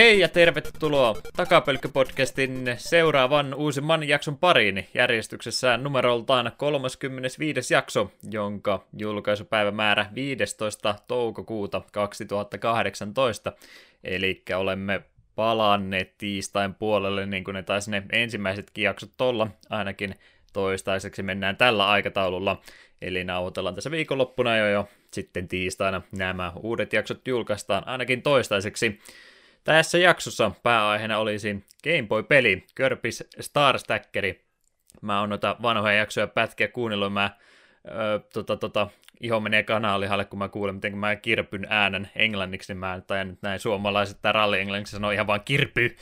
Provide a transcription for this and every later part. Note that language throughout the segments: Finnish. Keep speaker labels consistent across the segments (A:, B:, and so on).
A: Hei ja tervetuloa Takapölkky-podcastin seuraavan uusimman jakson pariin järjestyksessään numeroltaan 35. jakso, jonka julkaisupäivämäärä 15. toukokuuta 2018. Eli olemme palanneet tiistain puolelle, niin kuin ne taisi ne ensimmäisetkin jaksot olla, ainakin toistaiseksi mennään tällä aikataululla. Eli nauhoitellaan tässä viikonloppuna jo jo sitten tiistaina nämä uudet jaksot julkaistaan ainakin toistaiseksi. Tässä jaksossa pääaiheena olisi Game Boy-peli, Kirby's Star Stackeri. Mä oon noita vanhoja jaksoja pätkiä kuunnellut, mä öö, tota, tota, iho menee kanaalihalle, kun mä kuulen, miten mä kirpyn äänen englanniksi, niin mä tai nyt näin suomalaiset tai ralli englanniksi sanoo ihan vaan kirpy,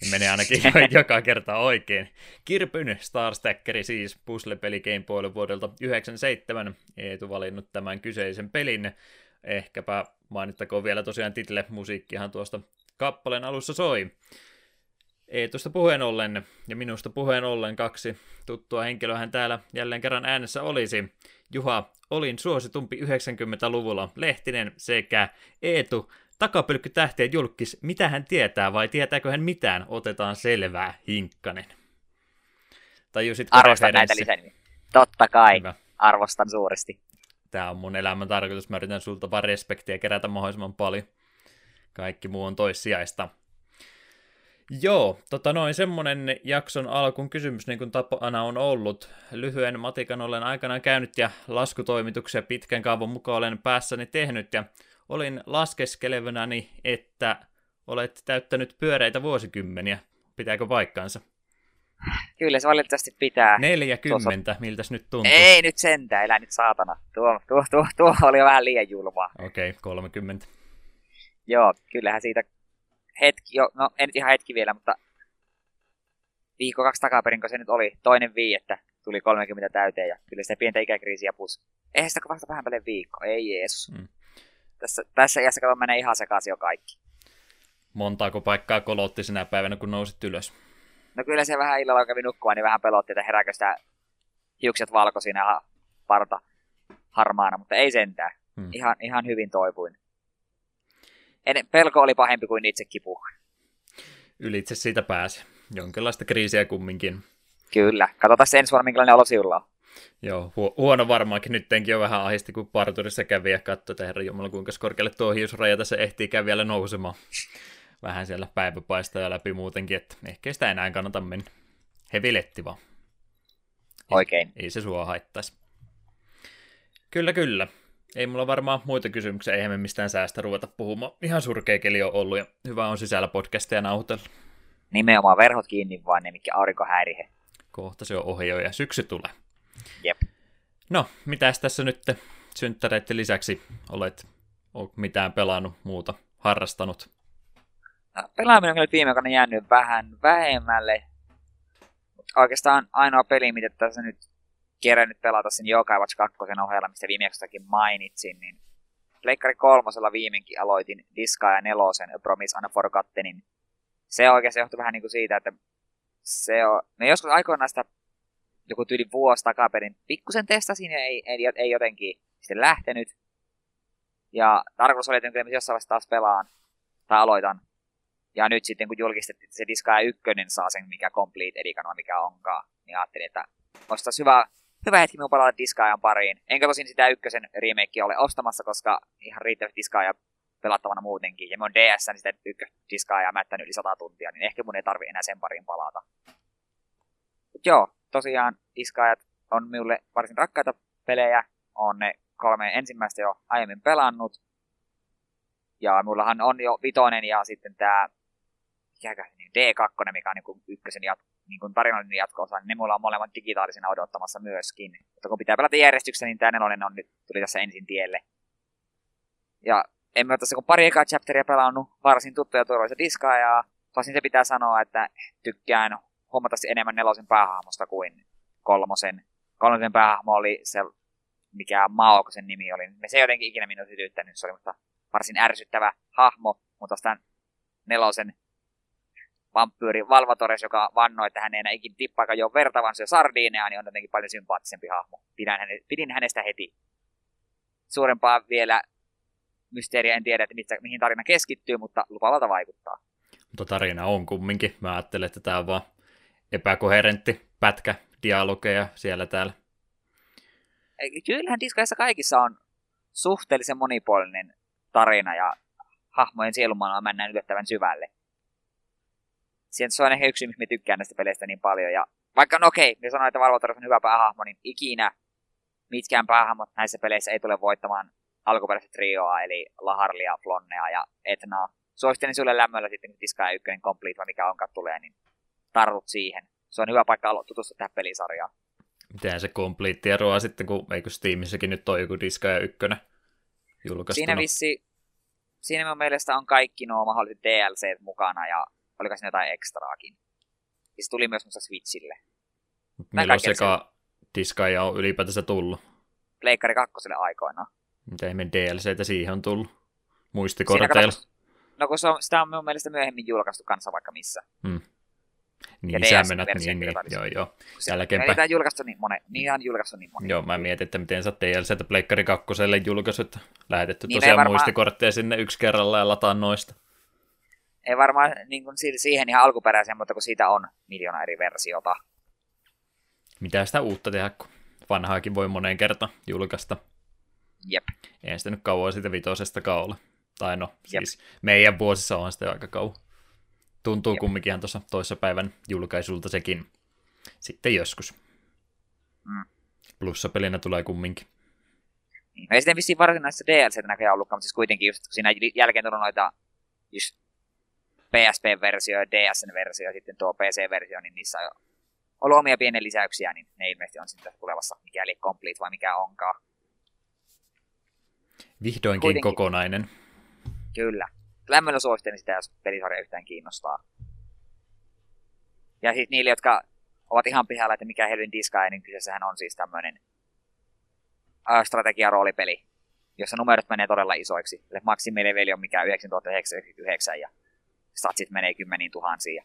A: niin menee ainakin joka kerta oikein. Kirpyn Star Stackeri siis puzzle-peli Game Boylle vuodelta 97. Eetu valinnut tämän kyseisen pelin. Ehkäpä mainittakoon vielä tosiaan title musiikkihan tuosta kappaleen alussa soi. Eetusta puheen ollen ja minusta puheen ollen kaksi tuttua henkilöä täällä jälleen kerran äänessä olisi. Juha, olin suositumpi 90-luvulla, Lehtinen sekä Eetu, takapylkky tähtien julkis, mitä hän tietää vai tietääkö hän mitään, otetaan selvää, Hinkkanen.
B: Tajusit Arvostan näitä lisänimiä. Totta kai, Hyvä. arvostan suuresti.
A: Tämä on mun elämän tarkoitus, mä yritän sulta vaan respektiä kerätä mahdollisimman paljon. Kaikki muu on toissijaista. Joo, tota noin, semmonen jakson alkuun kysymys, niin kuin tapana on ollut. Lyhyen matikan olen aikanaan käynyt ja laskutoimituksia pitkän kaavon mukaan olen päässäni tehnyt ja olin laskeskelevinäni, että olet täyttänyt pyöreitä vuosikymmeniä. Pitääkö paikkaansa?
B: Kyllä se valitettavasti pitää.
A: 40, Tuossa... miltäs nyt tuntuu?
B: Ei nyt sentään, elä nyt saatana. Tuo, tuo, tuo, tuo oli vähän liian julmaa.
A: Okei, okay, 30.
B: Joo, kyllähän siitä hetki, jo, no en ihan hetki vielä, mutta viikko kaksi takaperin, kun se nyt oli toinen viiettä, tuli 30 täyteen ja kyllä se pientä ikäkriisiä pus. Eihän sitä vasta vähän paljon viikko, ei Jeesus. Mm. Tässä, tässä iässä kato menee ihan sekaisin jo kaikki.
A: Montaako paikkaa kolotti sinä päivänä, kun nousit ylös?
B: No kyllä se vähän illalla kävi nukkua, niin vähän pelotti, että herääkö sitä hiukset valkoisina ja parta harmaana, mutta ei sentään. Hmm. Ihan, ihan hyvin toipuin en, pelko oli pahempi kuin itse kipu.
A: Ylitse siitä pääsi. Jonkinlaista kriisiä kumminkin.
B: Kyllä. Katsotaan ensi vuonna, minkälainen olo sinulla on.
A: Joo, hu- huono varmaankin. Nyttenkin on vähän ahisti, kun parturissa kävi ja katsoi, että herra Jumala, kuinka korkealle tuo hiusraja tässä ehtii vielä nousemaan. Vähän siellä päivä paistaa ja läpi muutenkin, että ehkä sitä enää kannata mennä. Heviletti vaan.
B: Oikein.
A: Ei, ei se sua haittaisi. Kyllä, kyllä. Ei mulla varmaan muita kysymyksiä, eihän me mistään säästä ruveta puhumaan. Ihan surkea keli on ollut ja hyvä on sisällä podcastia nauhoitella.
B: Nimenomaan verhot kiinni vaan ne, mikä aurinko häirihe.
A: Kohta se on ohi ja syksy tulee.
B: Jep.
A: No, mitäs tässä nyt synttäreiden lisäksi olet, olet mitään pelannut muuta, harrastanut?
B: No, pelaaminen on nyt viime aikoina jäänyt vähän vähemmälle. Oikeastaan ainoa peli, mitä tässä nyt kerännyt pelata sen Yokai Watch 2 ohella, mistä viime mainitsin, niin Pleikkari kolmosella viimeinkin aloitin Diska ja nelosen Promise Unforgottenin. Se oikeasti johtui vähän niin kuin siitä, että se on, no joskus aikoinaan sitä joku tyyli vuosi takaperin pikkusen testasin ja ei, ei, ei jotenkin sitten lähtenyt. Ja tarkoitus oli, että jossain vaiheessa taas pelaan tai aloitan. Ja nyt sitten kun julkistettiin, että se Diska 1 saa sen mikä Complete Edition mikä onkaan, niin ajattelin, että olisi hyvä hyvä hetki minun palata Diskaajan pariin. Enkä tosin sitä ykkösen remake ole ostamassa, koska ihan riittävästi Diskaaja pelattavana muutenkin. Ja minun DS, niin sitä ykkös Diskaaja mättänyt yli 100 tuntia, niin ehkä mun ei tarvi enää sen pariin palata. Mut joo, tosiaan Diskaajat on minulle varsin rakkaita pelejä. On ne kolme ensimmäistä jo aiemmin pelannut. Ja mullahan on jo vitonen ja sitten niin D2, mikä on niin ykkösen jat, niin kuin tarinallinen jatko niin ne mulla on molemmat digitaalisena odottamassa myöskin. Mutta kun pitää pelata järjestyksessä, niin tämä nelonen on nyt, tuli tässä ensin tielle. Ja en mä tässä kun pari ekaa chapteria pelannut, varsin tuttuja turvallisia diskaa, ja tosin se pitää sanoa, että tykkään huomattavasti enemmän nelosen päähahmosta kuin kolmosen. Kolmosen päähahmo oli se, mikä Maoko sen nimi oli. Me se jotenkin ikinä minun sytyttänyt, se oli mutta varsin ärsyttävä hahmo, mutta tämän nelosen vampyyri Valvatores, joka vannoi, että hän ei enää ikin tippaakaan jo verta, vaan se sardiineja, niin on jotenkin paljon sympaattisempi hahmo. Pidän häne, pidin hänestä heti. Suurempaa vielä mysteeriä en tiedä, että mitkä, mihin tarina keskittyy, mutta lupavalta vaikuttaa.
A: Mutta tarina on kumminkin. Mä ajattelen, että tämä on vaan epäkoherentti pätkä dialogeja siellä täällä.
B: Kyllähän diskaissa kaikissa on suhteellisen monipuolinen tarina ja hahmojen sielumaailma mennään yllättävän syvälle. Se on ehkä yksi, miksi mä tykkään näistä peleistä niin paljon. Ja vaikka, no okei, me sanoin, että Valvotarus on hyvä päähahmo, niin ikinä mitkään päähahmot näissä peleissä ei tule voittamaan alkuperäistä trioa, eli Laharlia, Flonnea ja Etnaa. Suosittelen sulle lämmöllä sitten, kun Disgaea 1 Complete, mikä onkaan tulee, niin tarvut siihen. Se on hyvä paikka tutustua tähän pelisarjaan.
A: Miten se Complete eroaa sitten, kun eikö Steamissäkin nyt on joku Disgaea 1 julkaistuna?
B: Siinä vissi, siinä mun mielestä on kaikki nuo mahdolliset DLC mukana ja oliko siinä jotain ekstraakin. Ja se tuli myös musta Switchille.
A: Milloin seka Disgaea on ylipäätänsä tullut?
B: Pleikkari kakkoselle aikoinaan.
A: Mitä ihmeen DLCtä siihen on tullut? Muistikorteilla?
B: No kun se on, sitä on mun mielestä myöhemmin julkaistu kanssa vaikka missä.
A: Hmm. Niin, sä menät niin, niin, joo, joo.
B: Jälkeenpäin. Niitä on julkaistu niin monen, niin on julkaistu niin monen.
A: Joo, mä mietin, että miten sä DLCtä Pleikkari kakkoselle julkaisut. Lähetetty niin tosiaan varmaan... muistikortteja sinne yksi kerralla ja lataan noista.
B: Ei varmaan niin kuin siihen ihan alkuperäiseen, mutta kun siitä on miljoona eri versiota.
A: Mitä sitä uutta tehdä, kun vanhaakin voi moneen kertaan julkaista.
B: Jep.
A: Ei sitä nyt kauan siitä vitosesta ole. Tai no, Jep. siis meidän vuosissa on sitä aika kauan. Tuntuu Jep. kumminkin ihan tuossa toissa päivän julkaisulta sekin. Sitten joskus. Mm. Plussapelinä tulee kumminkin.
B: Niin. No ei sitten vissiin varsinaista DLC näköjään ollutkaan, mutta siis kuitenkin just kun siinä jälkeen tullut noita just PSP-versio ja DSN-versio ja sitten tuo PC-versio, niin niissä on ollut omia pieniä lisäyksiä, niin ne ilmeisesti on sitten tulevassa, mikäli complete vai mikä onkaan.
A: Vihdoinkin Kuitenkin. kokonainen.
B: Kyllä. Lämmöllä suosittelen sitä, jos pelisarja yhtään kiinnostaa. Ja sitten niille, jotka ovat ihan pihalla, että mikä Helvin Diska, niin kyseessähän on siis tämmöinen strategia-roolipeli, jossa numerot menee todella isoiksi. Eli maksimileveli on mikä 9999 ja statsit menee kymmeniin tuhansiin.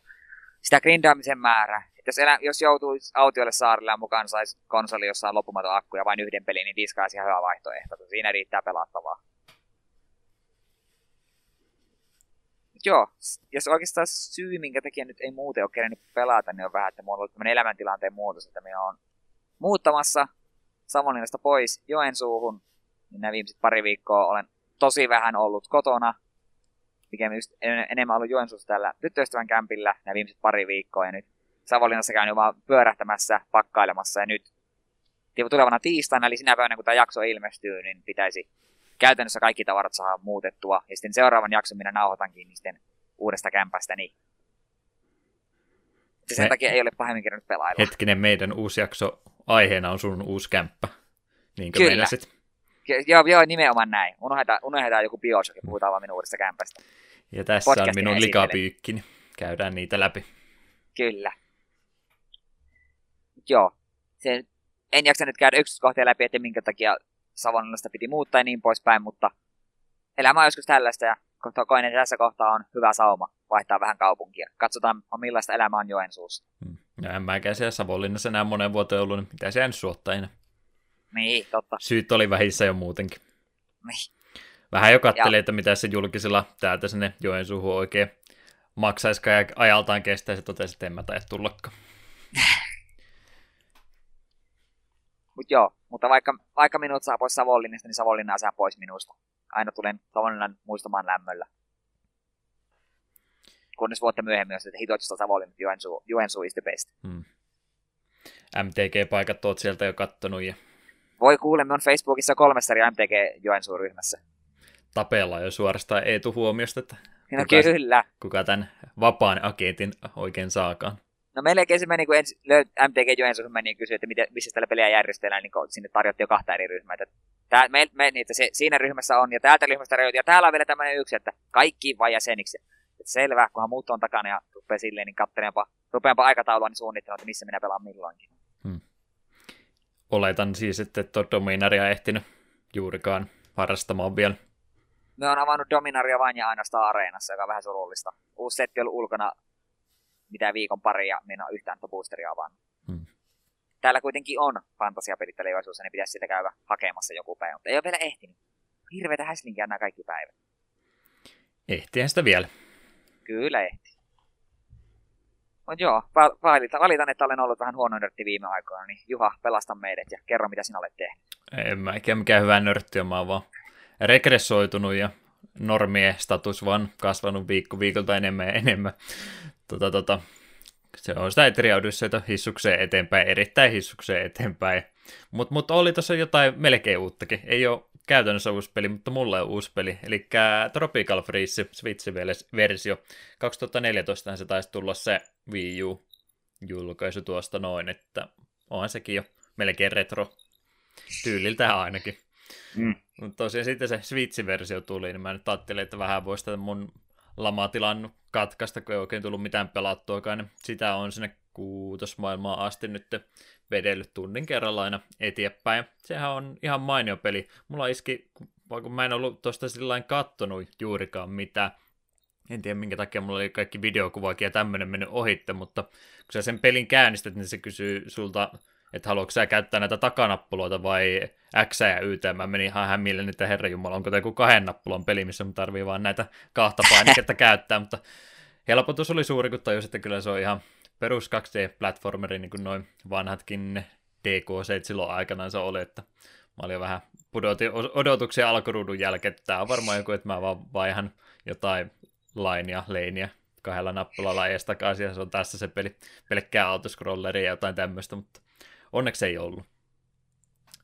B: Sitä grindaamisen määrä, että jos, elä, jos joutuu autiolle saarille ja mukaan saisi konsoli, jossa on loppumaton akku ja vain yhden pelin, niin diska ihan hyvä vaihtoehto. Siinä riittää pelattavaa. joo, jos oikeastaan syy, minkä takia nyt ei muuten ole kerennyt pelata, niin on vähän, että mulla on ollut tämmöinen elämäntilanteen muutos, että minä on muuttamassa Savonlinnasta pois Joensuuhun, nämä viimeiset pari viikkoa olen tosi vähän ollut kotona, mikä just enemmän ollut Joensuussa tällä tyttöystävän kämpillä nämä viimeiset pari viikkoa, ja nyt Savonlinnassa käynyt vaan pyörähtämässä, pakkailemassa, ja nyt tulevana tiistaina, eli sinä päivänä kun tämä jakso ilmestyy, niin pitäisi käytännössä kaikki tavarat saa muutettua. Ja sitten seuraavan jakson minä nauhoitankin niin sitten uudesta kämpästä. Niin sen Me... takia ei ole pahemmin kerännyt pelailla.
A: Hetkinen, meidän uusi jakso aiheena on sun uusi kämppä. Niinkö Kyllä. Meinasit?
B: Joo, joo, nimenomaan näin. Unohdetaan, unohdetaan joku Bioshock ja puhutaan vaan minun uudesta kämpästä.
A: Ja tässä on minun likapyykki, niin käydään niitä läpi.
B: Kyllä. Joo. Se, en jaksa nyt käydä yksityiskohtia läpi, että minkä takia Savonlinnasta piti muuttaa ja niin poispäin, mutta elämä on joskus tällaista ja koen, että tässä kohtaa on hyvä sauma vaihtaa vähän kaupunkia. Katsotaan, millaista elämä on Joensuussa.
A: Hmm. Ja en mäkään siellä Savonlinnassa enää monen vuoteen ollut, niin mitä se nyt enää.
B: Niin, totta.
A: Syyt oli vähissä jo muutenkin.
B: Niin.
A: Vähän jo kattelee, ja... että mitä se julkisella täältä sinne Joensuuhun oikein maksaisikaan ja ajaltaan kestäisi, totesi, että en mä tullakaan.
B: Mut joo, mutta vaikka, vaikka minut saa pois Savonlinnasta, niin Savonlinnaa saa pois minusta. Aina tulen Savonlinnan muistamaan lämmöllä. Kunnes vuotta myöhemmin on että hitoitusta Savonlinnan Joensuu, Joensuu is the best. Hmm.
A: MTG-paikat oot sieltä jo kattonut. Ja...
B: Voi kuule, me on Facebookissa kolmessa eri MTG Joensuu-ryhmässä.
A: Tapella jo suorastaan Eetu huomiosta, että
B: no kuka, kyllä.
A: kuka tämän vapaan agentin oikein saakaan.
B: No melkein se meni, kun ensin MTG Joensuun meni ja kysyi, että miten, missä tällä peliä järjestellään, niin sinne tarjottiin jo kahta eri ryhmää. Että tää, me, me, niin, että se, siinä ryhmässä on, ja täältä ryhmästä tarjottiin, ja täällä on vielä tämmöinen yksi, että kaikki vain jäseniksi. Että selvä, kunhan muut on takana ja rupeaa silleen, niin katteleenpa, rupeanpa aikataulua niin suunnittelemaan, että missä minä pelaan milloinkin. Hmm.
A: Oletan siis, että tuo Dominaria ehtinyt juurikaan harrastamaan vielä.
B: Me on avannut Dominaria vain ja ainoastaan areenassa, joka on vähän surullista. Uusi setti on ulkona mitä viikon pari ja minä olen yhtään boosteria avannut. Hmm. Täällä kuitenkin on fantasiapelit tulevaisuudessa, niin pitäisi sitä käydä hakemassa joku päivä, mutta ei ole vielä ehtinyt. Hirveitä häslinkiä nämä kaikki päivät.
A: Ehtiä sitä vielä.
B: Kyllä ehti. Mut joo, valitan, valitan, että olen ollut vähän huono nörtti viime aikoina, niin Juha, pelasta meidät ja kerro, mitä sinä olet tehnyt.
A: En mä ikään mikään hyvä nörtti, mä oon vaan regressoitunut ja normien status vaan kasvanut viikko viikolta enemmän ja enemmän. Tota, tota, se on sitä Etriaudysseita hissukseen eteenpäin, erittäin hissukseen eteenpäin. Mutta mut oli tuossa jotain melkein uuttakin. Ei ole käytännössä uusi peli, mutta mulla on uusi peli. Eli Tropical Freeze Switch-versio. 2014 se taisi tulla se Wii U-julkaisu tuosta noin, että onhan sekin jo melkein retro tyyliltä ainakin. Mm. Mutta tosiaan sitten se Switch-versio tuli, niin mä nyt ajattelin, että vähän voisi tätä mun lamatilan katkaista, kun ei oikein tullut mitään pelattuakaan, niin sitä on sinne kuutosmaailmaan asti nyt vedellyt tunnin kerralla aina eteenpäin. Sehän on ihan mainio peli. Mulla iski, vaikka mä en ollut tuosta sillä kattonut juurikaan mitään, en tiedä minkä takia mulla oli kaikki videokuvakin ja tämmöinen mennyt ohitte, mutta kun sä sen pelin käynnistät, niin se kysyy sulta että haluatko sä käyttää näitä takanappuloita vai X ja Y. Mä menin ihan hämmille, että herra Jumala, onko tämä joku kahden nappulon peli, missä mä tarvii vaan näitä kahta painiketta käyttää, mutta helpotus oli suuri, kun tajus, että kyllä se on ihan perus 2D-platformeri, niin kuin noin vanhatkin DK7 silloin aikanaan se oli, että mä olin vähän pudotin odotuksia alkuruudun jälkeen, että tämä on varmaan joku, että mä vaan vaihan jotain lainia, leiniä kahdella nappulalla ja se on tässä se peli, pelkkää autoscrolleria ja jotain tämmöistä, mutta Onneksi ei ollut.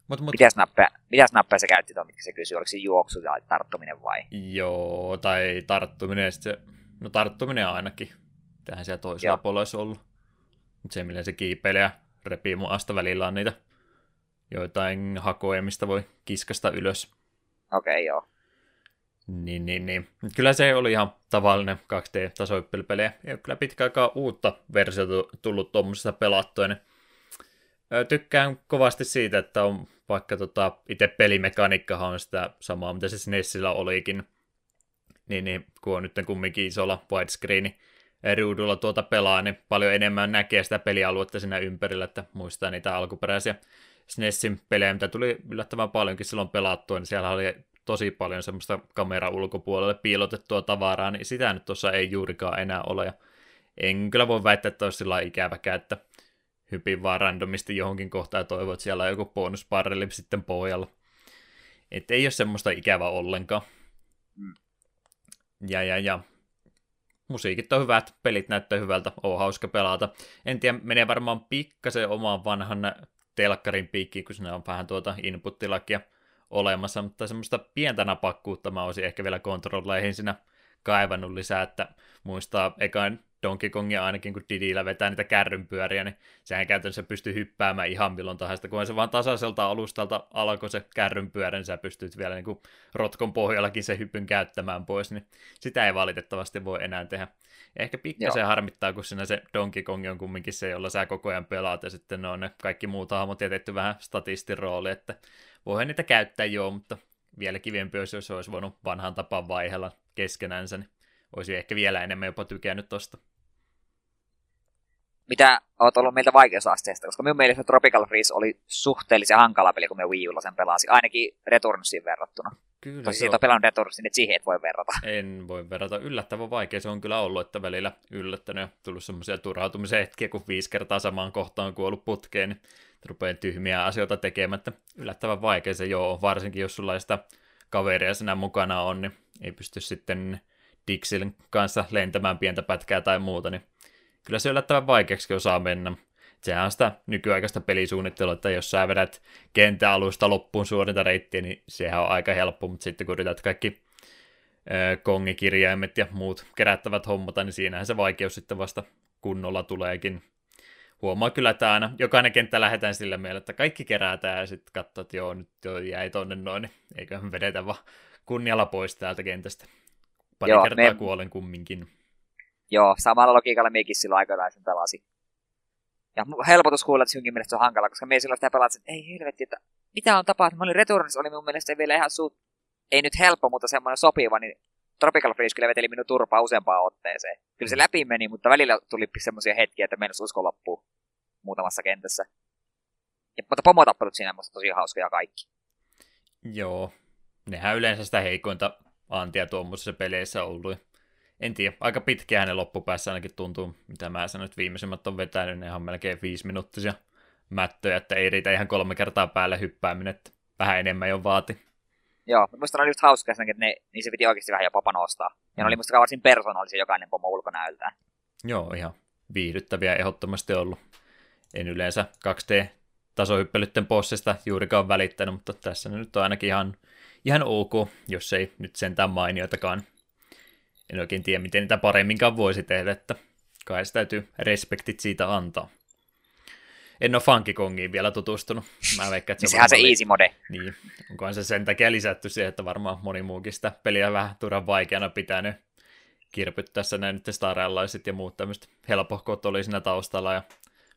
B: Mut, mut... Mitäs, nappeja, mitäs nappeja se käytti tuon, se kysyi, oliko se juoksu tai tarttuminen vai?
A: Joo, tai tarttuminen, se, no tarttuminen ainakin. Tähän siellä toisella Joo. puolella olisi ollut. Mutta se, millä se kiipeilee ja repii mun asta välillä on niitä joitain hakoja, mistä voi kiskasta ylös.
B: Okei, okay, joo.
A: Niin, niin, niin. Kyllä se oli ihan tavallinen 2D-tasoippelipelejä. Ei ole kyllä pitkä aikaa uutta versiota tullut tuommoisesta pelattua, niin tykkään kovasti siitä, että on vaikka tota, itse pelimekaniikkahan on sitä samaa, mitä se SNESillä olikin. Niin, niin kun on nyt kumminkin isolla widescreen ruudulla tuota pelaa, niin paljon enemmän näkee sitä pelialuetta siinä ympärillä, että muistaa niitä alkuperäisiä SNESin pelejä, mitä tuli yllättävän paljonkin silloin pelattua, niin siellä oli tosi paljon semmoista kamera ulkopuolelle piilotettua tavaraa, niin sitä nyt tuossa ei juurikaan enää ole, ja en kyllä voi väittää, että olisi sillä ikäväkään, että hypin vaan randomisti johonkin kohtaan ja toivon, että siellä on joku bonusparreli sitten pohjalla. Että ei ole semmoista ikävä ollenkaan. Mm. Ja, ja, ja. Musiikit on hyvät, pelit näyttää hyvältä, on hauska pelata. En tiedä, menee varmaan pikkasen omaan vanhan telkkarin piikkiin, kun siinä on vähän tuota inputtilakia olemassa, mutta semmoista pientä napakkuutta mä olisin ehkä vielä kontrolleihin siinä kaivannut lisää, että muistaa ekaan Donkey Kongia ainakin, kun Didillä vetää niitä kärrynpyöriä, niin sehän käytännössä pystyy hyppäämään ihan milloin tahansa, kun se vaan tasaiselta alustalta alkoi se kärrynpyörä, niin sä pystyt vielä niin kuin rotkon pohjallakin se hypyn käyttämään pois, niin sitä ei valitettavasti voi enää tehdä. Ehkä pikkasen harmittaa, kun siinä se Donkey Kong on kumminkin se, jolla sä koko ajan pelaat, ja sitten on ne kaikki muut hahmot jätetty vähän statistin rooli, että voihan niitä käyttää joo, mutta vielä kivempi olisi, jos olisi voinut vanhan tapaan vaihella keskenänsä, niin olisi ehkä vielä enemmän jopa tykännyt tosta.
B: Mitä oot ollut meiltä vaikeusasteesta, koska minun mielestä Tropical Freeze oli suhteellisen hankala peli, kun me Wii Ulla sen pelasi, ainakin Returnsiin verrattuna. Kyllä. Tosi siitä on pelannut Returnsiin, että siihen et voi verrata.
A: En voi verrata. Yllättävän vaikea se on kyllä ollut, että välillä yllättänyt ja tullut semmoisia turhautumisen hetkiä, kun viisi kertaa samaan kohtaan kuollut putkeen, niin rupeaa tyhmiä asioita tekemättä. Yllättävän vaikea se joo, varsinkin jos sulla sitä kaveria sinä mukana on, niin ei pysty sitten Dixin kanssa lentämään pientä pätkää tai muuta, niin kyllä se yllättävän vaikeaksi osaa mennä. Sehän on sitä nykyaikaista pelisuunnittelua, että jos sä vedät kentän alusta loppuun suorinta reittiä, niin sehän on aika helppo, mutta sitten kun yrität kaikki kongikirjaimet ja muut kerättävät hommata, niin siinähän se vaikeus sitten vasta kunnolla tuleekin. Huomaa kyllä, että aina jokainen kenttä lähdetään sillä mielellä, että kaikki kerätään ja sitten katsoo, että joo, nyt jo jäi tonne noin, niin eiköhän vedetä vaan kunnialla pois täältä kentästä. Pari joo, kertaa me... kuolen kumminkin.
B: Joo, samalla logiikalla mekin silloin aikanaan sen pelasin. Ja helpotus kuulla, että synkin mielestä se on hankala, koska me silloin sitä pelasin, että ei helvetti, että mitä on tapahtunut. Mä olin Returnissa, oli mun mielestä vielä ihan suut, ei nyt helppo, mutta semmoinen sopiva, niin Tropical Freeze kyllä veteli minun turpaa useampaan otteeseen. Kyllä se mm. läpi meni, mutta välillä tuli semmoisia hetkiä, että mennessä usko loppuu muutamassa kentässä. Ja, mutta pomotappelut siinä on tosi hauskoja kaikki.
A: Joo, nehän yleensä sitä heikointa antia tuommoisessa peleissä ollut en tiedä, aika pitkiä hänen loppupäässä ainakin tuntuu, mitä mä sanoin, että viimeisimmät on vetänyt, ne ihan melkein viisi minuuttisia mättöjä, että ei riitä ihan kolme kertaa päälle hyppääminen, että vähän enemmän jo vaati.
B: Joo, musta ne oli just hauska, että ne, niin se piti oikeasti vähän jopa panostaa. Ja ne oli musta varsin persoonallisia jokainen pomo ulkonäöltään.
A: Joo, ihan viihdyttäviä ehdottomasti ollut. En yleensä 2D-tasohyppelytten bossista juurikaan välittänyt, mutta tässä nyt on ainakin ihan, ihan ok, jos ei nyt sentään mainioitakaan. En oikein tiedä, miten niitä paremminkaan voisi tehdä, että kai se täytyy respektit siitä antaa. En ole Funky Kongiin vielä tutustunut. Mä veikkaan, että
B: se Sehän se easy mode.
A: Niin, onkohan se sen takia lisätty siihen, että varmaan moni muukin sitä peliä vähän turhan vaikeana pitänyt kirpyt tässä näin nyt starallaiset ja muut tämmöiset helpohkot oli siinä taustalla ja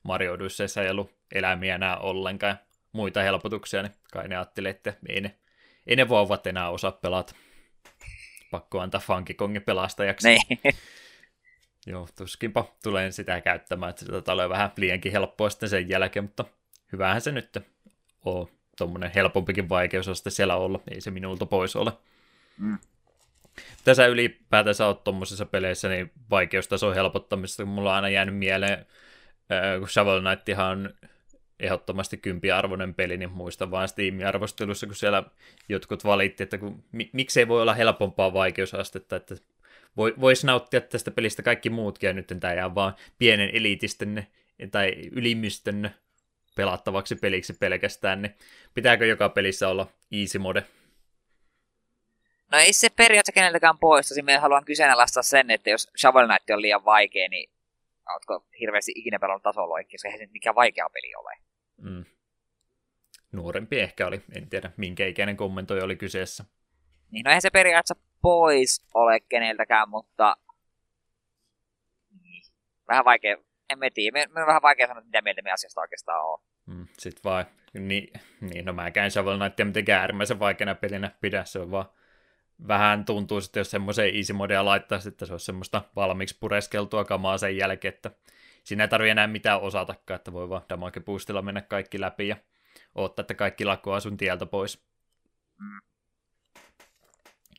A: Mario Odysseissa ei ollut eläimiä enää ollenkaan ja muita helpotuksia, niin kai ne ajatteli, että ei ne, ei ne vauvat enää osaa pelata. Pakko antaa Funky Kongin pelastajaksi.
B: Niin.
A: Joo, tuskinpa tulen sitä käyttämään, että sitä oli vähän liiankin helppoa sitten sen jälkeen, mutta hyvähän se nyt on tuommoinen helpompikin vaikeusaste siellä olla, ei se minulta pois ole. Mm. Mitä sä ylipäätänsä oot tuommoisissa peleissä, niin vaikeustason helpottamista, kun mulla on aina jäänyt mieleen, kun Shovel Knight on ehdottomasti kympiarvoinen peli, niin muista vaan Steam-arvostelussa, kun siellä jotkut valitti, että kun, miksei voi olla helpompaa vaikeusastetta, että voisi nauttia tästä pelistä kaikki muutkin, ja nyt tämä jää vaan pienen elitisten tai ylimystön pelattavaksi peliksi pelkästään, niin pitääkö joka pelissä olla easy mode?
B: No ei se periaatteessa keneltäkään poista. Minä haluan kyseenalaistaa sen, että jos Shovel Knight on liian vaikea, niin oletko hirveästi ikinä pelannut tasoloikki, koska eihän se mikään vaikea peli ole. Mm.
A: Nuorempi ehkä oli, en tiedä minkä ikäinen kommentoi oli kyseessä.
B: Niin no eihän se periaatteessa pois ole keneltäkään, mutta niin. vähän vaikea, en mä tiedä, me, on vähän vaikea sanoa, mitä mieltä me asiasta oikeastaan on.
A: Mm, Sitten vaan, niin, niin no mä käyn Shovel Knightia mitenkään äärimmäisen vaikeana pelinä pidä, se on vaan vähän tuntuu sitten, jos semmoiseen easy modea laittaa, että se olisi semmoista valmiiksi pureskeltua kamaa sen jälkeen, että siinä ei tarvitse enää mitään osatakaan, että voi vaan damage boostilla mennä kaikki läpi ja odottaa, että kaikki lakkoa sun tieltä pois. Mm.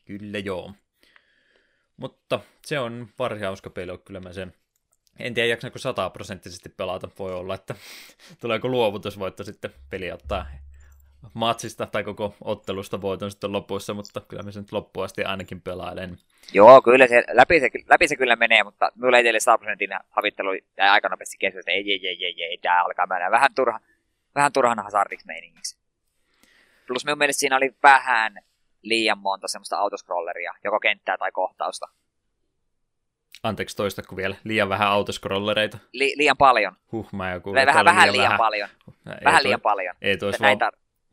A: Kyllä joo. Mutta se on varsin hauska peli, kyllä mä sen en tiedä, jaksanko sataprosenttisesti pelata. Voi olla, että tuleeko luovutusvoitto sitten peli ottaa matsista tai koko ottelusta voiton sitten lopussa, mutta kyllä mä sen loppuun asti ainakin pelailen.
B: Joo, kyllä se, läpi, se, läpi se kyllä menee, mutta minulla teille 100 prosentin havittelu jäi aika nopeasti kesken, että ei, ei, ei, ei, ei, tämä alkaa mennä vähän, turha, vähän turhan hazardiksi meiningiksi. Plus minun mielestä siinä oli vähän liian monta semmoista autoscrolleria, joko kenttää tai kohtausta.
A: Anteeksi kun vielä, liian vähän autoscrollereita.
B: Li- liian paljon.
A: Huh, mä joku,
B: vähän, vähän, liian, liian vähän. paljon. Vähän liian paljon.
A: Ei tuossa vaan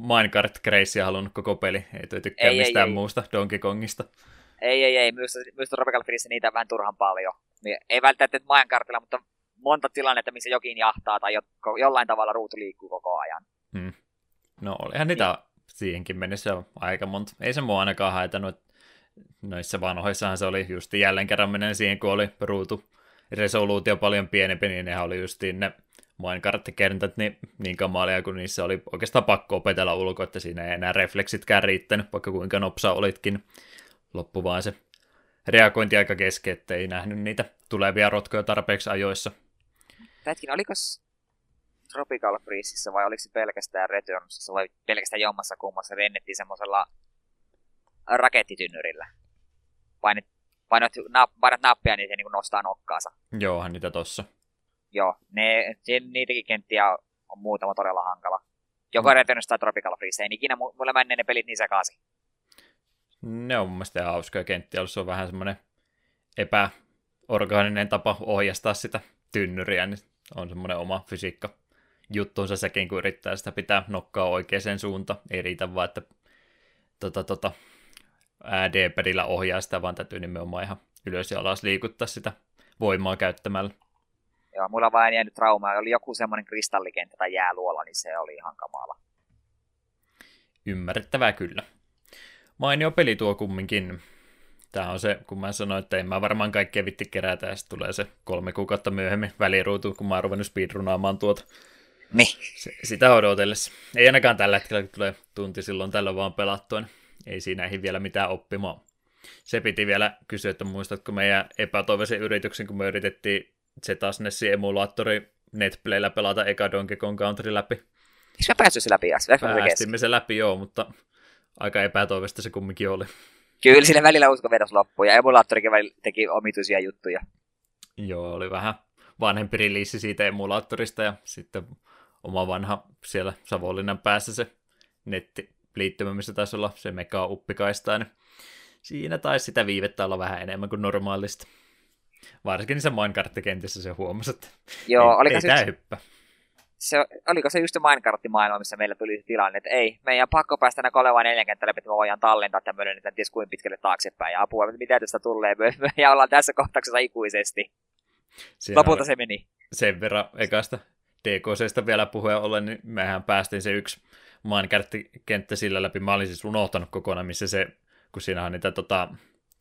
A: Minecraft Gracea halunnut koko peli. Ei tykkää ei, mistään ei, muusta Donkey Kongista.
B: Ei, ei, ei. Myös, myös Tropical Freeze niitä on vähän turhan paljon. Niin ei välttämättä Minecraftilla, mutta monta tilannetta, missä jokin jahtaa tai jo, jollain tavalla ruutu liikkuu koko ajan. Hmm.
A: No olihan niitä niin. siihenkin mennessä aika monta. Ei se mua ainakaan haitannut. Noissa vanhoissahan se oli just jälleen kerran menen siihen, kun oli ruutu resoluutio paljon pienempi, niin nehän oli justiin ne Minecraft-kentät niin, niin kamalia, kun niissä oli oikeastaan pakko opetella ulkoa, että siinä ei enää refleksitkään riittänyt, vaikka kuinka nopsa olitkin. Loppu vaan se reagointiaika kesken, että ei nähnyt niitä tulevia rotkoja tarpeeksi ajoissa.
B: Hetkin, oliko Tropical Freezeissa vai oliko se pelkästään Returnsissa vai pelkästään jommassa kummassa rennettiin semmoisella rakettitynnyrillä? Painat, painat, painat nappia, niin se niin nostaa nokkaansa.
A: Joohan niitä tossa.
B: Joo, ne, niitäkin kenttiä on muutama todella hankala. Joko mm. Returnus tai Tropical Freeze, ei ikinä mulle menee ne pelit niin sekaisin.
A: Ne on mun mielestä ihan hauskoja kenttiä, se on vähän semmoinen epäorgaaninen tapa ohjastaa sitä tynnyriä, niin on semmoinen oma fysiikka juttuunsa sekin, kun yrittää sitä pitää nokkaa oikeaan suuntaan. Ei riitä vaan, että tota, tota, D-padilla ohjaa sitä, vaan täytyy nimenomaan ihan ylös ja alas liikuttaa sitä voimaa käyttämällä.
B: Joo, mulla on vain jäänyt trauma. Oli joku semmoinen kristallikenttä tai jääluola, niin se oli ihan kamala.
A: Ymmärrettävää kyllä. Mainio peli tuo kumminkin. Tämä on se, kun mä sanoin, että en mä varmaan kaikkea vitti kerätä, ja sitten tulee se kolme kuukautta myöhemmin väliruutu, kun mä oon ruvennut speedrunaamaan tuota.
B: Niin.
A: Se, sitä odotellessa. Ei ainakaan tällä hetkellä, kun tulee tunti silloin tällä vaan pelattua, niin ei siinä ehdi vielä mitään oppimaan. Se piti vielä kysyä, että muistatko meidän epätoivoisen yrityksen, kun me yritettiin Zetasnessi emulaattori Netplayllä pelata eka Donkey Kong Country läpi. Eikö
B: me päässyt se läpi?
A: Päästimme se läpi, joo, mutta aika epätoivoista se kumminkin oli.
B: Kyllä, sille välillä usko vedos loppuun, ja emulaattorikin teki omituisia juttuja.
A: Joo, oli vähän vanhempi release siitä emulaattorista, ja sitten oma vanha siellä Savonlinnan päässä se nettiliittymä, missä taisi olla se mega uppikaista, niin siinä taisi sitä viivettä olla vähän enemmän kuin normaalista. Varsinkin niissä Minecraft-kentissä se huomasi, että
B: Joo,
A: ei,
B: oliko
A: ei
B: se,
A: tämä hyppä.
B: Se, oliko se just se Minecraft-maailma, missä meillä tuli tilanne, että ei, meidän pakko päästä tänä kolevaan neljän kentälle, että me voidaan tallentaa tämmöinen, että en tiedä kuinka pitkälle taaksepäin, ja apua, mitä tästä tulee, ja ollaan tässä kohtauksessa ikuisesti. Siinä Lopulta se meni.
A: Sen verran ekasta DKCstä vielä puheen ollen, niin mehän päästiin se yksi Minecraft-kenttä sillä läpi. Mä olin siis unohtanut kokonaan, missä se, kun siinä on niitä tota,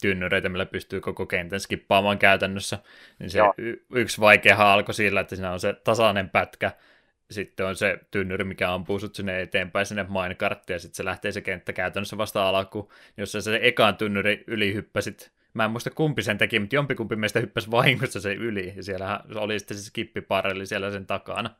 A: tynnyreitä, millä pystyy koko kentän skippaamaan käytännössä, niin se y- yksi vaikea alkoi sillä, että siinä on se tasainen pätkä, sitten on se tynnyri, mikä ampuu sut sinne eteenpäin sinne minekarttiin, ja sitten se lähtee se kenttä käytännössä vasta alkuun, jossa se ekaan tynnyri yli hyppäsit Mä en muista kumpi sen teki, mutta jompikumpi meistä hyppäsi vahingossa se yli, ja siellä oli sitten se skippiparelli siellä sen takana.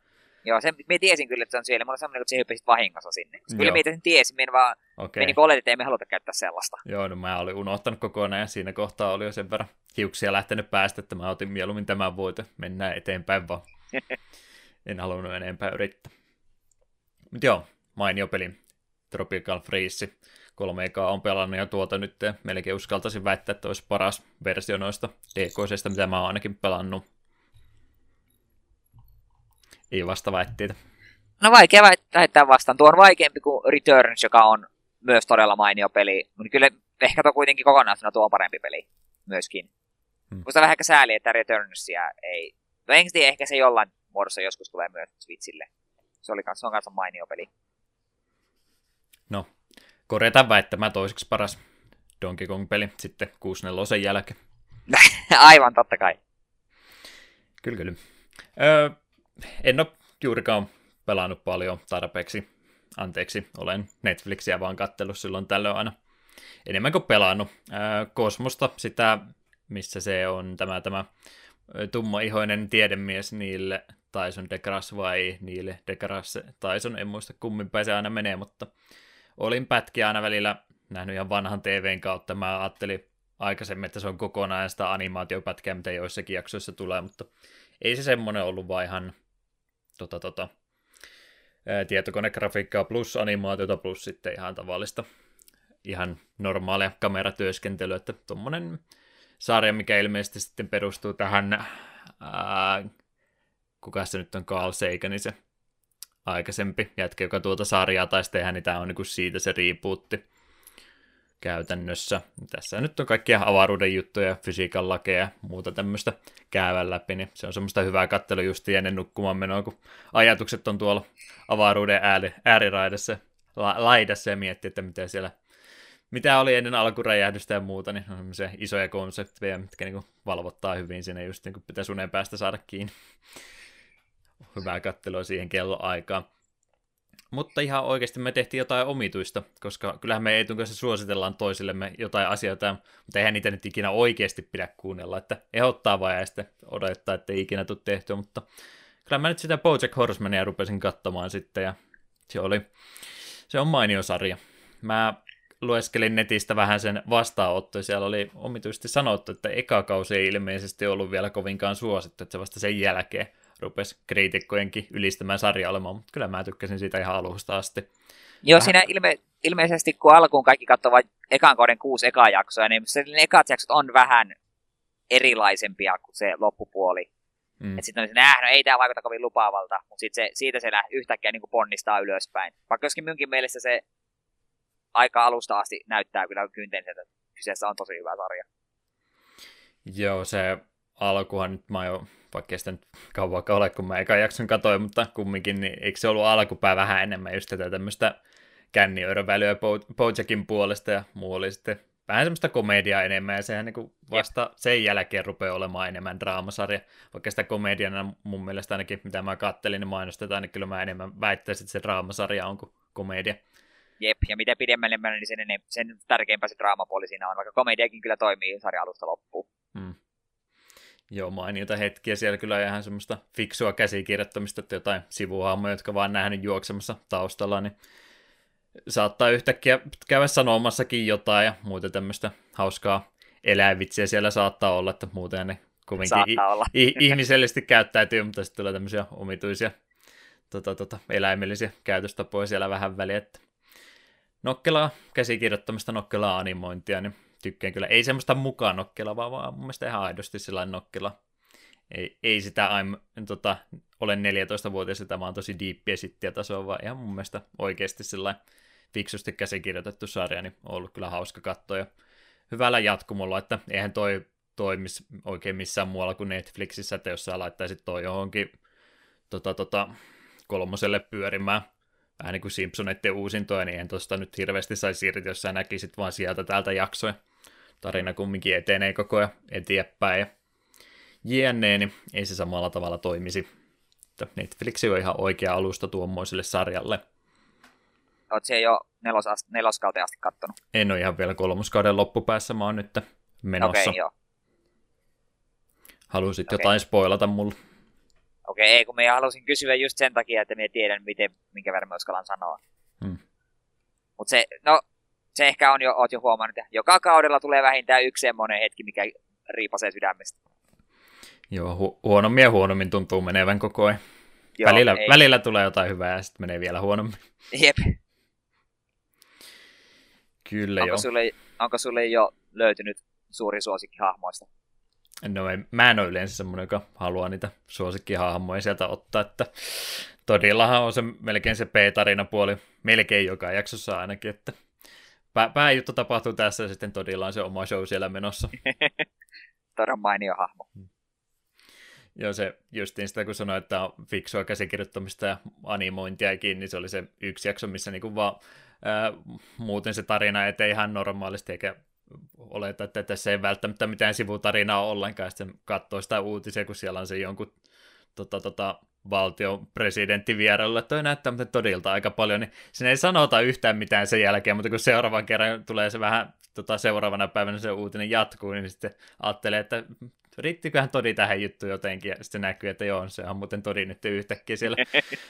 B: Joo, sen, me tiesin kyllä, että se on siellä. Mulla on semmoinen, että se hyppäsit vahingossa sinne. Kyllä me sen tiesin, me vaan okay. meni oletin, että emme haluta käyttää sellaista.
A: Joo, no mä olin unohtanut kokonaan, ja siinä kohtaa oli jo sen verran hiuksia lähtenyt päästä, että mä otin mieluummin tämän voito. Mennään eteenpäin vaan. en halunnut enempää yrittää. Mutta joo, mainio peli. Tropical Freeze kolme ekaa on pelannut jo tuota nyt, ja melkein uskaltaisin väittää, että olisi paras versio noista DKCista, mitä mä oon ainakin pelannut. Ei vasta väitteitä.
B: No vaikea väittää vastaan. Tuo on vaikeampi kuin Returns, joka on myös todella mainio peli. Mutta kyllä ehkä tuo kuitenkin kokonaisuudessaan tuo on parempi peli myöskin. Hmm. Musta vähän ehkä sääli, että Returnsia ei... No en tiedä, ehkä se jollain muodossa joskus tulee myös Switchille. Se, oli se on kanssa mainio peli.
A: No, korjata väittämään toiseksi paras Donkey Kong-peli sitten 6 jälkeen.
B: Aivan, totta kai.
A: Kyllä, kyllä. Öö, en ole juurikaan pelannut paljon tarpeeksi. Anteeksi, olen Netflixiä vaan kattellut silloin tällöin aina enemmän kuin pelannut. Öö, Kosmosta, sitä, missä se on tämä, tämä tummaihoinen tiedemies niille Tyson DeGrasse vai niille DeGrasse Tyson, en muista kummin päin se aina menee, mutta olin pätkiä aina välillä nähnyt ihan vanhan TVn kautta. Mä ajattelin aikaisemmin, että se on kokonaan sitä animaatiopätkää, mitä joissakin jaksoissa tulee, mutta ei se semmoinen ollut vaan ihan tota, tota, tietokonegrafiikkaa plus animaatiota plus sitten ihan tavallista ihan normaalia kameratyöskentelyä, että tuommoinen sarja, mikä ilmeisesti sitten perustuu tähän, ää, kuka se nyt on, Carl Sagan, niin se aikaisempi jätkä, joka tuota sarjaa taisi tehdä, niin tämä on niin siitä se riipuutti käytännössä. Tässä nyt on kaikkia avaruuden juttuja, fysiikan lakeja ja muuta tämmöistä käyvän läpi, niin se on semmoista hyvää kattelu just ennen nukkumaan menoa, kun ajatukset on tuolla avaruuden ääri, ääriraidassa, la, laidassa ja miettii, että mitä siellä mitä oli ennen alkuräjähdystä ja muuta, niin on se isoja konsepteja, mitkä niin valvottaa hyvin sinne just niin kuin pitäisi unen päästä saada kiinni hyvää kattelua siihen kelloaikaan. Mutta ihan oikeasti me tehtiin jotain omituista, koska kyllähän me Eetun kanssa suositellaan toisillemme jotain asioita, mutta eihän niitä nyt ikinä oikeasti pidä kuunnella, että ehdottaa vaan ja sitten odottaa, että ei ikinä tule tehtyä, mutta kyllä mä nyt sitä Bojack Horsemania rupesin katsomaan sitten ja se oli, se on mainio sarja. Mä lueskelin netistä vähän sen vastaanotto, ja siellä oli omituisesti sanottu, että eka kausi ei ilmeisesti ollut vielä kovinkaan suosittu, että se vasta sen jälkeen rupesi kriitikkojenkin ylistämään sarja olemaan, mutta kyllä mä tykkäsin siitä ihan alusta asti.
B: Joo, Vähän... siinä ilme, ilmeisesti kun alkuun kaikki katsovat ekan kauden kuusi ekaa jaksoa, niin se, ne ekat jaksot on vähän erilaisempia kuin se loppupuoli. Mm. Sitten on se, no ei tämä vaikuta kovin lupaavalta, mutta sit se, siitä se yhtäkkiä niin kuin ponnistaa ylöspäin. Vaikka joskin minunkin mielestä se aika alusta asti näyttää kyllä kynteen, että kyseessä on tosi hyvä sarja.
A: Joo, se alkuhan nyt mä jo vaikka sitä nyt kauan ole, kun mä eka jakson katoin, mutta kumminkin, niin eikö se ollut alkupää vähän enemmän just tätä tämmöistä känniöörövälyä Bojackin puolesta ja muu oli sitten vähän semmoista komediaa enemmän, ja sehän niin vasta Jep. sen jälkeen rupeaa olemaan enemmän draamasarja, vaikka sitä komediana mun mielestä ainakin, mitä mä kattelin, niin mainostetaan, niin kyllä mä enemmän väittäisin, että se draamasarja on kuin komedia.
B: Jep, ja mitä pidemmälle mennään, niin sen, enem- sen tärkeämpää se draamapuoli siinä on, vaikka komediakin kyllä toimii sarja alusta loppuun.
A: Hmm. Joo, mainiota hetkiä. Siellä kyllä ihan semmoista fiksua käsikirjoittamista, että jotain sivuhahmoja, jotka vaan nähnyt juoksemassa taustalla, niin saattaa yhtäkkiä käydä sanomassakin jotain ja muuta tämmöistä hauskaa eläinvitsiä siellä saattaa olla, että muuten ne kovinkin. I- ihmisellisesti käyttäytyy, mutta sitten tulee tämmöisiä omituisia tota, tota, eläimellisiä käytöstapoja siellä vähän väliä, että nokkelaa käsikirjoittamista, nokkelaa animointia, niin tykkään kyllä. Ei semmoista mukaan nokkelaa, vaan, vaan mun mielestä ihan aidosti sellainen nokkela. Ei, ei sitä I'm, tota, olen 14-vuotias, tämä on tosi diippiä sittiä tasoa, vaan ihan mun mielestä oikeasti sellainen fiksusti käsikirjoitettu sarja, niin on ollut kyllä hauska katsoa ja hyvällä jatkumolla, että eihän toi toimisi oikein missään muualla kuin Netflixissä, että jos sä laittaisit toi johonkin tota, tota, kolmoselle pyörimään, vähän niin kuin Simpsoneiden uusintoja, niin en tosta nyt hirveästi saisi irti, jos sä näkisit vaan sieltä täältä jaksoja. Tarina kumminkin etenee koko ajan eteenpäin ja jne, niin ei se samalla tavalla toimisi. Netflix on ihan oikea alusta tuommoiselle sarjalle.
B: Oletko se jo nelos, neloskauteen asti kattonut?
A: En ole ihan vielä kolmoskauden loppupäässä, mä oon nyt menossa.
B: Okei, okay, joo.
A: Haluaisit okay. jotain spoilata mulle?
B: Okei, okay, ei kun me halusin kysyä just sen takia, että me tiedän, miten, minkä verran me uskallan sanoa. Hmm. Mutta se, no, se ehkä on jo, oot jo huomannut, että joka kaudella tulee vähintään yksi semmoinen hetki, mikä riipasee sydämestä.
A: Joo, hu- huonommin ja huonommin tuntuu menevän koko ajan. Joo, välillä, välillä tulee jotain hyvää ja sitten menee vielä huonommin.
B: Jep.
A: Kyllä
B: onko
A: joo.
B: Sulle, onko sulle jo löytynyt suuri suosikki hahmoista?
A: No ei, mä en ole yleensä semmoinen, joka haluaa niitä suosikkihahmoja sieltä ottaa, että todillahan on se melkein se P-tarina puoli, melkein joka jaksossa ainakin, että pää, pääjuttu tapahtuu tässä ja sitten todilla on se oma show siellä menossa.
B: Todella mainio hahmo.
A: Hmm. Joo, se justiin sitä, kun sanoi, että on fiksua käsikirjoittamista ja animointiakin, niin se oli se yksi jakso, missä niinku vaan ää, muuten se tarina etee ihan normaalisti, eikä oleta, että tässä ei välttämättä mitään sivutarinaa ollenkaan, sitten katsoo sitä uutisia, kun siellä on se jonkun tota, tota, valtion presidentti vierellä, toi näyttää mutta todilta aika paljon, niin sinne ei sanota yhtään mitään sen jälkeen, mutta kun seuraavan kerran tulee se vähän tota, seuraavana päivänä se uutinen jatkuu, niin sitten ajattelee, että riittiköhän todi tähän juttuun jotenkin, ja sitten näkyy, että joo, se on muuten todi nyt yhtäkkiä siellä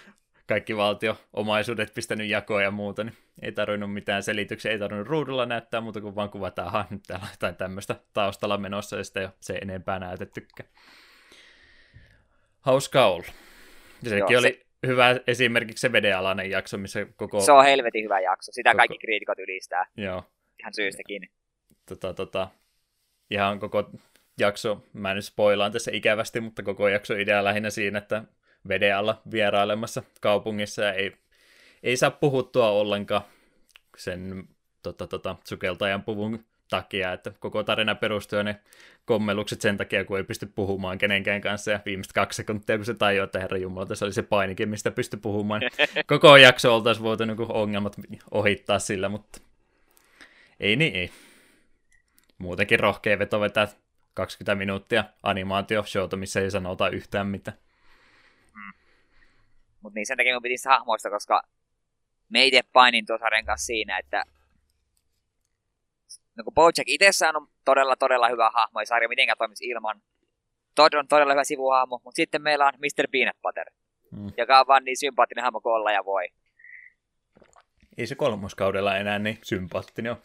A: kaikki valtio-omaisuudet pistänyt jakoa ja muuta, niin ei tarvinnut mitään selityksiä, ei tarvinnut ruudulla näyttää muuta kuin vaan kuvataan, aha, nyt täällä on jotain tämmöistä taustalla menossa, ja sitten se enempää näytettykään. Hauskaa olla. Sekin Joo, oli se... hyvä esimerkiksi se vedenalainen jakso, missä koko...
B: Se on helvetin hyvä jakso, sitä koko... kaikki kriitikot ylistää.
A: Joo.
B: Ihan syystäkin.
A: Tota, tota, ihan koko jakso, mä nyt spoilaan tässä ikävästi, mutta koko jakso idea lähinnä siinä, että veden alla vierailemassa kaupungissa ja ei, ei saa puhuttua ollenkaan sen tota, tota, sukeltajan puvun takia, että koko tarina perustuu ne kommellukset sen takia, kun ei pysty puhumaan kenenkään kanssa, ja viimeiset kaksi sekuntia, kun se tajuaa, että herra Jumala, tässä oli se painikin, mistä pysty puhumaan. Koko jakso oltaisiin voitu niin ongelmat ohittaa sillä, mutta ei niin ei. Muutenkin rohkea veto vetää 20 minuuttia animaatio-showta, missä ei sanota yhtään mitään.
B: Mutta niin sen takia mun piti hahmoista, koska me itse painin tuossa kanssa siinä, että no kun Bojack itsessään on todella, todella hyvä hahmo, ja sarja mitenkään toimisi ilman. Todd on todella hyvä sivuhahmo, mutta sitten meillä on Mr. Peanut Butter, hmm. joka on vaan niin sympaattinen hahmo kuin olla ja voi.
A: Ei se kolmoskaudella enää niin sympaattinen ole.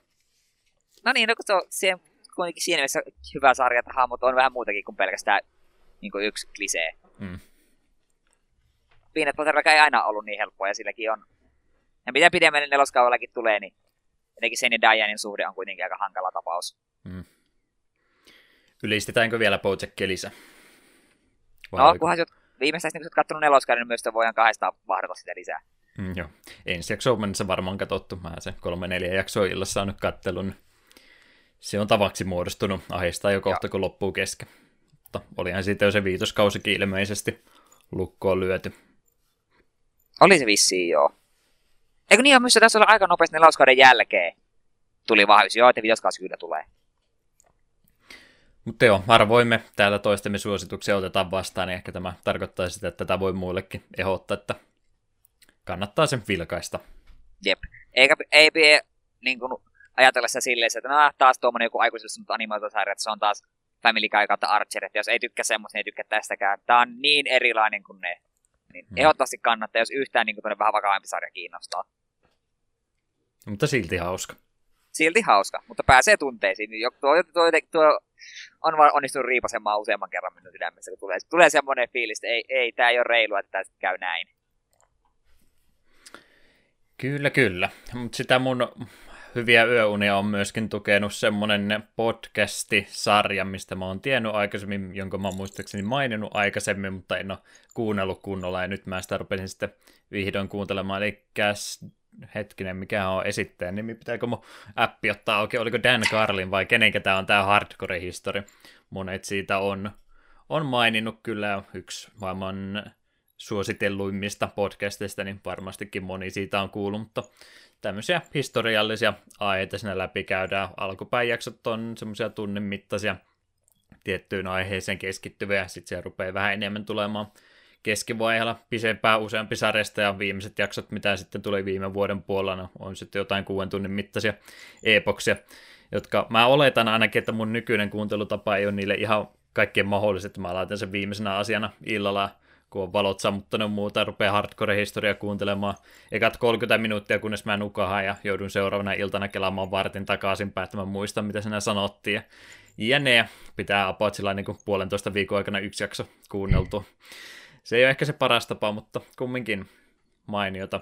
B: No niin, no kun se on siihen, kuitenkin siinä mielessä hyvä sarja, että hahmot on vähän muutakin kuin pelkästään niin kuin yksi klisee. Hmm. Peanut Butterilla ei aina ollut niin helppoa, ja silläkin on... Ja mitä pidemmälle neloskaudellakin tulee, niin jotenkin sen ja Dianin suhde on kuitenkin aika hankala tapaus. Mm.
A: Ylistetäänkö vielä Bojackia lisää?
B: no, oliko? kunhan viimeistään, kun olet katsonut neloskauden, niin myös voidaan kahdesta vahdata sitä lisää.
A: Mm, joo. Ensi jakso on mennessä varmaan katsottu. Mä se kolme neljä jaksoa illassa saanut kattelun. Se on tavaksi muodostunut. Ahistaa jo kohta, joo. kun loppuu kesken. Mutta olihan siitä jo se viitoskausikin ilmeisesti lukkoon lyöty.
B: Oli se vissiin, joo. Eikö niin, myös tässä oli aika nopeasti nelauskauden jälkeen tuli vahvis. Joo, että viitoskausi kyllä tulee.
A: Mutta joo, harvoimme täällä toistemme suosituksia otetaan vastaan, niin ehkä tämä tarkoittaa sitä, että tätä voi muillekin ehdottaa, että kannattaa sen vilkaista.
B: Jep. Eikä, ei pidä niin kuin, ajatella sitä silleen, että no taas tuommoinen joku aikuisille animaatiosarja, että se on taas Family Guy kautta Archer, että jos ei tykkää semmoista, niin ei tykkää tästäkään. Tää on niin erilainen kuin ne. Niin hmm. Ehdottomasti kannattaa, jos yhtään niin kuin, vähän vakavampi sarja kiinnostaa.
A: Mutta silti hauska.
B: Silti hauska, mutta pääsee tunteisiin. Tuo, tuo, tuo, tuo on onnistunut riipasemaan useamman kerran minun sydämessä, kun tulee, tulee semmoinen fiilis, että ei, ei tämä ei ole reilu, että tämä käy näin.
A: Kyllä, kyllä. Mutta sitä mun hyviä yöunia on myöskin tukenut semmonen podcasti-sarja, mistä mä oon tiennyt aikaisemmin, jonka mä oon muistaakseni maininnut aikaisemmin, mutta en ole kuunnellut kunnolla, ja nyt mä sitä rupesin sitten vihdoin kuuntelemaan, eli hetkinen, mikä on esittäjän nimi, pitääkö mun appi ottaa auki, oliko Dan Carlin vai kenenkä tämä on tämä hardcore history. Monet siitä on, on maininnut kyllä. Yksi maailman suositelluimmista podcasteista, niin varmastikin moni siitä on kuullut, mutta tämmöisiä historiallisia aiheita siinä läpi käydään. Alkupäijaksot on semmoisia tunnin mittaisia tiettyyn aiheeseen keskittyviä, sitten se rupeaa vähän enemmän tulemaan keskivaiheella pisempää useampi sarjasta ja viimeiset jaksot, mitä sitten tuli viime vuoden puolella, no, on sitten jotain kuuden tunnin mittaisia epoksia, jotka mä oletan ainakin, että mun nykyinen kuuntelutapa ei ole niille ihan kaikkien mahdolliset. Mä laitan sen viimeisenä asiana illalla, kun on valot sammuttanut muuta, rupeaa hardcore-historiaa kuuntelemaan ekat 30 minuuttia, kunnes mä nukahan ja joudun seuraavana iltana kelaamaan vartin takaisin että mä muistan, mitä sinä sanottiin. Ja jne. Pitää about sillä niin kuin puolentoista viikon aikana yksi jakso kuunneltua se ei ole ehkä se paras tapa, mutta kumminkin mainiota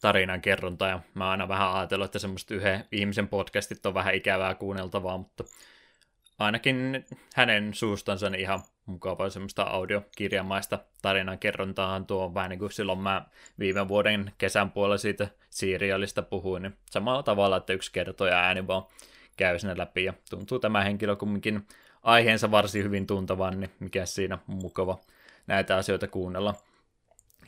A: tarinan kerronta, ja mä aina vähän ajatellut, että semmoista yhden ihmisen podcastit on vähän ikävää kuunneltavaa, mutta ainakin hänen suustansa niin ihan mukavaa semmoista audiokirjamaista tarinan kerrontaa tuo vähän niin kuin silloin mä viime vuoden kesän puolella siitä serialista puhuin, niin samalla tavalla, että yksi kertoja ääni vaan käy sinne läpi, ja tuntuu tämä henkilö kumminkin aiheensa varsin hyvin tuntavan, niin mikä siinä on mukava näitä asioita kuunnella.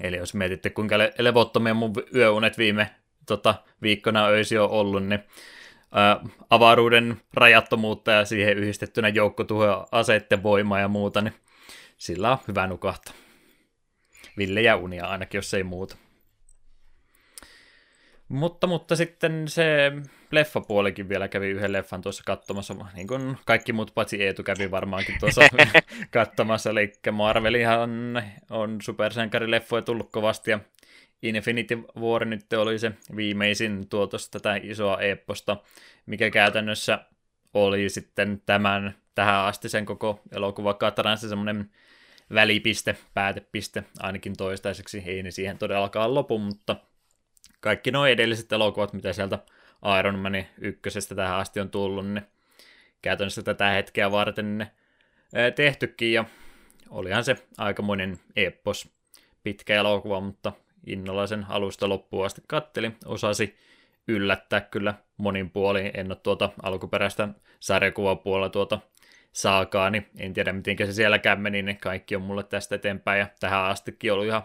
A: Eli jos mietitte, kuinka le- levottomia mun yöunet viime tota, viikkona öisi on ollut, niin ää, avaruuden rajattomuutta ja siihen yhdistettynä joukkotuhoja, aseiden voimaa ja muuta, niin sillä on hyvä nukahtaa. Ville ja unia ainakin, jos ei muuta. Mutta, mutta sitten se leffapuolikin vielä kävi yhden leffan tuossa katsomassa, niin kuin kaikki muut paitsi Eetu kävi varmaankin tuossa katsomassa, eli Marvelihan on, on supersankarileffoja tullut kovasti, ja Infinity War nyt oli se viimeisin tuotos tätä isoa epposta, mikä käytännössä oli sitten tämän tähän asti sen koko elokuva se semmoinen välipiste, päätepiste, ainakin toistaiseksi, ei ne siihen todellakaan lopu, mutta kaikki nuo edelliset elokuvat, mitä sieltä Iron Manin ykkösestä tähän asti on tullut, niin käytännössä tätä hetkeä varten ne tehtykin, ja olihan se aikamoinen eppos pitkä elokuva, mutta innolla sen alusta loppuun asti katteli, osasi yllättää kyllä monin puolin, en ole tuota alkuperäistä sarjakuvapuolella tuota saakaa, niin en tiedä miten se sielläkään meni, niin kaikki on mulle tästä eteenpäin, ja tähän astikin ollut ihan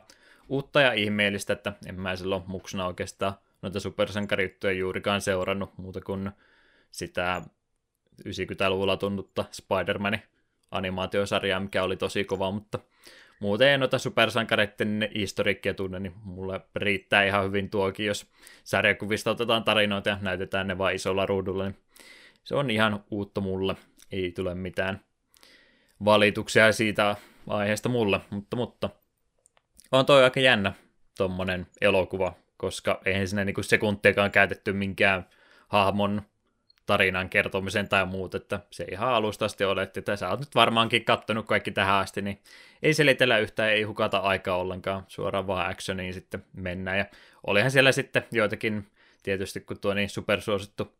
A: uutta ja ihmeellistä, että en mä silloin muksuna oikeastaan noita supersankarijuttuja juurikaan seurannut muuta kuin sitä 90-luvulla tunnutta Spider-Manin animaatiosarjaa, mikä oli tosi kova, mutta muuten en noita supersankareiden historiikkia tunne, niin mulle riittää ihan hyvin tuokin, jos sarjakuvista otetaan tarinoita ja näytetään ne vain isolla ruudulla, niin se on ihan uutta mulle, ei tule mitään valituksia siitä aiheesta mulle, mutta, mutta on toi aika jännä tommonen elokuva, koska eihän siinä niinku sekuntiakaan käytetty minkään hahmon tarinan kertomisen tai muut, että se ihan alusta asti oletti, että sä oot nyt varmaankin kattonut kaikki tähän asti, niin ei selitellä yhtään, ei hukata aikaa ollenkaan, suoraan vaan actioniin sitten mennään, ja olihan siellä sitten joitakin, tietysti kun tuo niin supersuosittu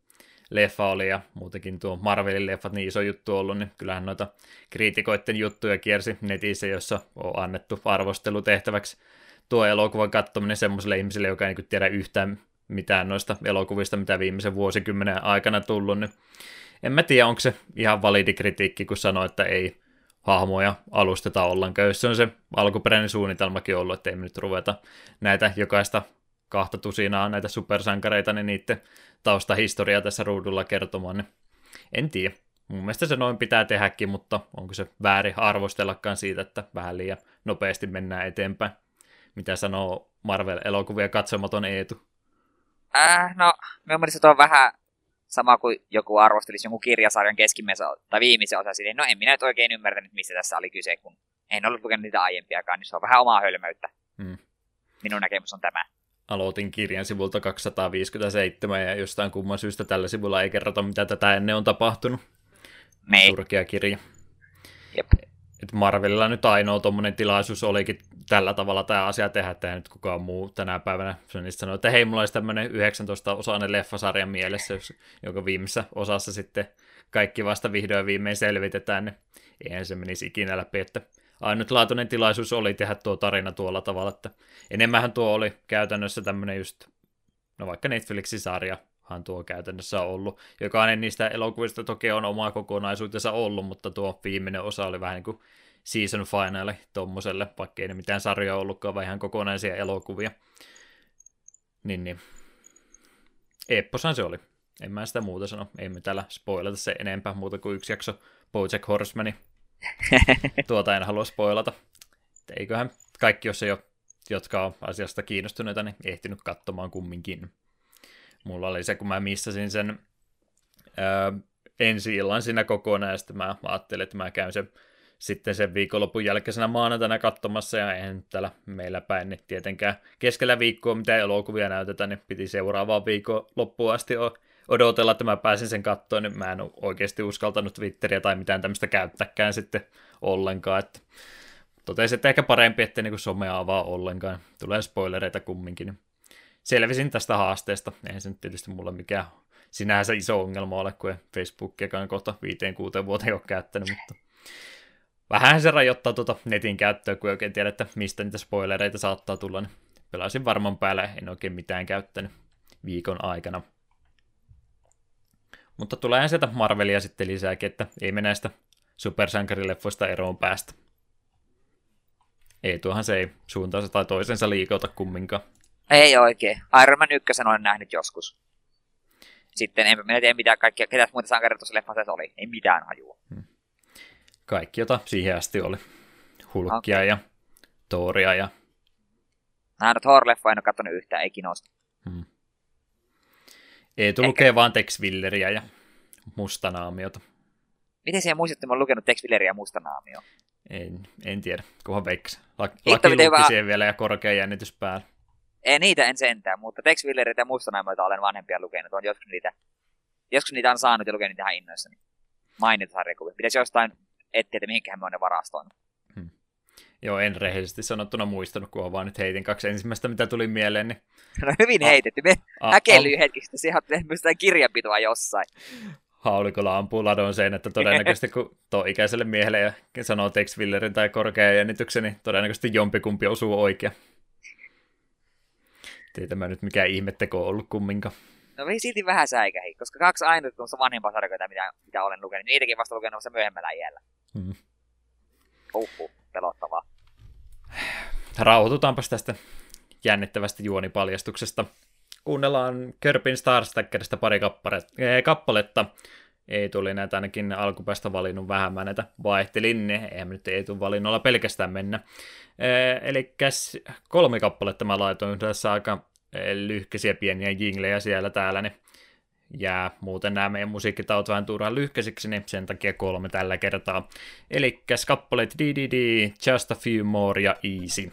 A: leffa oli ja muutenkin tuo Marvelin leffat niin iso juttu ollut, niin kyllähän noita kriitikoiden juttuja kiersi netissä, jossa on annettu arvostelu tehtäväksi tuo elokuvan katsominen semmoiselle ihmiselle, joka ei niin tiedä yhtään mitään noista elokuvista, mitä viimeisen vuosikymmenen aikana tullut, niin en mä tiedä, onko se ihan validi kritiikki, kun sanoo, että ei hahmoja alusteta ollenkaan, jos se on se alkuperäinen suunnitelmakin ollut, että ei me nyt ruveta näitä jokaista kahta tusinaa näitä supersankareita, niin niiden taustahistoriaa tässä ruudulla kertomaan, niin en tiedä. Mun mielestä se noin pitää tehdäkin, mutta onko se väärin arvostellakaan siitä, että vähän liian nopeasti mennään eteenpäin. Mitä sanoo Marvel-elokuvia katsomaton Eetu?
B: Äh, no, minun mielestä tuo on vähän sama kuin joku arvostelisi jonkun kirjasarjan keskimmäisen tai viimeisen osa silleen, no en minä nyt oikein ymmärtänyt, mistä tässä oli kyse, kun en ollut lukenut niitä aiempiakaan, niin se on vähän omaa hölmöyttä. Hmm. Minun näkemys on tämä.
A: Aloitin kirjan sivulta 257 ja jostain kumman syystä tällä sivulla ei kerrota, mitä tätä ennen on tapahtunut.
B: Niin.
A: Surkea kirja.
B: Jep.
A: Et Marvelilla nyt ainoa tuommoinen tilaisuus olikin tällä tavalla tämä asia tehdä, että nyt kukaan muu tänä päivänä sanoi, että hei, mulla olisi tämmöinen 19-osainen leffasarja mielessä, jonka viimeisessä osassa sitten kaikki vasta vihdoin viimein selvitetään, niin eihän se menisi ikinä läpi, että ainutlaatuinen tilaisuus oli tehdä tuo tarina tuolla tavalla, että enemmän tuo oli käytännössä tämmöinen just, no vaikka Netflixin sarjahan tuo käytännössä ollut. Jokainen niistä elokuvista toki on oma kokonaisuutensa ollut, mutta tuo viimeinen osa oli vähän niin kuin season finale tommoselle, vaikka ei ne mitään sarjaa ollutkaan, vaan ihan kokonaisia elokuvia. Niin, niin. Epposan se oli. En mä sitä muuta sano. Ei me täällä spoilata se enempää muuta kuin yksi jakso Bojack Horsemani. tuota en halua spoilata. Eiköhän kaikki, jos ei ole, jotka on asiasta kiinnostuneita, niin ehtinyt katsomaan kumminkin. Mulla oli se, kun mä missasin sen öö, ensi illan siinä kokonaan, ja sitten mä ajattelin, että mä käyn sen sitten sen viikonlopun jälkeisenä maanantaina katsomassa, ja eihän täällä meillä päin niin tietenkään keskellä viikkoa mitä elokuvia näytetään, niin piti seuraavaan viikon loppuun asti odotella, että mä pääsin sen kattoon, niin mä en oikeasti uskaltanut Twitteriä tai mitään tämmöistä käyttäkään sitten ollenkaan, että totesin, että ehkä parempi, että niin somea avaa ollenkaan, tulee spoilereita kumminkin. Selvisin tästä haasteesta, eihän se nyt tietysti mulla mikään sinänsä iso ongelma ole, kun Facebookiakaan kohta viiteen kuuteen vuoteen ole käyttänyt, mutta vähän se rajoittaa tuota netin käyttöä, kun oikein tiedä, että mistä niitä spoilereita saattaa tulla, niin pelasin varman päälle, en oikein mitään käyttänyt viikon aikana. Mutta tulee sieltä Marvelia sitten lisääkin, että ei me näistä supersankarileffoista eroon päästä. Ei tuohan se ei suuntaansa tai toisensa liikauta kumminkaan.
B: Ei oikein. Iron Man 1 olen nähnyt joskus. Sitten en minä tiedä mitä kaikkia, ketä muita sankareita tuossa leffassa oli. Ei mitään hajua. Hmm.
A: Kaikki, jota siihen asti oli. Hulkia okay. ja Thoria ja...
B: Mä en Thor-leffa en ole katsonut yhtään, ei kiinnosta. Hmm.
A: Eetu Ehkä. lukee vaan Tex Willeria ja mustanaamiota.
B: Miten siellä muistat, että mä oon lukenut Tex Willeria ja mustanaamio?
A: En, en tiedä, kunhan veikkas. Laki, laki luki hyvä... siihen vielä ja korkea jännitys päällä.
B: Ei niitä en sentään, mutta Tex Willerit ja mustanaamioita olen vanhempia lukenut. On joskus niitä, joskus niitä on saanut ja lukenut niitä ihan innoissani. Mainita sarjakuvia. Pitäisi jostain etsiä, että mihinkähän mä oon ne varastoinut. Hmm.
A: Joo, en rehellisesti sanottuna muistanut, kun vaan nyt heitin kaksi ensimmäistä, mitä tuli mieleen. Niin...
B: No hyvin a- heitetty. Me häkellyy hetkistä, että siihen on kirjanpitoa jossain.
A: Haulikolla ampuu ladon sen, että todennäköisesti kun tuo ikäiselle miehelle ja sanoo Tex Willerin tai korkean jännityksen, niin todennäköisesti jompikumpi osuu oikein. Ei tämä nyt mikään ihmetteko ollut kumminkaan.
B: No ei silti vähän säikähi, koska kaksi ainut tuossa vanhempaa sarjakoita, mitä, mitä olen lukenut, niin niitäkin vasta lukenut vasta myöhemmällä iällä. Hmm. Uhu, pelottavaa.
A: Rauhoitutaanpas tästä jännittävästä juonipaljastuksesta. Kuunnellaan Körpin Starstackerista pari eh, kappaletta. Ei tuli näitä ainakin alkupäästä valinnut vähän, näitä vaihtelin, niin eihän nyt ei tule valinnolla pelkästään mennä. Eli kolme kappaletta mä laitoin tässä aika lyhkäisiä pieniä jinglejä siellä täällä, niin jää muuten nämä meidän musiikkitaut vähän turhaan lyhkäisiksi, niin sen takia kolme tällä kertaa. Eli kappaleet DDD, Just a Few More ja Easy.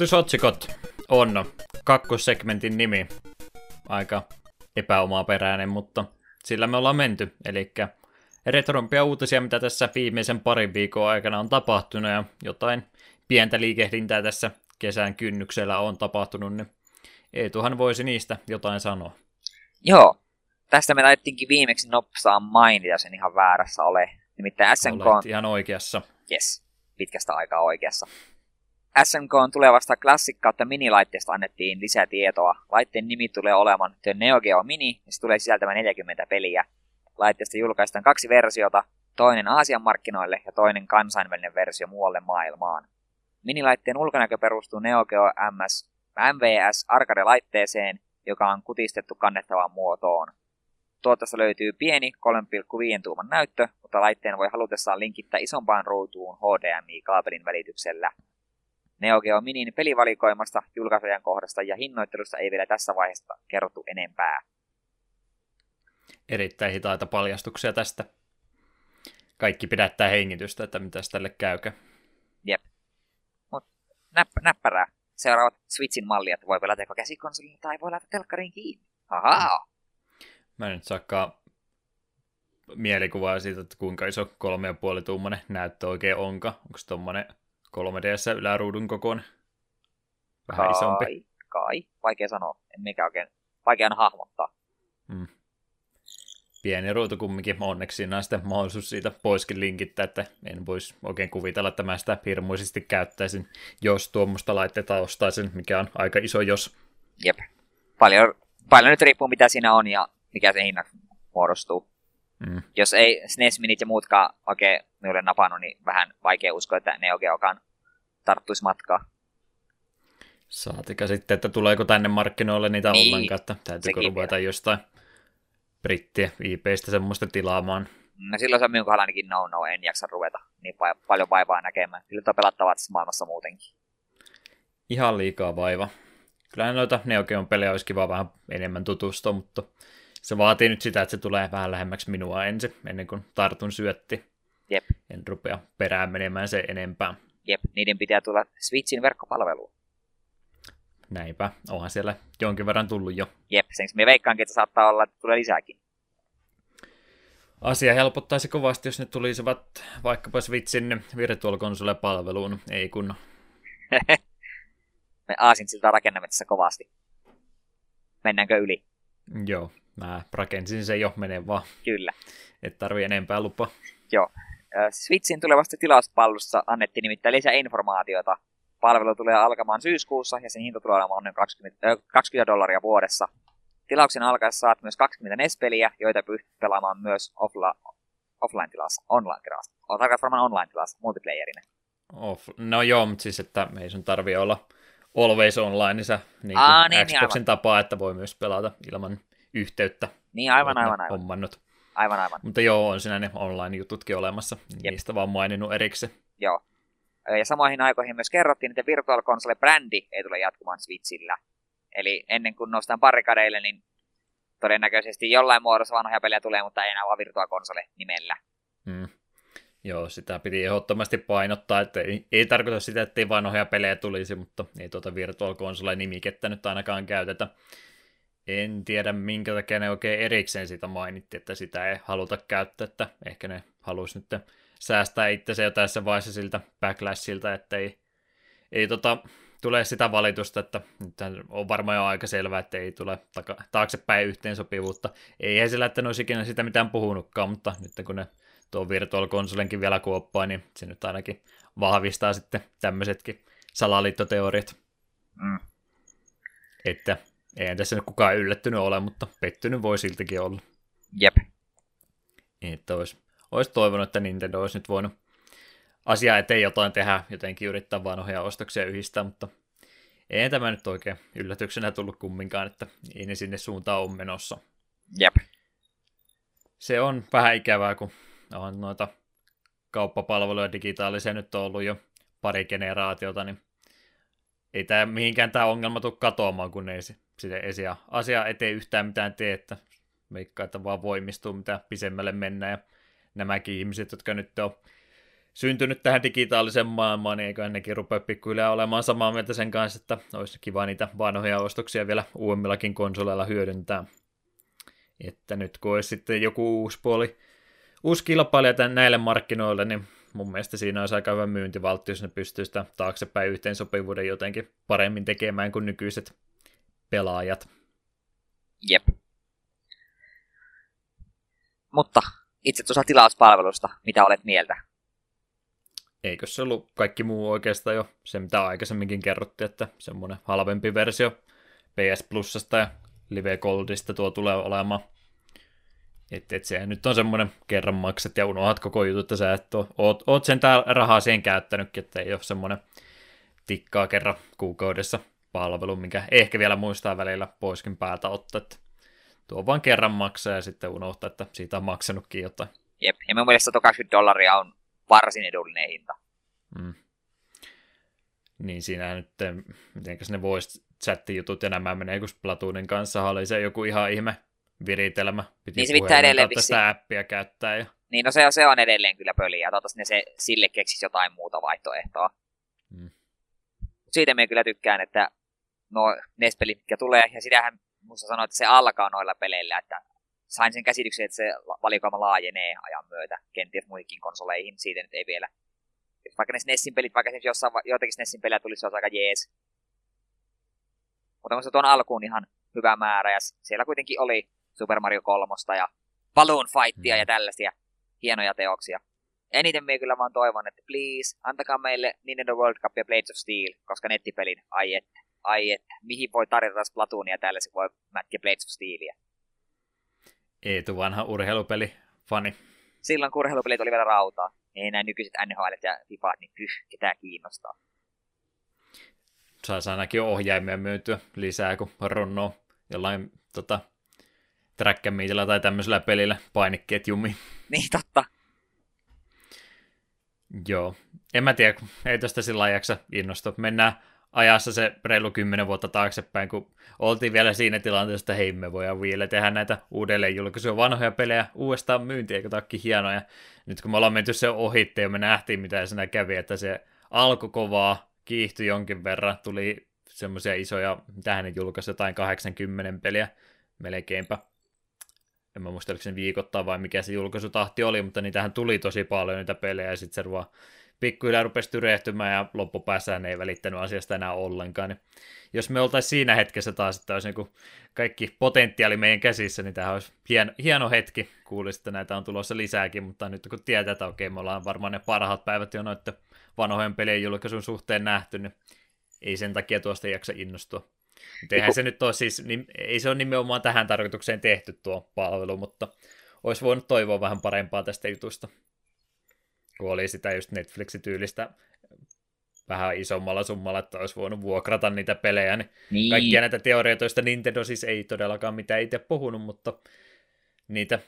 A: Uutisotsikot on kakkossegmentin nimi. Aika epäomaperäinen, mutta sillä me ollaan menty. Eli retrompia uutisia, mitä tässä viimeisen parin viikon aikana on tapahtunut ja jotain pientä liikehdintää tässä kesän kynnyksellä on tapahtunut, niin Eetuhan voisi niistä jotain sanoa.
B: Joo, tästä me taittiinkin viimeksi nopsaan mainita, sen ihan väärässä ole. Nimittäin SNK
A: on... ihan oikeassa.
B: Yes, pitkästä aikaa oikeassa. SMK on tulevasta Classic kautta minilaitteesta annettiin lisää tietoa. Laitteen nimi tulee olemaan The Neo Geo Mini, ja se tulee sisältämään 40 peliä. Laitteesta julkaistaan kaksi versiota, toinen Aasian markkinoille ja toinen kansainvälinen versio muualle maailmaan. Minilaitteen ulkonäkö perustuu Neo Geo MS MVS arcade-laitteeseen, joka on kutistettu kannettavaan muotoon. Tuotossa löytyy pieni 3,5 tuuman näyttö, mutta laitteen voi halutessaan linkittää isompaan ruutuun HDMI-kaapelin välityksellä. Neo Geo Minin pelivalikoimasta, julkaisujen kohdasta ja hinnoittelusta ei vielä tässä vaiheessa kerrottu enempää.
A: Erittäin hitaita paljastuksia tästä. Kaikki pidättää hengitystä, että mitäs tälle käykö.
B: Jep. Mut näpp- näppärää. Seuraavat Switchin mallia, että voi pelata joko käsikonsolilla tai voi laittaa telkkariin kiinni. Ahaa!
A: Mä en nyt saakaan mielikuvaa siitä, että kuinka iso kolme ja puoli tuummainen näyttö oikein onka. Onko se tuommoinen 3DS yläruudun kokoinen? Vähän kai, isompi.
B: Kai, vaikea sanoa. En mikä oikein, vaikea hahmottaa.
A: Mm. Pieni ruutu kumminkin, onneksi siinä on sitten mahdollisuus siitä poiskin linkittää, että en voisi oikein kuvitella, että mä sitä hirmuisesti käyttäisin, jos tuommoista laitteita ostaisin, mikä on aika iso jos.
B: Jep. Paljon, paljon nyt riippuu mitä siinä on ja mikä se hinnaksi muodostuu. Mm. Jos ei SNES Minit ja muutkaan oikein minulle napannut, niin vähän vaikea uskoa, että Neo Geokaan tarttuisi matkaa.
A: Saatika sitten, että tuleeko tänne markkinoille niitä niin, ollenkaan, että täytyykö ruveta jostain brittiä IPstä semmoista tilaamaan.
B: No silloin se on minun kohdalla ainakin no no, en jaksa ruveta niin va- paljon vaivaa näkemään. Kyllä on pelattavaa tässä maailmassa muutenkin.
A: Ihan liikaa vaiva. Kyllä noita Neo pelejä olisi kiva vähän enemmän tutustua, mutta se vaatii nyt sitä, että se tulee vähän lähemmäksi minua ensin, ennen kuin tartun syötti.
B: Jep.
A: En rupea perään menemään se enempää.
B: Jep, niiden pitää tulla Switchin verkkopalveluun.
A: Näinpä, onhan siellä jonkin verran tullut jo.
B: Jep, sen me veikkaankin, että saattaa olla, että tulee lisääkin.
A: Asia helpottaisi kovasti, jos ne tulisivat vaikkapa Switchin virtual palveluun ei kun.
B: me aasin siltä rakennamme tässä kovasti. Mennäänkö yli?
A: Joo, mä rakensin sen jo, menee vaan.
B: Kyllä.
A: Et tarvii enempää lupa.
B: Joo. Switchin tulevasta tilauspalvelusta annettiin nimittäin lisää informaatiota. Palvelu tulee alkamaan syyskuussa ja sen hinta tulee olemaan noin 20, äh, 20 dollaria vuodessa. Tilauksen alkaessa saat myös 20 NES-peliä, joita pystyt pelaamaan myös offla, offline-tilassa, online-tilassa. On tarkoitus varmaan online-tilassa, multiplayerina.
A: Off. No joo, mutta siis, että ei sun tarvii olla always online, niin, sä, niin Aa, niin, Xboxin niin, tapaa, että voi myös pelata ilman yhteyttä.
B: Niin, aivan, aivan, aivan.
A: Hommannut.
B: Aivan, aivan.
A: Mutta joo, on siinä ne online-jututkin olemassa. Jep. Niistä vaan maininnut erikseen.
B: Joo. Ja samoihin aikoihin myös kerrottiin, että Virtual Console-brändi ei tule jatkumaan Switchillä. Eli ennen kuin nostan parikadeille, niin todennäköisesti jollain muodossa vanhoja pelejä tulee, mutta ei enää vaan Virtual Console nimellä.
A: Hmm. Joo, sitä piti ehdottomasti painottaa, että ei, ei tarkoita sitä, että ei vanhoja pelejä tulisi, mutta ei tuota Virtual Console-nimikettä nyt ainakaan käytetä. En tiedä, minkä takia ne oikein erikseen sitä mainitti, että sitä ei haluta käyttää, että ehkä ne halusi nyt säästää itse jo tässä vaiheessa siltä backlashilta, että ei, ei tota, tule sitä valitusta, että nyt on varmaan jo aika selvää, että ei tule taka- taaksepäin yhteensopivuutta. Ei sillä, että ne olisi ikinä sitä mitään puhunutkaan, mutta nyt kun ne tuo Virtual Consolenkin vielä kuoppaa, niin se nyt ainakin vahvistaa sitten tämmöisetkin salaliittoteoriat. Mm. Että ei tässä nyt kukaan yllättynyt ole, mutta pettynyt voi siltikin olla.
B: Jep.
A: Että olisi, olisi toivonut, että Nintendo olisi nyt voinut asiaa eteen jotain tehdä, jotenkin yrittää vanhoja ostoksia yhdistää, mutta ei tämä nyt oikein yllätyksenä tullut kumminkaan, että ei ne sinne suuntaan ole menossa.
B: Jep.
A: Se on vähän ikävää, kun on noita kauppapalveluja digitaalisia nyt on ollut jo pari generaatiota, niin ei tämä mihinkään tämä ongelma tule katoamaan, kun ei sitä esiä asia eteen yhtään mitään tee, että veikkaa, että vaan voimistuu, mitä pisemmälle mennään. Ja nämäkin ihmiset, jotka nyt on syntynyt tähän digitaaliseen maailmaan, niin eiköhän nekin rupea pikkuhiljaa olemaan samaa mieltä sen kanssa, että olisi kiva niitä vanhoja ostoksia vielä uudemmillakin konsoleilla hyödyntää. Että nyt kun olisi sitten joku uusi puoli, uusi kilpailija tämän näille markkinoille, niin mun mielestä siinä olisi aika hyvä myyntivaltti, jos ne pystyy sitä taaksepäin yhteensopivuuden jotenkin paremmin tekemään kuin nykyiset pelaajat.
B: Jep. Mutta itse tuossa tilauspalvelusta, mitä olet mieltä?
A: Eikö se ollut kaikki muu oikeastaan jo se, mitä aikaisemminkin kerrottiin, että semmoinen halvempi versio PS Plusasta ja Live Goldista tuo tulee olemaan. Että et sehän nyt on semmoinen kerran maksat ja unohdat koko jutut, että sä et ole, oot, oot sen tää rahaa siihen käyttänytkin, että ei ole semmoinen tikkaa kerran kuukaudessa palvelu, mikä ehkä vielä muistaa välillä poiskin päältä ottaa, että tuo vaan kerran maksaa ja sitten unohtaa, että siitä on maksanutkin jotain.
B: Jep, ja mun mielestä 120 dollaria on varsin edullinen hinta. Mm.
A: Niin siinä nyt, miten ne voisi chattijutut ja nämä menee, kun Splatoonin kanssa oli se joku ihan ihme viritelmä.
B: Piti niin se pitää edelleen
A: sitä appia käyttää. Ja...
B: Niin no se, se on edelleen kyllä pöliä. Toivottavasti ne se, sille keksisi jotain muuta vaihtoehtoa. Mm. Siitä me kyllä tykkään, että no NES-pelit, mitkä tulee, ja sitähän musta sanoi, että se alkaa noilla peleillä, että sain sen käsityksen, että se valikoima laajenee ajan myötä kenties muihinkin konsoleihin, siitä nyt ei vielä. Vaikka ne SNESin pelit, vaikka jossain, joitakin SNESin pelejä tulisi, se olisi aika jees. Mutta musta tuon alkuun ihan hyvä määrä, ja siellä kuitenkin oli Super Mario 3 ja Balloon Fightia mm. ja tällaisia hienoja teoksia. Eniten me kyllä vaan toivon, että please, antakaa meille Nintendo World Cup ja Blades of Steel, koska nettipelin, ai että, ai että, mihin voi tarjota Splatoonia tällä, se voi mätkiä Blades of Steelia.
A: Eetu vanha urheilupeli, fani.
B: Silloin kun urheilupelit oli vielä rautaa. Ei näin nykyiset NHL ja FIFA, niin pyh, ketään kiinnostaa.
A: Saisi ainakin ohjaimia myytyä lisää, kun runnoo jollain tota, track tai tämmöisellä pelillä painikkeet jumi.
B: Niin, totta.
A: Joo. En mä tiedä, ei tästä sillä jaksa innostua. Mennään ajassa se reilu kymmenen vuotta taaksepäin, kun oltiin vielä siinä tilanteessa, että hei, me voidaan vielä tehdä näitä uudelleen julkaisuja vanhoja pelejä uudestaan myyntiä, eikö takki hienoja. Nyt kun me ollaan menty se ohitte ja me nähtiin, mitä siinä kävi, että se alkoi kovaa, kiihtyi jonkin verran, tuli semmoisia isoja, mitä hänen julkaisi, jotain 80 peliä melkeinpä. En mä muista, oliko se viikoittaa vai mikä se julkaisutahti oli, mutta niitähän tuli tosi paljon niitä pelejä, ja sitten se vaan pikkuhiljaa rupesi tyrehtymään ja loppupäässään ei välittänyt asiasta enää ollenkaan. Niin jos me oltaisiin siinä hetkessä taas, että olisi niin kaikki potentiaali meidän käsissä, niin tämä olisi hieno, hieno hetki. Kuulisi, että näitä on tulossa lisääkin, mutta nyt kun tietää, että okei, me ollaan varmaan ne parhaat päivät jo noiden vanhojen pelien julkaisun suhteen nähty, niin ei sen takia tuosta jaksa innostua. Mutta eihän se nyt ole siis, niin, ei se ole nimenomaan tähän tarkoitukseen tehty tuo palvelu, mutta olisi voinut toivoa vähän parempaa tästä jutusta kun oli sitä just Netflix-tyylistä vähän isommalla summalla, että olisi voinut vuokrata niitä pelejä, niin, niin. kaikkia näitä teorioita, joista Nintendo siis ei todellakaan mitään itse puhunut, mutta niitä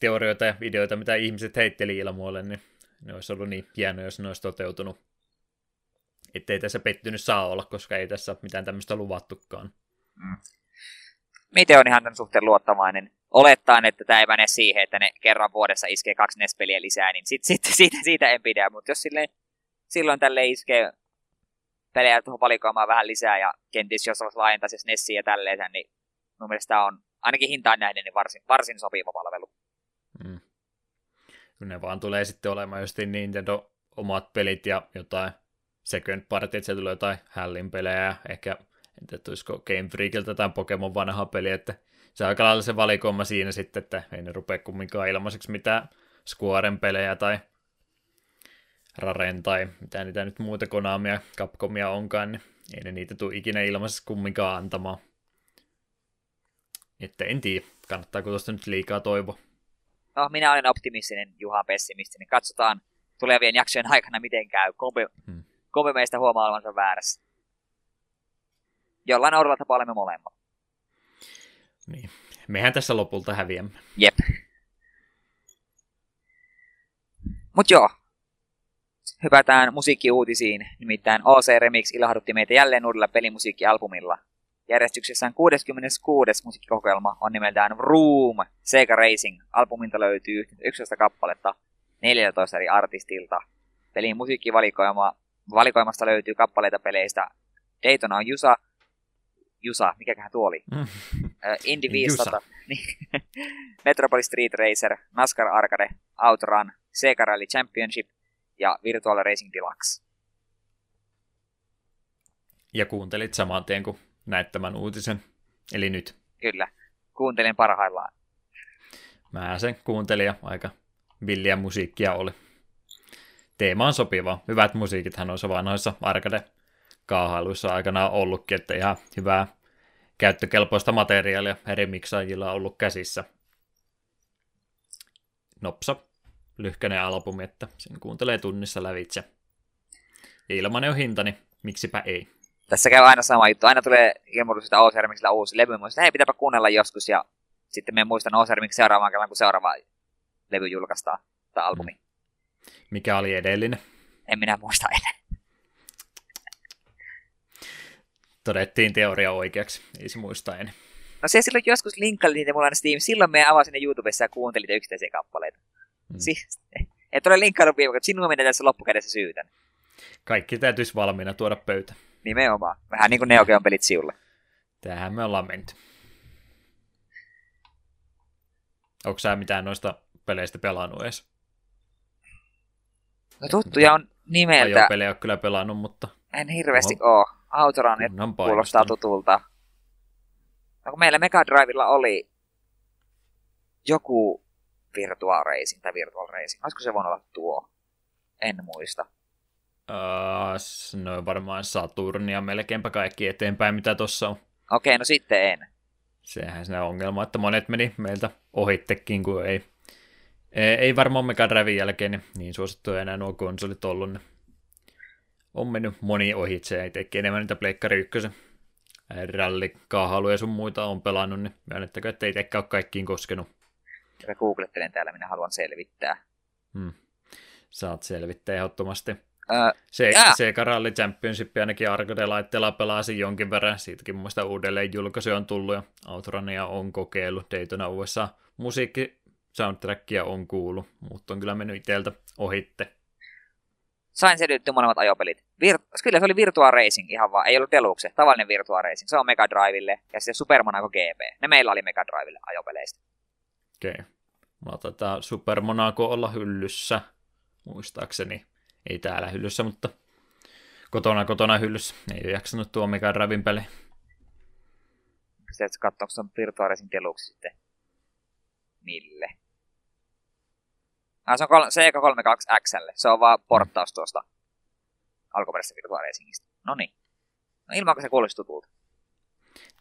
A: teorioita ja videoita, mitä ihmiset heitteli ilmoille, niin ne olisi ollut niin hienoja, jos ne olisi toteutunut. Että ei tässä pettynyt saa olla, koska ei tässä mitään tämmöistä luvattukaan. Mm.
B: Miten on ihan tämän suhteen luottavainen olettaen, että tämä ei mene siihen, että ne kerran vuodessa iskee kaksi NES-peliä lisää, niin sit, sit, siitä, siitä en pidä. Mutta jos silleen, silloin tälle iskee pelejä tuohon valikoimaan vähän lisää ja kenties jos olisi laajentaisi NESiä ja tälleen, niin mun mielestä on ainakin hintaan nähden niin varsin, varsin sopiva palvelu. Mm.
A: Ne vaan tulee sitten olemaan just Nintendo omat pelit ja jotain second party, että se tulee jotain hällin pelejä ja ehkä en tiedä, olisiko Game Freakiltä tai Pokemon vanha peli, että se on aika lailla se valikoima siinä sitten, että ei ne rupea kumminkaan ilmaiseksi mitään Squaren pelejä tai Raren tai mitä niitä nyt muuta Konamia, Capcomia onkaan, niin ei ne niitä tule ikinä ilmaiseksi kumminkaan antamaan. Että en tiedä, kannattaako tuosta nyt liikaa toivoa.
B: No, minä olen optimistinen, Juha pessimistinen. Katsotaan tulevien jaksojen aikana, miten käy. Kumpi, hmm. kumpi meistä huomaa olevansa väärässä. Jollain oudolla tapaa olemme molemmat.
A: Niin. Mehän tässä lopulta häviämme.
B: Jep. Mut joo. Hypätään musiikkiuutisiin. Nimittäin OC Remix ilahdutti meitä jälleen uudella pelimusiikkialbumilla. Järjestyksessään 66. musiikkikokoelma on nimeltään Room Sega Racing. Albumilta löytyy 11 kappaletta 14 eri artistilta. Pelin musiikkivalikoima valikoimasta löytyy kappaleita peleistä Daytona on Jusa, Jusa, mikäköhän tuo oli?
A: Mm.
B: Uh, Indy 500, niin. Metropolis Street Racer, NASCAR Arcade, Outrun, Sega Rally Championship ja Virtual Racing Deluxe.
A: Ja kuuntelit saman tien, kun näit tämän uutisen. Eli nyt.
B: Kyllä, kuuntelin parhaillaan.
A: Mä sen kuuntelin ja aika villiä musiikkia oli. Teema on sopiva. Hyvät musiikithan on vanhoissa arcade-kaahailuissa aikanaan ollutkin, että ihan hyvää käyttökelpoista materiaalia eri miksaajilla on ollut käsissä. Nopsa, lyhkäinen albumi, että sen kuuntelee tunnissa lävitse. Ilmanen on hinta, niin miksipä ei.
B: Tässä käy aina sama juttu. Aina tulee ilmoitus, että OCRMixillä uusi levy. Mä hei, pitääpä kuunnella joskus ja sitten me muistan OCRMix seuraavaan kerran, kun seuraava levy julkaistaan, tai albumi. Mm.
A: Mikä oli edellinen?
B: En minä muista enää.
A: Todettiin teoria oikeaksi, ei se muista enää.
B: No se silloin joskus linkkaili niitä mulla Steam. Silloin me avasin ne YouTubessa ja kuuntelin yksittäisiä kappaleita. Mm. Siis, et ole linkkailu viime, mutta sinua minä tässä loppukädessä syytän.
A: Kaikki täytyisi valmiina tuoda pöytä.
B: Nimenomaan. Vähän niin kuin Neo Geo pelit siulle.
A: Tähän me ollaan menty. Onko sä mitään noista peleistä pelannut edes?
B: No tuttuja on nimeltä.
A: pelejä on kyllä pelannut, mutta...
B: En hirveästi oo. Outrun kuulostaa tutulta. No kun meillä Mega Drivella oli joku Virtual Racing tai Virtual Racing. Olisiko se voinut olla tuo? En muista.
A: Uh, no varmaan Saturnia melkeinpä kaikki eteenpäin, mitä tuossa on.
B: Okei, okay, no sitten en.
A: Sehän se ongelma, että monet meni meiltä ohittekin, kun ei, ei, ei varmaan Mega Driven jälkeen niin, niin suosittuja enää nuo konsolit ollut. On mennyt moni ohitse, ei teki enemmän niitä Pleikkari 1 rallikaahaluja ja sun muita on pelannut, niin myönnettäkö, että ei tekään ole kaikkiin koskenut.
B: Ja googlettelen täällä, minä haluan selvittää.
A: Hmm. Saat selvittää ehdottomasti.
B: Uh,
A: se, Sega Rally Championship ainakin arcade-laitteella pelasi jonkin verran. Siitäkin muista uudelleen julkaisu on tullut ja Outrania on kokeillut. Daytona USA musiikki soundtrackia on kuullut, mutta on kyllä mennyt itseltä ohitte.
B: Sain selvittyä molemmat ajopelit. Vir- kyllä se oli Virtua Racing ihan vaan, ei ollut Deluxe, tavallinen Virtua Racing. Se on Mega Drivelle ja sitten Super Monaco GP. Ne meillä oli Mega Drivelle ajopeleistä.
A: Okei. Okay. Mulla taitaa Super Monaco olla hyllyssä, muistaakseni ei täällä hyllyssä, mutta kotona kotona hyllyssä. Ei ole jaksanut tuo Mega Driven peli.
B: Että katsoa, se on virtuaalisin deluxe sitten. Mille? Ah, se on Sega 32 XL. Se on vaan porttaus tuosta alkuperäisestä Virtua Racingista. No niin. No ilman, se kuulosti tutulta.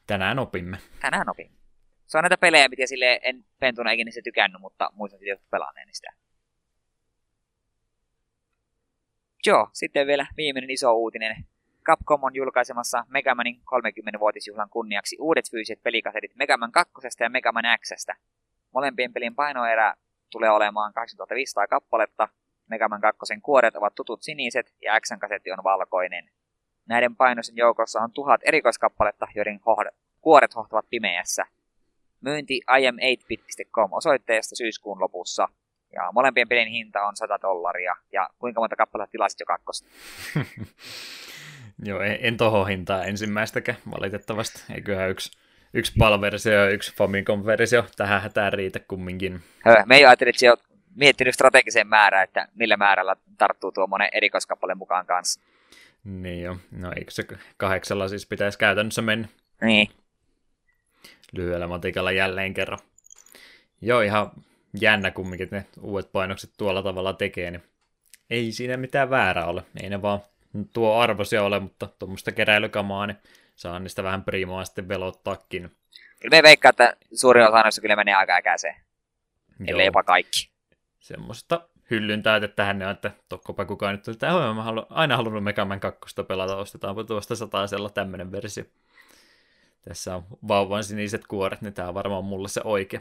A: Tänään opimme.
B: Tänään opimme. Se on näitä pelejä, mitä sille en pentuna ikinä se tykännyt, mutta muistan sitten pelaaneeni sitä. Joo, sitten vielä viimeinen iso uutinen. Capcom on julkaisemassa Megamanin 30-vuotisjuhlan kunniaksi uudet fyysiset pelikasetit Megaman 2 ja Megaman X. Molempien pelin painoerä tulee olemaan 8500 kappaletta. Megaman 2 kuoret ovat tutut siniset ja X-kasetti on valkoinen. Näiden painoisen joukossa on tuhat erikoiskappaletta, joiden hohd- kuoret hohtavat pimeässä. Myynti im8bit.com osoitteesta syyskuun lopussa. Ja molempien pelin hinta on 100 dollaria. Ja kuinka monta kappaletta tilasit jo kakkosta?
A: Joo, en, en toho hintaa ensimmäistäkään valitettavasti. Eiköhän yksi, yksi PAL-versio ja yksi Famicom-versio tähän hätään riitä kumminkin.
B: Höh, me ei ajattelin, että se on miettinyt strategisen määrää, että millä määrällä tarttuu tuo monen erikoiskappale mukaan kanssa.
A: Niin jo, no eikö se kahdeksalla siis pitäisi käytännössä mennä?
B: Niin.
A: Lyhyellä matikalla jälleen kerran. Joo, ihan jännä kumminkin, että ne uudet painokset tuolla tavalla tekee, niin ei siinä mitään väärää ole. Ei ne vaan tuo arvoisia ole, mutta tuommoista keräilykamaa, niin saa niistä vähän primoa sitten velottaakin.
B: Kyllä me veikkaa, että suurin osa noista kyllä menee aika äkäiseen. Ellei jopa kaikki.
A: Semmoista hyllyn tähän on, että tokkopa kukaan nyt että oh, mä haluan, aina halunnut Megaman 2 pelata, ostetaanpa tuosta sataisella tämmöinen versio. Tässä on vauvan siniset kuoret, niin tämä on varmaan mulle se oikea.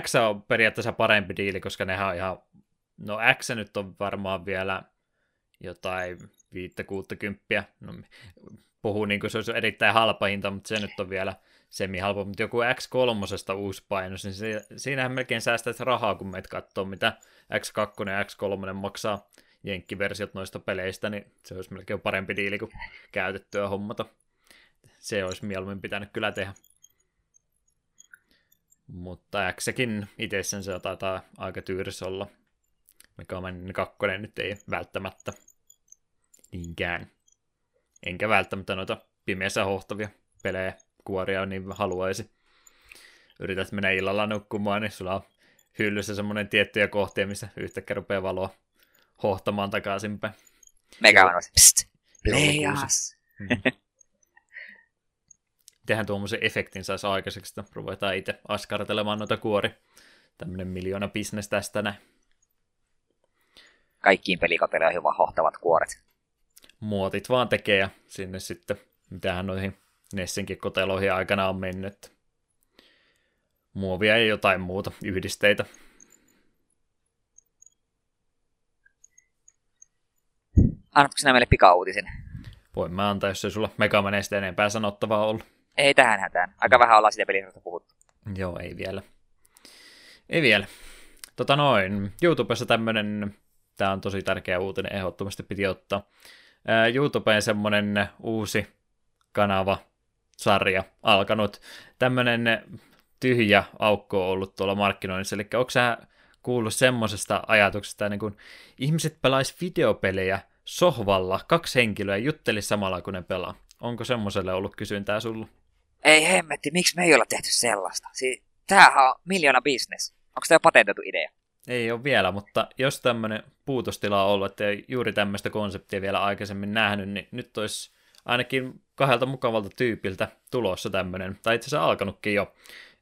A: X on periaatteessa parempi diili, koska nehän on ihan... No X nyt on varmaan vielä jotain 5-60. No, puhuu niin kuin se olisi erittäin halpa hinta, mutta se nyt on vielä semi-halpa, mutta joku X3 uusi painos, niin siinähän melkein säästäisi rahaa, kun meitä katsoo, mitä X2 ja X3 maksaa jenkkiversiot noista peleistä, niin se olisi melkein parempi diili kuin käytettyä hommata. Se olisi mieluummin pitänyt kyllä tehdä. Mutta Xkin itsessään se taitaa aika tyyris olla. Mega Man 2 nyt ei välttämättä niinkään. Enkä välttämättä noita pimeässä hohtavia pelejä kuoria niin haluaisi. Yrität mennä illalla nukkumaan, niin sulla on hyllyssä semmoinen tiettyjä kohtia, missä yhtäkkiä rupeaa valoa hohtamaan takaisinpäin.
B: Mega Man pst, playas.
A: Tehän tuommoisen efektin saisi aikaiseksi, että ruvetaan itse askartelemaan noita kuori. Tämmöinen miljoona bisnes tästä näin.
B: Kaikkiin pelikapeleihin hyvä hohtavat kuoret.
A: Muotit vaan tekee ja sinne sitten, mitähän noihin Nessinkin koteloihin aikana on mennyt. Muovia ja jotain muuta, yhdisteitä.
B: Annatko sinä meille pikauutisen?
A: Voin mä antaa, jos ei sulla Megamaneista enempää sanottavaa ollut.
B: Ei tähän hätään. Aika vähän ollaan sitä pelistä puhuttu.
A: Joo, ei vielä. Ei vielä. Tota noin, YouTubessa tämmönen, tää on tosi tärkeä uutinen, ehdottomasti piti ottaa. YouTubeen semmonen uusi kanava, sarja alkanut. Tämmönen tyhjä aukko on ollut tuolla markkinoinnissa, eli onko sä kuullut semmoisesta ajatuksesta, niin kun ihmiset pelaisi videopelejä sohvalla, kaksi henkilöä jutteli samalla kun ne pelaa. Onko semmoiselle ollut kysyntää sulla?
B: Ei hemmetti, miksi me ei olla tehty sellaista? Si- Tämähän on miljoona business. Onko tämä patentoitu idea?
A: Ei ole vielä, mutta jos tämmöinen puutostila on ollut, että ei juuri tämmöistä konseptia vielä aikaisemmin nähnyt, niin nyt olisi ainakin kahdelta mukavalta tyypiltä tulossa tämmöinen, tai itse asiassa alkanutkin jo.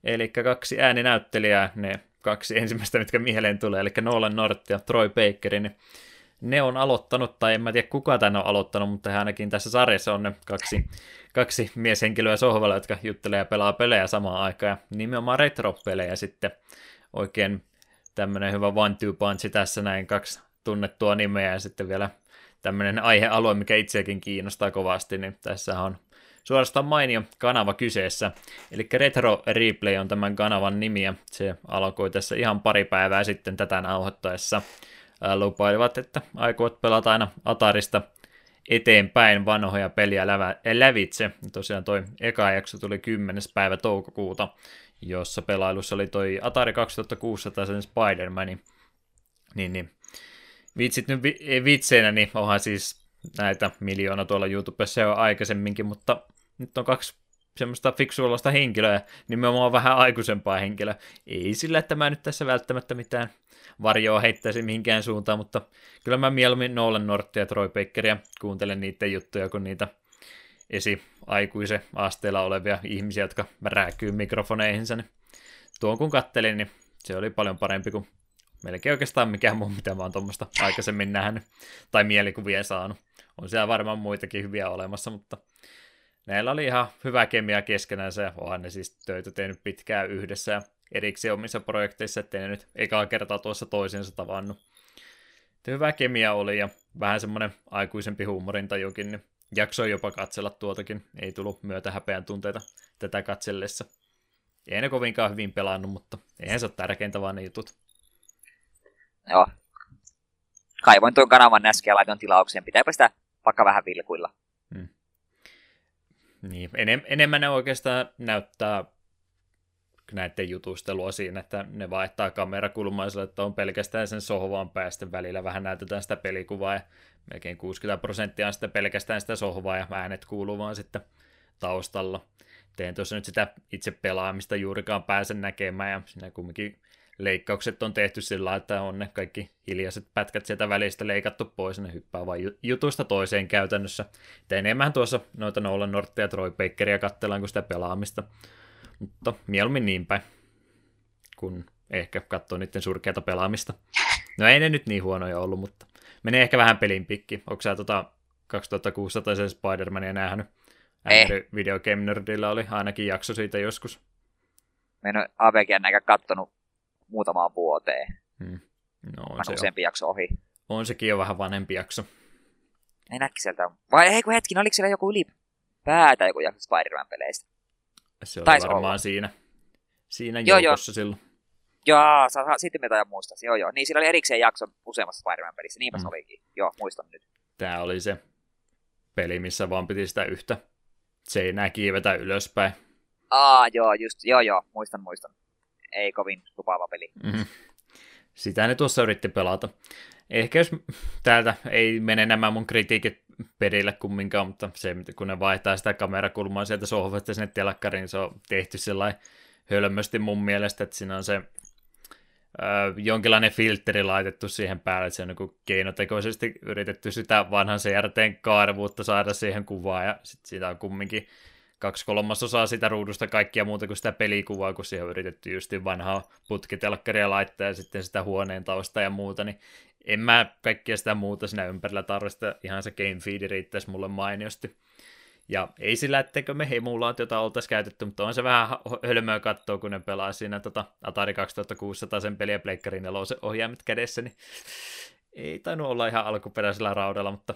A: Eli kaksi ääninäyttelijää, ne kaksi ensimmäistä, mitkä mieleen tulee, eli Nolan North ja Troy Baker, niin ne on aloittanut, tai en mä tiedä kuka tänne on aloittanut, mutta he ainakin tässä sarjassa on ne kaksi, kaksi mieshenkilöä sohvalla, jotka juttelee ja pelaa pelejä samaan aikaan, ja nimenomaan retro-pelejä sitten. Oikein tämmöinen hyvä one-two punch tässä näin, kaksi tunnettua nimeä ja sitten vielä tämmöinen aihealue, mikä itseäkin kiinnostaa kovasti, niin tässä on suorastaan mainio kanava kyseessä. Eli Retro Replay on tämän kanavan nimi, ja se alkoi tässä ihan pari päivää sitten tätä nauhoittaessa. Lupailivat, että aikovat pelata aina Atarista eteenpäin vanhoja peliä lävitse. Tosiaan toi eka jakso tuli 10. päivä toukokuuta, jossa pelailussa oli toi Atari 2600 sen Spider-Man. Niin, niin vitsit nyt vitseinä, niin onhan siis näitä miljoona tuolla YouTubessa jo aikaisemminkin, mutta nyt on kaksi semmoista fiksuolosta henkilöä, nimenomaan vähän aikuisempaa henkilöä. Ei sillä, että mä nyt tässä välttämättä mitään varjoa heittäisi mihinkään suuntaan, mutta kyllä mä mieluummin Nolan Norttia ja Troy Bakeria kuuntelen niiden juttuja, kun niitä esi-aikuisen asteella olevia ihmisiä, jotka rääkyy mikrofoneihinsa. Niin tuon kun kattelin, niin se oli paljon parempi kuin melkein oikeastaan mikään muu, mitä mä oon tuommoista aikaisemmin nähnyt tai mielikuvia saanut. On siellä varmaan muitakin hyviä olemassa, mutta näillä oli ihan hyvä kemia keskenään ja onhan ne siis töitä tehnyt pitkään yhdessä ja erikseen omissa projekteissa, ettei ne nyt ekaa kertaa tuossa toisensa tavannut. Hyvä kemia oli ja vähän semmoinen aikuisempi huumorintajukin, niin jaksoi jopa katsella tuotakin. Ei tullut myötä häpeän tunteita tätä katsellessa. Ei ne kovinkaan hyvin pelannut, mutta eihän se ole tärkeintä vaan ne jutut.
B: Joo. Kaivoin tuon kanavan äsken ja laitoin tilaukseen. Pitääpä sitä vaikka vähän vilkuilla. Hmm.
A: Niin, enem- enemmän ne oikeastaan näyttää näiden jutustelua siinä, että ne vaihtaa kamerakulmaa että on pelkästään sen sohvaan päästä välillä vähän näytetään sitä pelikuvaa ja melkein 60 prosenttia on sitten pelkästään sitä sohvaa ja äänet kuuluu vaan sitten taustalla. Teen tuossa nyt sitä itse pelaamista juurikaan pääsen näkemään ja siinä kumminkin leikkaukset on tehty sillä että on ne kaikki hiljaiset pätkät sieltä välistä leikattu pois, ne hyppää vain jutusta toiseen käytännössä. Et enemmän tuossa noita Nolan Norttia ja Troy Bakeria katsellaan kuin sitä pelaamista. Mutta mieluummin niin päin, kun ehkä katsoo niiden surkeata pelaamista. No ei ne nyt niin huonoja ollut, mutta menee ehkä vähän pelin pikki. Onko sä tota 2600 sen Spider-Mania nähnyt? Video Game Nerdillä oli ainakin jakso siitä joskus.
B: Mä en ole AVGn näkään kattonut muutamaan vuoteen.
A: Hmm. No,
B: on se useampi jakso ohi.
A: On sekin jo vähän vanhempi jakso.
B: En sieltä. Vai ei kun hetki, oliko siellä joku yli päätä joku jakso Spider-Man-peleistä?
A: Se oli
B: Taisi
A: varmaan
B: olla.
A: siinä, siinä
B: Joo,
A: joukossa silloin.
B: Joo, sa- sa- sitten mitä jo muistas. Joo, joo. Niin, siinä oli erikseen jakso useammassa Spider-Man-pelissä. Niinpä se
A: Mm.
B: olikin. Joo, muistan nyt.
A: Tämä oli se peli, missä vaan piti sitä yhtä seinää kiivetä ylöspäin.
B: Aa, joo, just, joo, joo, muistan, muistan. Ei kovin lupaava peli.
A: Mm-hmm. Sitä ne tuossa yritti pelata. Ehkä jos täältä ei mene nämä mun kritiikit perille kumminkaan, mutta se, kun ne vaihtaa sitä kamerakulmaa sieltä sohvasta sinne telkkariin, niin se on tehty sellainen hölmösti mun mielestä, että siinä on se ö, jonkinlainen filtteri laitettu siihen päälle, että se on niin keinotekoisesti yritetty sitä vanhan CRTn kaarvuutta saada siihen kuvaan, ja sitten siitä on kumminkin kaksi kolmasosaa sitä ruudusta kaikkia muuta kuin sitä pelikuvaa, kun siihen on yritetty just vanhaa putkitelkkaria laittaa ja sitten sitä huoneen tausta ja muuta, niin en mä kaikkia sitä muuta siinä ympärillä tarvista, ihan se game feed riittäisi mulle mainiosti. Ja ei sillä, etteikö me emulaatiota oltaisi käytetty, mutta on se vähän hölmöä katsoa, kun ne pelaa siinä tota Atari 2600 sen peliä Pleikkarin nelosen ohjaimet kädessä, niin ei tainnut olla ihan alkuperäisellä raudalla, mutta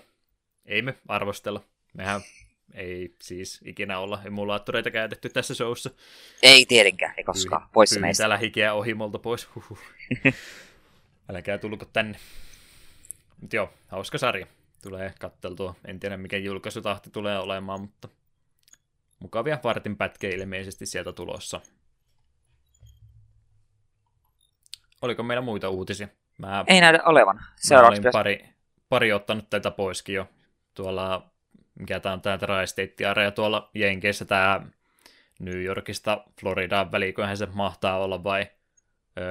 A: ei me arvostella. Mehän ei siis ikinä olla emulaattoreita käytetty tässä showssa.
B: Ei tietenkään, ei koskaan. Pois se meistä.
A: Täällä hikeä ohimolta pois. Huhhuh. Älkää tulko tänne. Mutta joo, hauska sarja. Tulee katteltua. En tiedä mikä julkaisutahti tulee olemaan, mutta mukavia vartin pätkiä ilmeisesti sieltä tulossa. Oliko meillä muita uutisia? Mä,
B: Ei näytä olevan.
A: mä
B: Seuraavaksi
A: olin
B: pitäisi...
A: pari, pari ottanut tätä poiskin jo. Tuolla, mikä tää on tää Tri-State ja tuolla Jenkeissä tää New Yorkista Floridaan väliköhän se mahtaa olla vai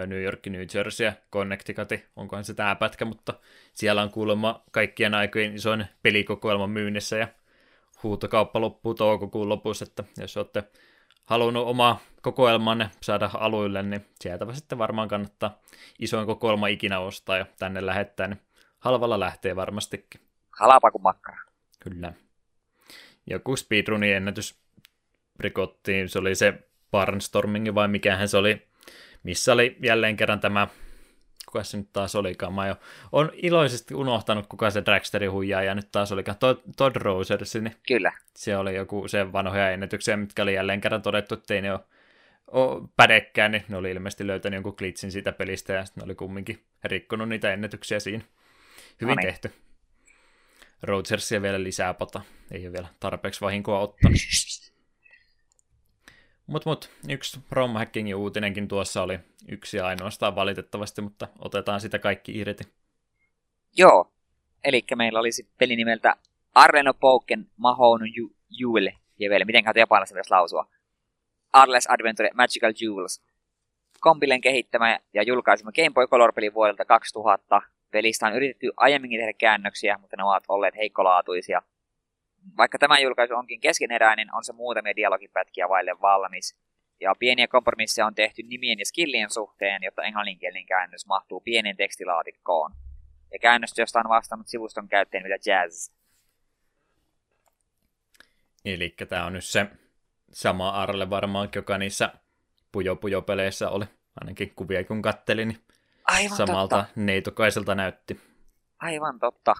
A: New York, New Jersey ja Connecticut, onkohan se tämä pätkä, mutta siellä on kuulemma kaikkien aikojen isoin pelikokoelma myynnissä ja huutokauppa loppuu toukokuun lopussa, että jos olette halunnut omaa kokoelmanne saada aluille, niin sieltä sitten varmaan kannattaa isoin kokoelma ikinä ostaa ja tänne lähettää, niin halvalla lähtee varmastikin.
B: Halapa kuin makkara.
A: Kyllä. Joku speedrunin ennätys rikottiin, se oli se Barnstorming vai mikähän se oli, missä oli jälleen kerran tämä, kuka se nyt taas olikaan, mä jo on iloisesti unohtanut, kuka se Dragsterin huijaaja nyt taas olikaan, Todd, Todd Rosers, niin
B: Kyllä.
A: se oli joku se vanhoja ennätyksiä, mitkä oli jälleen kerran todettu, että ei ne ole, pädekkään, niin ne oli ilmeisesti löytänyt jonkun glitchin siitä pelistä ja sitten ne oli kumminkin rikkonut niitä ennätyksiä siinä. Hyvin
B: No niin.
A: tehty. Rogersia vielä lisää pata. Ei ole vielä tarpeeksi vahinkoa ottanut. Mut mut, yksi ROM hackingin uutinenkin tuossa oli yksi ainoastaan valitettavasti, mutta otetaan sitä kaikki irti.
B: Joo. Eli meillä olisi peli nimeltä Arleno Poken Mahon Jewel. Jevel, miten kautta japaniksi pitäisi lausua. Arles Adventure Magical Jewels. Kompilen kehittämä ja julkaisema Game Boy Color-peli vuodelta 2000. Pelistä on yritetty aiemminkin tehdä käännöksiä, mutta ne ovat olleet heikkolaatuisia. Vaikka tämä julkaisu onkin keskeneräinen, on se muutamia dialogipätkiä vaille valmis. Ja pieniä kompromisseja on tehty nimien ja skillien suhteen, jotta englanninkielinen käännös mahtuu pienen tekstilaatikkoon. Ja käännöstä, josta on vastannut sivuston käyttäjän mitä Jazz.
A: Eli tämä on nyt se sama Arle varmaankin, joka niissä Pujo Pujo peleissä oli. Ainakin kuvia kun kattelin, niin
B: Aivan
A: samalta
B: totta.
A: neitokaiselta näytti.
B: Aivan totta.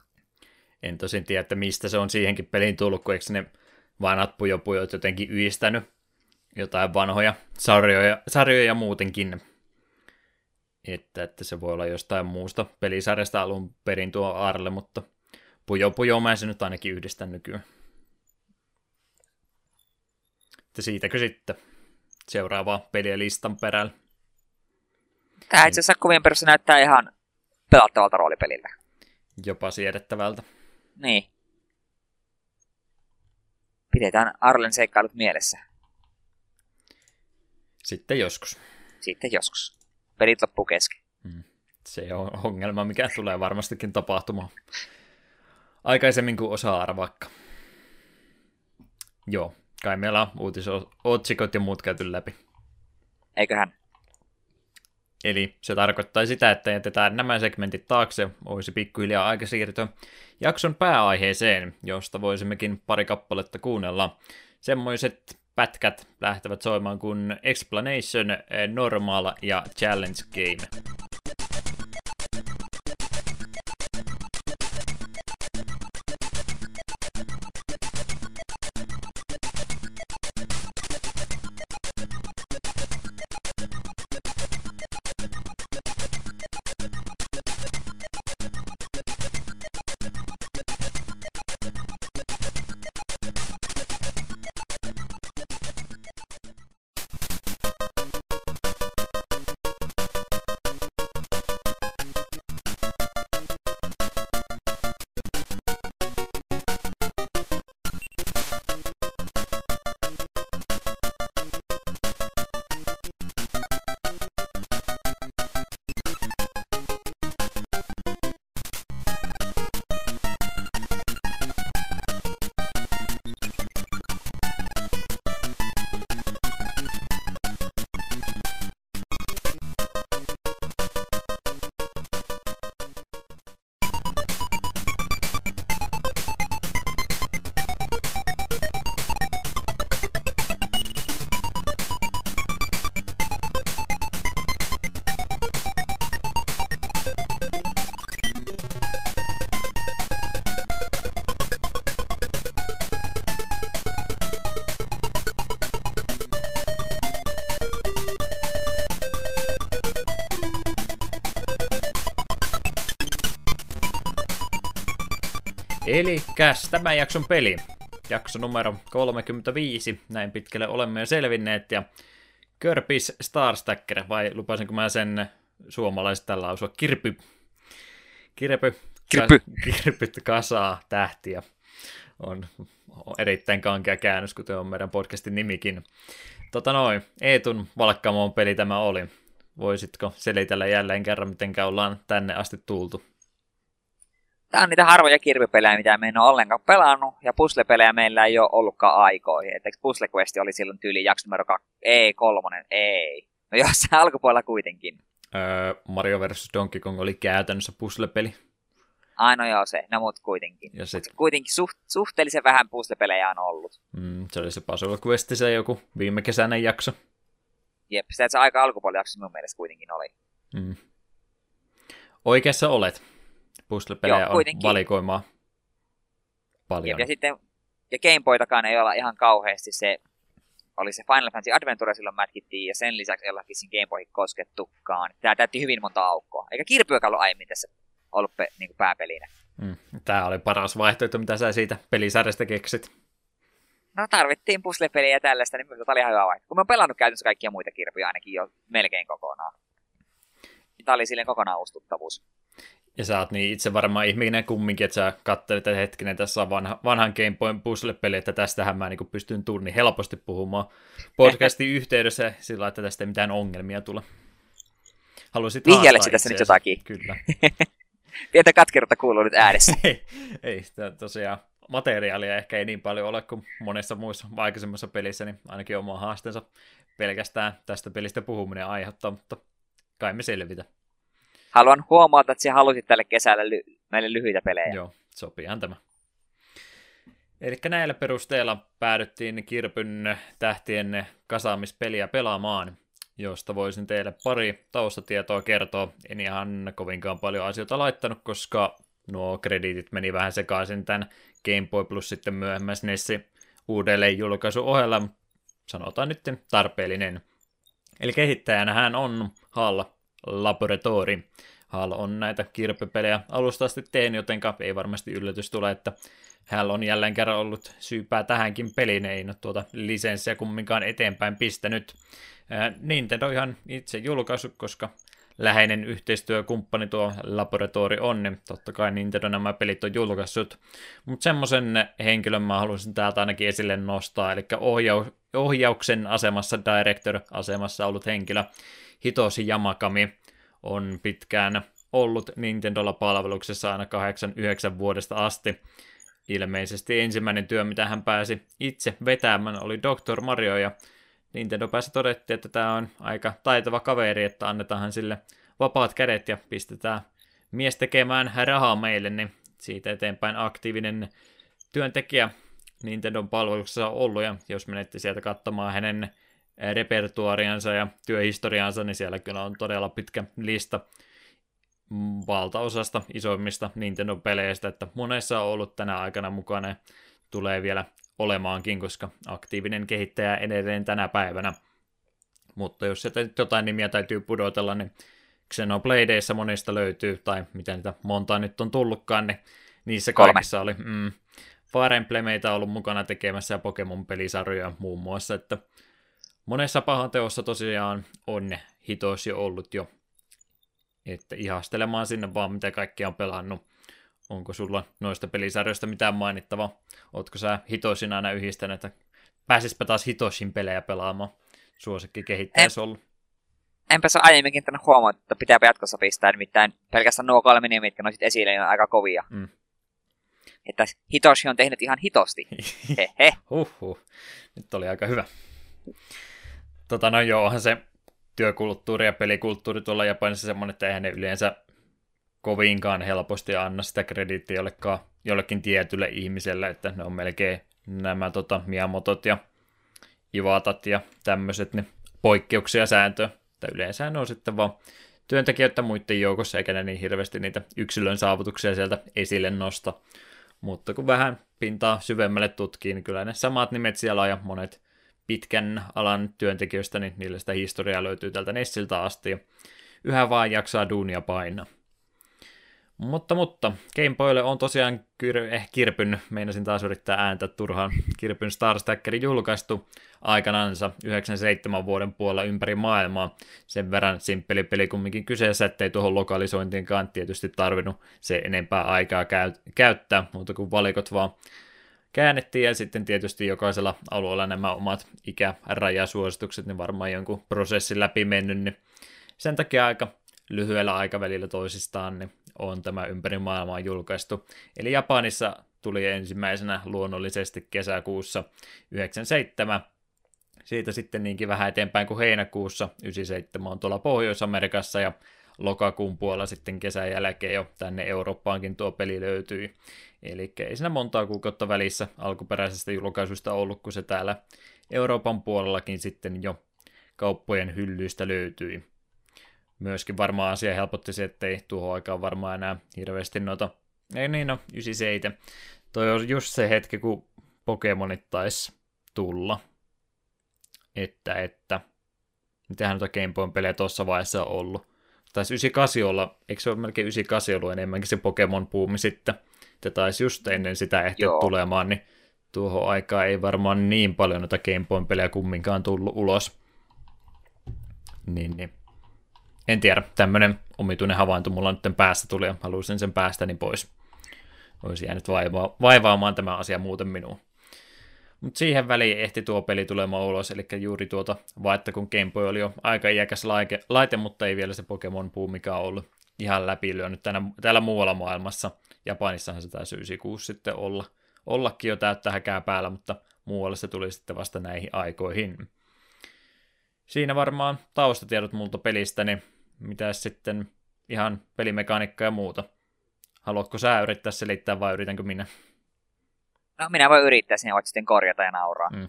A: En tosin tiedä, että mistä se on siihenkin peliin tullut, kun eikö ne vanhat Pujo Pujot jotenkin yhdistänyt jotain vanhoja sarjoja, sarjoja muutenkin. Että, että se voi olla jostain muusta pelisarjasta alun perin tuo Arle, mutta Pujo Pujo mä se nyt ainakin yhdistän nykyään. Että siitäkö sitten seuraavaa peliä listan perällä.
B: Tämä itse asiassa kuvien perusteella näyttää ihan pelattavalta roolipeliltä.
A: Jopa siedettävältä.
B: Niin. Pidetään Arlen seikkailut mielessä.
A: Sitten joskus.
B: Sitten joskus. Pelit loppuu kesken.
A: Se on ongelma, mikä tulee varmastikin tapahtumaan. Aikaisemmin kuin osaa arvaakka. Joo, kai meillä on uutisotsikot ja muut käyty läpi.
B: Eiköhän?
A: Eli se tarkoittaa sitä, että jätetään nämä segmentit taakse, olisi pikkuhiljaa aika siirtyä jakson pääaiheeseen, josta voisimmekin pari kappaletta kuunnella. Semmoiset pätkät lähtevät soimaan kuin Explanation, Normal ja Challenge Game. Eli tämän jakson peli, jakso numero 35, näin pitkälle olemme jo selvinneet, ja Körpis Starstacker, vai lupasinko mä sen suomalaista lausua, kirpy, kirpy,
B: Kirpy.
A: kirpyt kasaa tähtiä, on erittäin kankea käännös, kuten on meidän podcastin nimikin. Tota noin, Eetun valkkaamon peli tämä oli. Voisitko selitellä jälleen kerran, miten ollaan tänne asti tultu?
B: Tämä on niitä harvoja kirpipelejä, mitä me en ole ollenkaan pelannut, ja puzzle-pelejä meillä ei ole ollutkaan aikoihin. Et Puzzle Quest oli silloin tyyli jakso numero 2, ei kolmonen, ei. No jossain alkupuolella kuitenkin.
A: Öö, Mario vs. Donkey Kong oli käytännössä puzzle-peli.
B: Aino joo se, no mut kuitenkin.
A: Ja sit,
B: Mut kuitenkin suht, suhteellisen vähän puzzle-pelejä on ollut.
A: mm, se oli se Puzzle Quest, se joku viime kesäinen jakso.
B: Jep, se, että se aika alkupuolella jakso mun mielestä kuitenkin oli.
A: Mm. Oikeassa olet. Puzzle-pelejä
B: Joo,
A: on valikoimaa paljon.
B: Jep, ja sitten, ja Game Boytakaan ei olla ihan kauheasti se, oli se Final Fantasy Adventure silloin mätkittiin, ja sen lisäksi ei olla vissiin Game Boyhin koskettukaan. Tämä täytti hyvin monta aukkoa. Eikä kirpyäkään ollut aiemmin tässä ollut pe, niin pääpelinä.
A: Mm. Tämä oli paras vaihtoehto, mitä sä siitä pelisarjasta keksit.
B: No tarvittiin puzzle-peliä ja tällaista, niin minusta oli ihan hyvä vaihtoehto. Kun mä oon pelannut käytännössä kaikkia muita kirpyjä ainakin jo melkein kokonaan. Tämä oli silleen kokonaan uustuttavuus.
A: Ja sä oot niin itse varmaan ihminen kumminkin, että sä katselet, että hetkinen, tässä on vanha, vanhan Game Boyn puzzle-peli, että tästähän mä niin pystyn tunnin helposti puhumaan podcastin yhteydessä sillä että tästä ei mitään ongelmia tule. Haluaisit
B: Vihjaile
A: haastaa
B: tässä nyt jotakin.
A: Kyllä.
B: Pientä katkeruutta kuuluu nyt äänessä.
A: ei, ei sitä tosiaan materiaalia ehkä ei niin paljon ole kuin monessa muissa aikaisemmassa pelissä, niin ainakin oma haasteensa pelkästään tästä pelistä puhuminen aiheuttaa, mutta kai me selvitä.
B: Haluan huomata, että sinä halusit tälle kesällä ly- meille lyhyitä pelejä.
A: Joo, sopiihan tämä. Eli näillä perusteella päädyttiin Kirpyn tähtien kasaamispeliä pelaamaan, josta voisin teille pari taustatietoa kertoa. En ihan kovinkaan paljon asioita laittanut, koska nuo krediitit meni vähän sekaisin tämän Game Boy Plus sitten myöhemmin SNESi uudelleen julkaisu ohella. Sanotaan nyt tarpeellinen. Eli kehittäjänä hän on HAL Laboratory. HAL on näitä kirppipelejä alusta asti tehnyt, joten ei varmasti yllätys tule, että hän on jälleen kerran ollut syypää tähänkin peliin, ei ole tuota lisenssiä kumminkaan eteenpäin pistänyt. Ää, Nintendo ihan itse julkaisu, koska läheinen yhteistyökumppani tuo Laboratory on, niin totta kai Nintendo nämä pelit on julkaissut. Mutta semmoisen henkilön mä haluaisin täältä ainakin esille nostaa, eli ohjau- ohjauksen asemassa, director-asemassa ollut henkilö Hitoshi Yamakami on pitkään ollut Nintendolla palveluksessa aina 8-9 vuodesta asti. Ilmeisesti ensimmäinen työ, mitä hän pääsi itse vetämään, oli Dr. Mario, ja Nintendo pääsi todettiin, että tämä on aika taitava kaveri, että annetaan sille vapaat kädet ja pistetään mies tekemään rahaa meille, niin siitä eteenpäin aktiivinen työntekijä Nintendon palveluksessa on ollut, ja jos menette sieltä katsomaan hänen repertuariansa ja työhistoriansa, niin siellä kyllä on todella pitkä lista valtaosasta isoimmista Nintendo-peleistä, että monessa on ollut tänä aikana mukana ja tulee vielä olemaankin, koska aktiivinen kehittäjä edelleen tänä päivänä. Mutta jos sieltä jotain nimiä täytyy pudotella, niin Xenobladeissa monista löytyy, tai miten niitä monta nyt on tullutkaan, niin niissä
B: Kolme.
A: kaikissa oli mm, Fire Emblemeitä ollut mukana tekemässä ja Pokemon-pelisarjoja muun muassa, että monessa pahan teossa tosiaan on Hitoshi ollut jo, että ihastelemaan sinne vaan mitä kaikkia on pelannut. Onko sulla noista pelisarjoista mitään mainittavaa? Ootko sä Hitoshin aina yhdistänyt, että pääsispä taas Hitoshin pelejä pelaamaan? Suosikki kehittäjässä ollut.
B: Enpä se aiemmin kiinnittänyt huomioon, että pitääpä jatkossa pistää, nimittäin pelkästään nuo kolme nimeä, mitkä nosit esille, niin on aika kovia.
A: Mm.
B: Että Hitoshi on tehnyt ihan hitosti. Hehe.
A: Huhhuh. Nyt oli aika hyvä. Tota no joo, onhan se työkulttuuri ja pelikulttuuri tuolla Japanissa semmoinen, että eihän ne yleensä kovinkaan helposti anna sitä krediittiä jollekaan, jollekin tietylle ihmiselle, että ne on melkein nämä tota, Miamotot ja Iwatat ja tämmöiset niin poikkeuksia sääntöä. Että yleensä ne on sitten vaan työntekijöiden muiden joukossa, eikä ne niin hirveästi niitä yksilön saavutuksia sieltä esille nosta. Mutta kun vähän pintaa syvemmälle tutkii, niin kyllä ne samat nimet siellä on ja monet pitkän alan työntekijöistä, niin niillä sitä historiaa löytyy tältä Nessiltä asti yhä vaan jaksaa duunia painaa. Mutta, mutta Game Boylle on tosiaan kir- eh, Kirpyn, meinasin taas yrittää ääntä turhaan, Kirpyn Star Stackeri julkaistu aikanansa 97 vuoden puolella ympäri maailmaa. Sen verran simppeli peli kumminkin kyseessä, ettei tuohon lokalisointiinkaan tietysti tarvinnut se enempää aikaa käy- käyttää, mutta kun valikot vaan käännettiin ja sitten tietysti jokaisella alueella nämä omat ikärajasuositukset, niin varmaan jonkun prosessin läpi mennyt, niin sen takia aika lyhyellä aikavälillä toisistaan niin on tämä ympäri maailmaa julkaistu. Eli Japanissa tuli ensimmäisenä luonnollisesti kesäkuussa 97, siitä sitten niinkin vähän eteenpäin kuin heinäkuussa 97 on tuolla Pohjois-Amerikassa ja lokakuun puolella sitten kesän jälkeen jo tänne Eurooppaankin tuo peli löytyi. Eli ei siinä montaa kuukautta välissä alkuperäisestä julkaisusta ollut, kun se täällä Euroopan puolellakin sitten jo kauppojen hyllyistä löytyi. Myöskin varmaan asia helpotti se, ettei tuohon aikaan varmaan enää hirveästi noita, ei niin no, 97. Toi on just se hetki, kun Pokemonit taisi tulla. Että, että, mitähän noita Game pelejä tuossa vaiheessa on ollut. Taisi 98 olla, eikö se ole melkein 98 ollut enemmänkin se Pokemon puumi sitten. Että taisi just ennen sitä ehtiä Joo. tulemaan, niin tuohon aikaan ei varmaan niin paljon noita Game Boyn pelejä kumminkaan tullut ulos. Niin, niin. En tiedä, tämmöinen omituinen havainto mulla nyt päästä tuli ja haluaisin sen päästäni pois. Olisi jäänyt vaivaa, vaivaamaan tämä asia muuten minuun. Mutta siihen väliin ehti tuo peli tulemaan ulos, eli juuri tuota, vaikka kun Game Boy oli jo aika iäkäs laite, laite mutta ei vielä se Pokemon Boom, mikä on ollut ihan läpilyönyt tänä, täällä muualla maailmassa. Japanissahan se taisi 96 sitten olla, ollakin jo täyttä häkää päällä, mutta muualle se tuli sitten vasta näihin aikoihin. Siinä varmaan taustatiedot multa pelistä, niin mitä sitten ihan pelimekaniikka ja muuta. Haluatko sä yrittää selittää vai yritänkö minä?
B: No minä voin yrittää, sinä voit sitten korjata ja nauraa. Mm.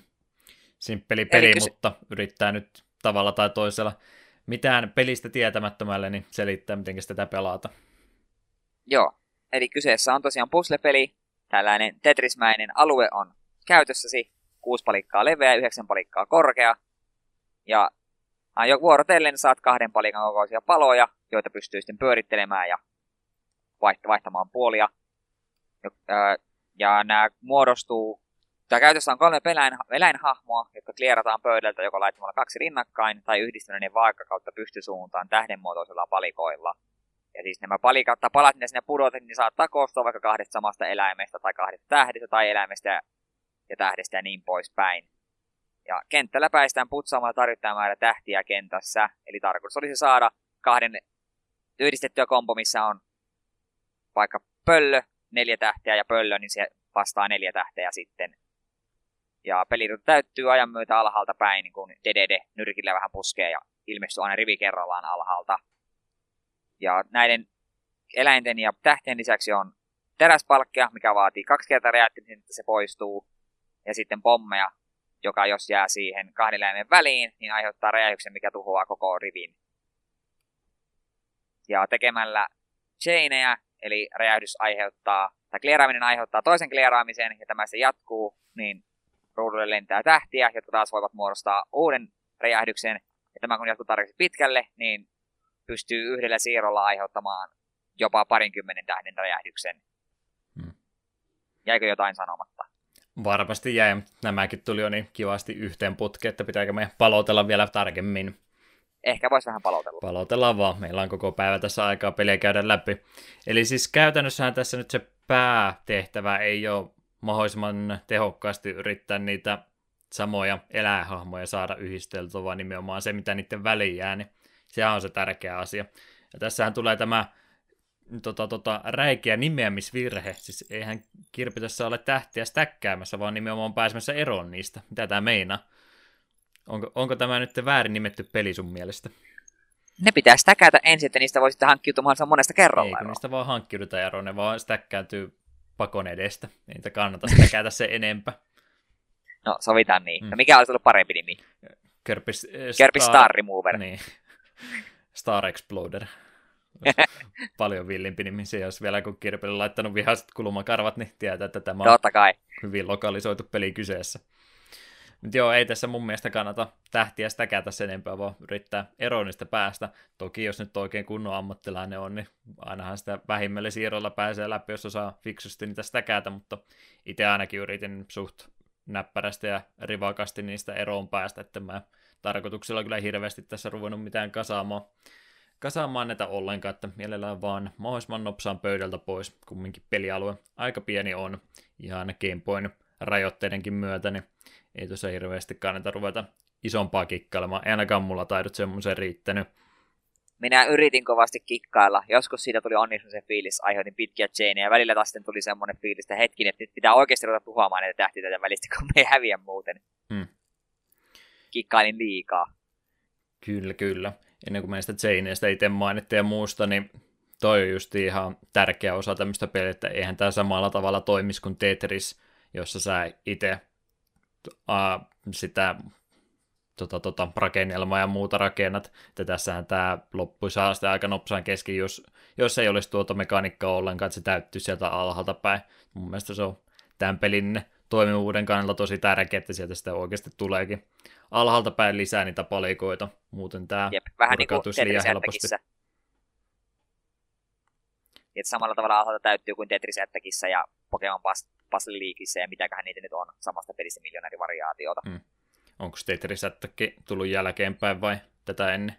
A: Simppeli peli, kysy- mutta yrittää nyt tavalla tai toisella mitään pelistä tietämättömälle, niin selittää, miten sitä pelata.
B: Joo, eli kyseessä on tosiaan puzzle-peli, tällainen tetrismäinen alue on käytössäsi, kuusi palikkaa leveä, yhdeksän palikkaa korkea, ja jo vuorotellen saat kahden palikan kokoisia paloja, joita pystyy sitten pyörittelemään ja vaihtamaan puolia. Ja nämä muodostuu, tämä käytössä on kolme eläin, eläinhahmoa, jotka klierataan pöydältä joko laittamalla kaksi rinnakkain tai yhdistäneiden vaikka kautta pystysuuntaan tähdenmuotoisilla palikoilla. Ja siis nämä palikat tai palat, mitä sinne pudotet, niin saattaa koostua vaikka kahdesta samasta eläimestä tai kahdesta tähdestä tai eläimestä ja, ja tähdestä ja niin poispäin. Ja kenttällä päästään putsaamalla tarvittavan määrä tähtiä kentässä. Eli tarkoitus olisi saada kahden yhdistettyä kompo, missä on vaikka pöllö, neljä tähteä ja pöllö, niin se vastaa neljä tähteä sitten. Ja peli täyttyy ajan myötä alhaalta päin, niin kun DDD nyrkillä vähän puskee ja ilmestyy aina rivi kerrallaan alhaalta. Ja näiden eläinten ja tähtien lisäksi on teräspalkkia, mikä vaatii kaksi kertaa räjähtämisen, että se poistuu. Ja sitten pommeja, joka jos jää siihen kahden eläimen väliin, niin aiheuttaa räjähdyksen, mikä tuhoaa koko rivin. Ja tekemällä chaineja, eli räjähdys aiheuttaa, tai kleeraaminen aiheuttaa toisen kleeraamisen, ja tämä se jatkuu, niin ruudulle lentää tähtiä, jotka taas voivat muodostaa uuden räjähdyksen, ja tämä kun jatkuu tarpeeksi pitkälle, niin pystyy yhdellä siirrolla aiheuttamaan jopa parinkymmenen tähden räjähdyksen. Hmm. Jäikö jotain sanomatta?
A: Varmasti jäi, nämäkin tuli jo niin kivasti yhteen putkeen, että pitääkö me palotella vielä tarkemmin.
B: Ehkä voisi vähän palotella.
A: Palotellaan vaan, meillä on koko päivä tässä aikaa peliä käydä läpi. Eli siis käytännössähän tässä nyt se päätehtävä ei ole mahdollisimman tehokkaasti yrittää niitä samoja eläinhahmoja saada yhdisteltyä, vaan nimenomaan se, mitä niiden väliin jää, niin sehän on se tärkeä asia. Ja tässähän tulee tämä tota, tota, räikeä nimeämisvirhe. Siis eihän Kirpi tässä ole tähtiä stäkkäämässä, vaan nimenomaan pääsemässä eroon niistä. Mitä tämä meinaa? Onko, onko tämä nyt väärin nimetty peli sun mielestä?
B: Ne pitää stäkätä ensin, että niistä voi sitten hankkiutua monesta kerralla.
A: Ei, niistä vaan hankkiuduta eroon, ne vaan stäkkääntyy pakon edestä. Niitä kannata stäkätä se enempää.
B: No, sovitaan niin. Mm. No, mikä olisi ollut parempi nimi?
A: Kirby Star...
B: Kirby Star Remover.
A: Niin. Star Exploder. paljon villimpi nimi se, jos vielä kun Kirpille laittanut vihaiset kulumakarvat, niin tietää, että tämä on
B: Totta kai.
A: hyvin lokalisoitu peli kyseessä. Mutta joo, ei tässä mun mielestä kannata tähtiä sitä tässä enempää, vaan yrittää eroon niistä päästä. Toki jos nyt oikein kunnon ammattilainen on, niin ainahan sitä vähimmälle siirrolla pääsee läpi, jos saa fiksusti niitä stäkätä, mutta itse ainakin yritin suht näppärästi ja rivakasti niistä eroon päästä, että mä tarkoituksella kyllä hirveästi tässä ruvennut mitään kasaamaan, kasaamaan näitä ollenkaan, että mielellään vaan mahdollisimman nopsaan pöydältä pois, kumminkin pelialue aika pieni on, ihan Game rajoitteidenkin myötä, niin ei tuossa hirveästi kannata ruveta isompaa kikkailemaan. Ei ainakaan mulla taidot semmoisen riittänyt.
B: Minä yritin kovasti kikkailla. Joskus siitä tuli onnistumisen fiilis, aiheutin pitkiä chaineja. Ja välillä taas sitten tuli semmoinen fiilis, että hetkin, että nyt pitää oikeasti ruveta tuhoamaan näitä tähtiä tätä välistä, kun me ei häviä muuten. Hmm. Kikkailin liikaa.
A: Kyllä, kyllä. Ennen kuin meistä chaineista itse mainittiin ja muusta, niin toi on just ihan tärkeä osa tämmöistä peliä, että eihän tämä samalla tavalla toimisi kuin Tetris, jossa sä itse uh, sitä tota, tota, rakennelmaa ja muuta rakennat. Että tässähän tämä loppuisi sitten aika nopsaan kesken, jos, jos ei olisi tuota mekaniikkaa ollenkaan, että se täyttyy sieltä alhaalta päin. Mun mielestä se on tämän pelin toimivuuden kannalta tosi tärkeää, että sieltä sitä oikeasti tuleekin alhaalta päin lisää niitä palikoita. Muuten tämä
B: Jep, vähän niin kuin liian helposti. Että samalla tavalla alhaalta täyttyy kuin Tetris ja Pokemon Puzzle Leagueissä ja mitäköhän niitä nyt on samasta pelistä miljonäärivariaatiota. Hmm.
A: Onko Tetris tullut jälkeenpäin vai tätä ennen?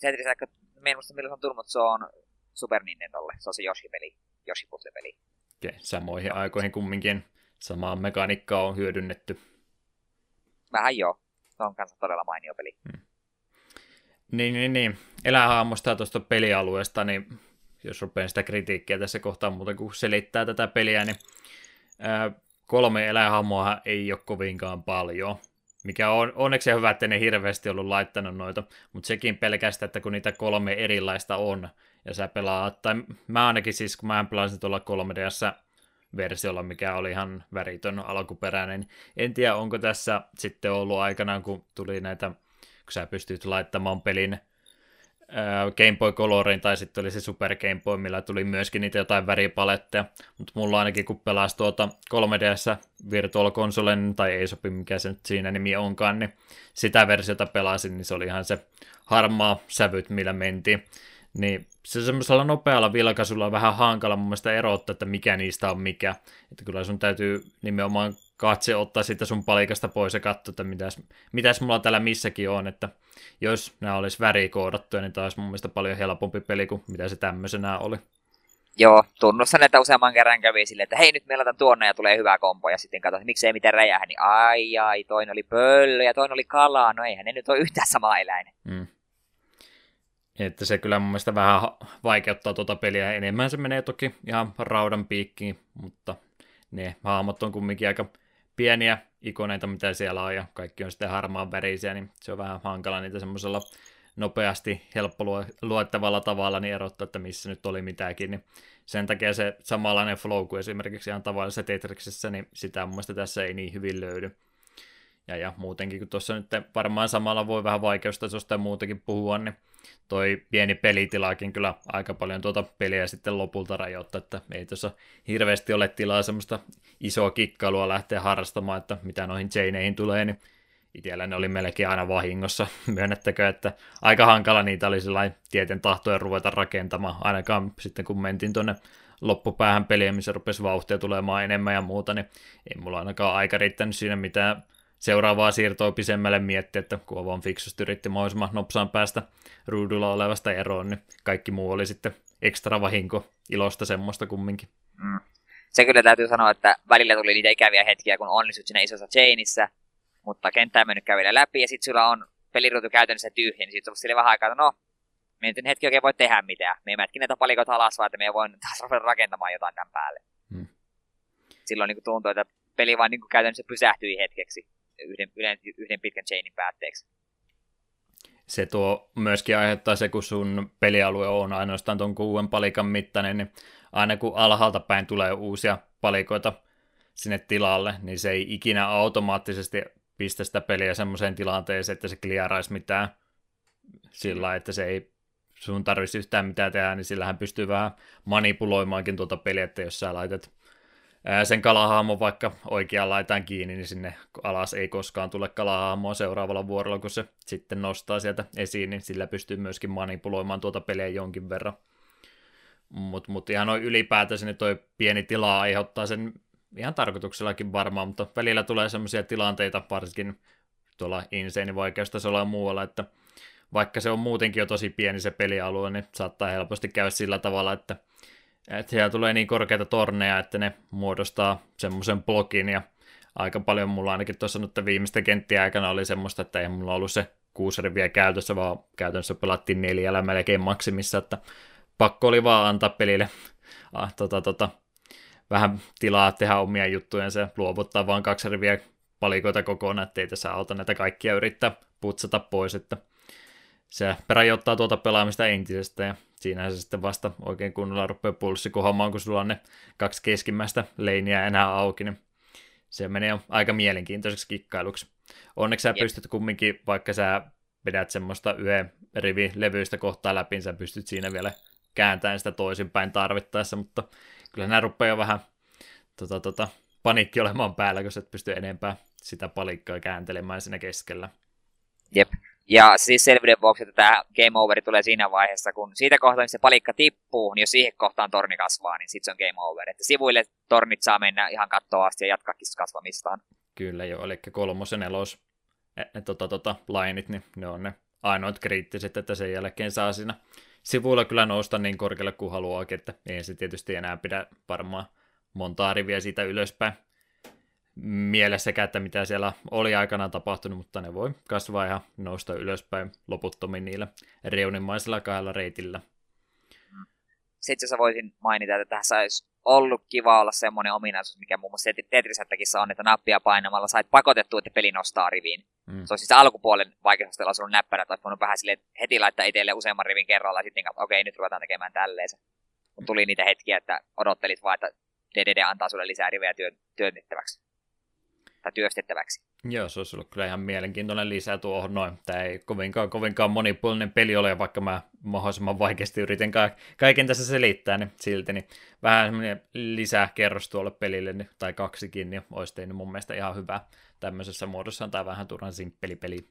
B: Tetris Attack, me en muista milloin se on tullut, mutta se on Super Nintendolle. Se on se Yoshi-peli, Yoshi Puzzle-peli.
A: Okei, samoihin no. aikoihin kumminkin samaa mekaniikkaa on hyödynnetty.
B: Vähän joo. Se on kanssa todella mainio peli. Hmm.
A: Niin, niin, niin. Elähahmosta tuosta pelialueesta, niin jos rupean sitä kritiikkiä tässä kohtaa muuten kuin selittää tätä peliä, niin ää, kolme eläinhahmoa ei ole kovinkaan paljon. Mikä on onneksi hyvä, että ne hirveästi ollut laittanut noita, mutta sekin pelkästään, että kun niitä kolme erilaista on, ja sä pelaat, tai mä ainakin siis, kun mä pelasin tuolla 3 versiolla, mikä oli ihan väritön alkuperäinen. Niin en tiedä, onko tässä sitten ollut aikanaan, kun tuli näitä, kun sä pystyt laittamaan pelin Game Boy Colorin, tai sitten oli se Super Game Boy, millä tuli myöskin niitä jotain väripaletteja, mutta mulla ainakin kun pelasi tuota 3DS Virtual Consolen, tai ei sopi mikä se nyt siinä nimi onkaan, niin sitä versiota pelasin, niin se oli ihan se harmaa sävyt, millä mentiin. Niin se semmoisella nopealla vilkaisulla on vähän hankala mun mielestä erottaa, että mikä niistä on mikä. Että kyllä sun täytyy nimenomaan katse ottaa siitä sun palikasta pois ja katsoa, että mitäs, mitäs mulla täällä missäkin on, että jos nämä olisi värikoodattuja, niin taas mun mielestä paljon helpompi peli kuin mitä se tämmöisenä oli.
B: Joo, tunnustan, että useamman kerran kävi silleen, että hei nyt me laitetaan tuonne ja tulee hyvä kompo ja sitten katsoin, että miksei mitään räjähä, niin ai ai, toinen oli pöllö ja toinen oli kala, no eihän ne nyt ole yhtään sama eläin. Mm.
A: Että se kyllä mun mielestä vähän vaikeuttaa tuota peliä. Enemmän se menee toki ihan raudan piikkiin, mutta ne hahmot on kumminkin aika pieniä ikoneita, mitä siellä on, ja kaikki on sitten harmaan värisiä, niin se on vähän hankala niitä semmoisella nopeasti, helppo luettavalla tavalla niin erottaa, että missä nyt oli mitäkin, niin sen takia se samanlainen flow kuin esimerkiksi ihan tavallisessa Tetriksessä, niin sitä mun mielestä tässä ei niin hyvin löydy. Ja, ja muutenkin, kun tuossa nyt varmaan samalla voi vähän vaikeustasosta ja muutenkin puhua, niin toi pieni pelitilaakin kyllä aika paljon tuota peliä sitten lopulta rajoittaa, että ei tuossa hirveästi ole tilaa semmoista isoa kikkailua lähteä harrastamaan, että mitä noihin chaineihin tulee, niin itsellä ne oli melkein aina vahingossa, myönnettäkö, että aika hankala niitä oli sellainen tieten tahtoja ruveta rakentamaan, ainakaan sitten kun mentiin tuonne loppupäähän peliä, missä rupesi vauhtia tulemaan enemmän ja muuta, niin ei mulla ainakaan aika riittänyt siinä mitään seuraavaa siirtoa pisemmälle miettiä, että kun on vaan fiksusti yritti mahdollisimman nopsaan päästä ruudulla olevasta eroon, niin kaikki muu oli sitten ekstra vahinko, ilosta semmoista kumminkin. Mm.
B: Se kyllä täytyy sanoa, että välillä tuli niitä ikäviä hetkiä, kun onnistut siinä isossa chainissa, mutta kenttä ei mennyt kävellä läpi, ja sitten sulla on peliruutu käytännössä tyhjä, niin sitten on sille vähän aikaa, että no, me nyt hetki oikein voi tehdä mitään. Me ei mätkin näitä palikot alas, vaan että me voin taas ruveta rakentamaan jotain tämän päälle. Hmm. Silloin niin tuntuu, että peli vaan niin käytännössä pysähtyi hetkeksi yhden, yhden, yhden pitkän chainin päätteeksi.
A: Se tuo myöskin aiheuttaa se, kun sun pelialue on ainoastaan tuon kuuden palikan mittainen, niin aina kun alhaalta päin tulee uusia palikoita sinne tilalle, niin se ei ikinä automaattisesti pistä sitä peliä semmoiseen tilanteeseen, että se kliaraisi mitään sillä että se ei sun tarvitsisi yhtään mitään tehdä, niin sillähän pystyy vähän manipuloimaankin tuota peliä, että jos sä laitat sen kalahahmon vaikka oikeaan laitaan kiinni, niin sinne alas ei koskaan tule kalahahmoa seuraavalla vuorolla, kun se sitten nostaa sieltä esiin, niin sillä pystyy myöskin manipuloimaan tuota peliä jonkin verran. Mutta mut ihan noin ylipäätänsä niin toi pieni tila aiheuttaa sen ihan tarkoituksellakin varmaan, mutta välillä tulee semmoisia tilanteita, varsinkin tuolla insane vaikeustasolla ja muualla, että vaikka se on muutenkin jo tosi pieni se pelialue, niin saattaa helposti käydä sillä tavalla, että, että siellä tulee niin korkeita torneja, että ne muodostaa semmoisen blogin ja aika paljon mulla ainakin tuossa nyt viimeisten kenttien aikana oli semmoista, että ei mulla ollut se kuusi riviä käytössä, vaan käytännössä pelattiin neljällä melkein maksimissa, että pakko oli vaan antaa pelille. Ah, tota, tota, vähän tilaa tehdä omia juttujensa ja luovuttaa vaan kaksi riviä palikoita kokonaan, ettei tässä auta näitä kaikkia yrittää putsata pois, että se rajoittaa tuota pelaamista entisestä ja siinä se sitten vasta oikein kunnolla rupeaa pulssi kohoamaan, kun sulla on ne kaksi keskimmäistä leiniä enää auki, niin se menee jo aika mielenkiintoiseksi kikkailuksi. Onneksi sä Jep. pystyt kumminkin, vaikka sä vedät semmoista yhden rivi levyistä kohtaa läpi, niin sä pystyt siinä vielä kääntämään sitä toisinpäin tarvittaessa, mutta kyllä nämä rupeaa jo vähän tota, tota, panikki olemaan päällä, kun sä et pysty enempää sitä palikkaa kääntelemään siinä keskellä.
B: Jep. Ja siis selvyyden vuoksi, että tämä game over tulee siinä vaiheessa, kun siitä kohtaa, missä palikka tippuu, niin jos siihen kohtaan torni kasvaa, niin sitten se on game over. Että sivuille tornit saa mennä ihan kattoa asti ja jatkaakin kasvamistaan.
A: Kyllä joo, eli kolmosen nelos e, tota, tota, lainit, niin ne on ne ainoat kriittiset, että sen jälkeen saa siinä sivuilla kyllä nousta niin korkealle kuin haluaakin, että ei se tietysti enää pidä varmaan montaa riviä siitä ylöspäin mielessäkään, että mitä siellä oli aikanaan tapahtunut, mutta ne voi kasvaa ja nousta ylöspäin loputtomiin niillä reunimaisilla kahdella reitillä.
B: Sitten sä voisin mainita, että tässä olisi ollut kiva olla semmoinen ominaisuus, mikä muun muassa Tetrisättäkissä on, että nappia painamalla sait pakotettua, että peli nostaa riviin. Mm. Se on siis alkupuolen vaikeusasteella ollut näppärät, että voinut vähän sille heti laittaa itselle useamman rivin kerralla ja sitten okei, okay, nyt ruvetaan tekemään tälleen. Kun tuli niitä hetkiä, että odottelit vaan, että DDD antaa sulle lisää rivejä työ, työnnettäväksi tai työstettäväksi.
A: Joo, se olisi ollut kyllä ihan mielenkiintoinen lisä tuohon noin. Tämä ei kovinkaan, kovinkaan monipuolinen peli ole, vaikka mä mahdollisimman vaikeasti yritän ka- kaiken tässä selittää, niin silti niin vähän semmoinen lisää kerros tuolle pelille, niin, tai kaksikin, niin olisi tehnyt mun mielestä ihan hyvä tämmöisessä muodossa, tai vähän turhan simppeli peli.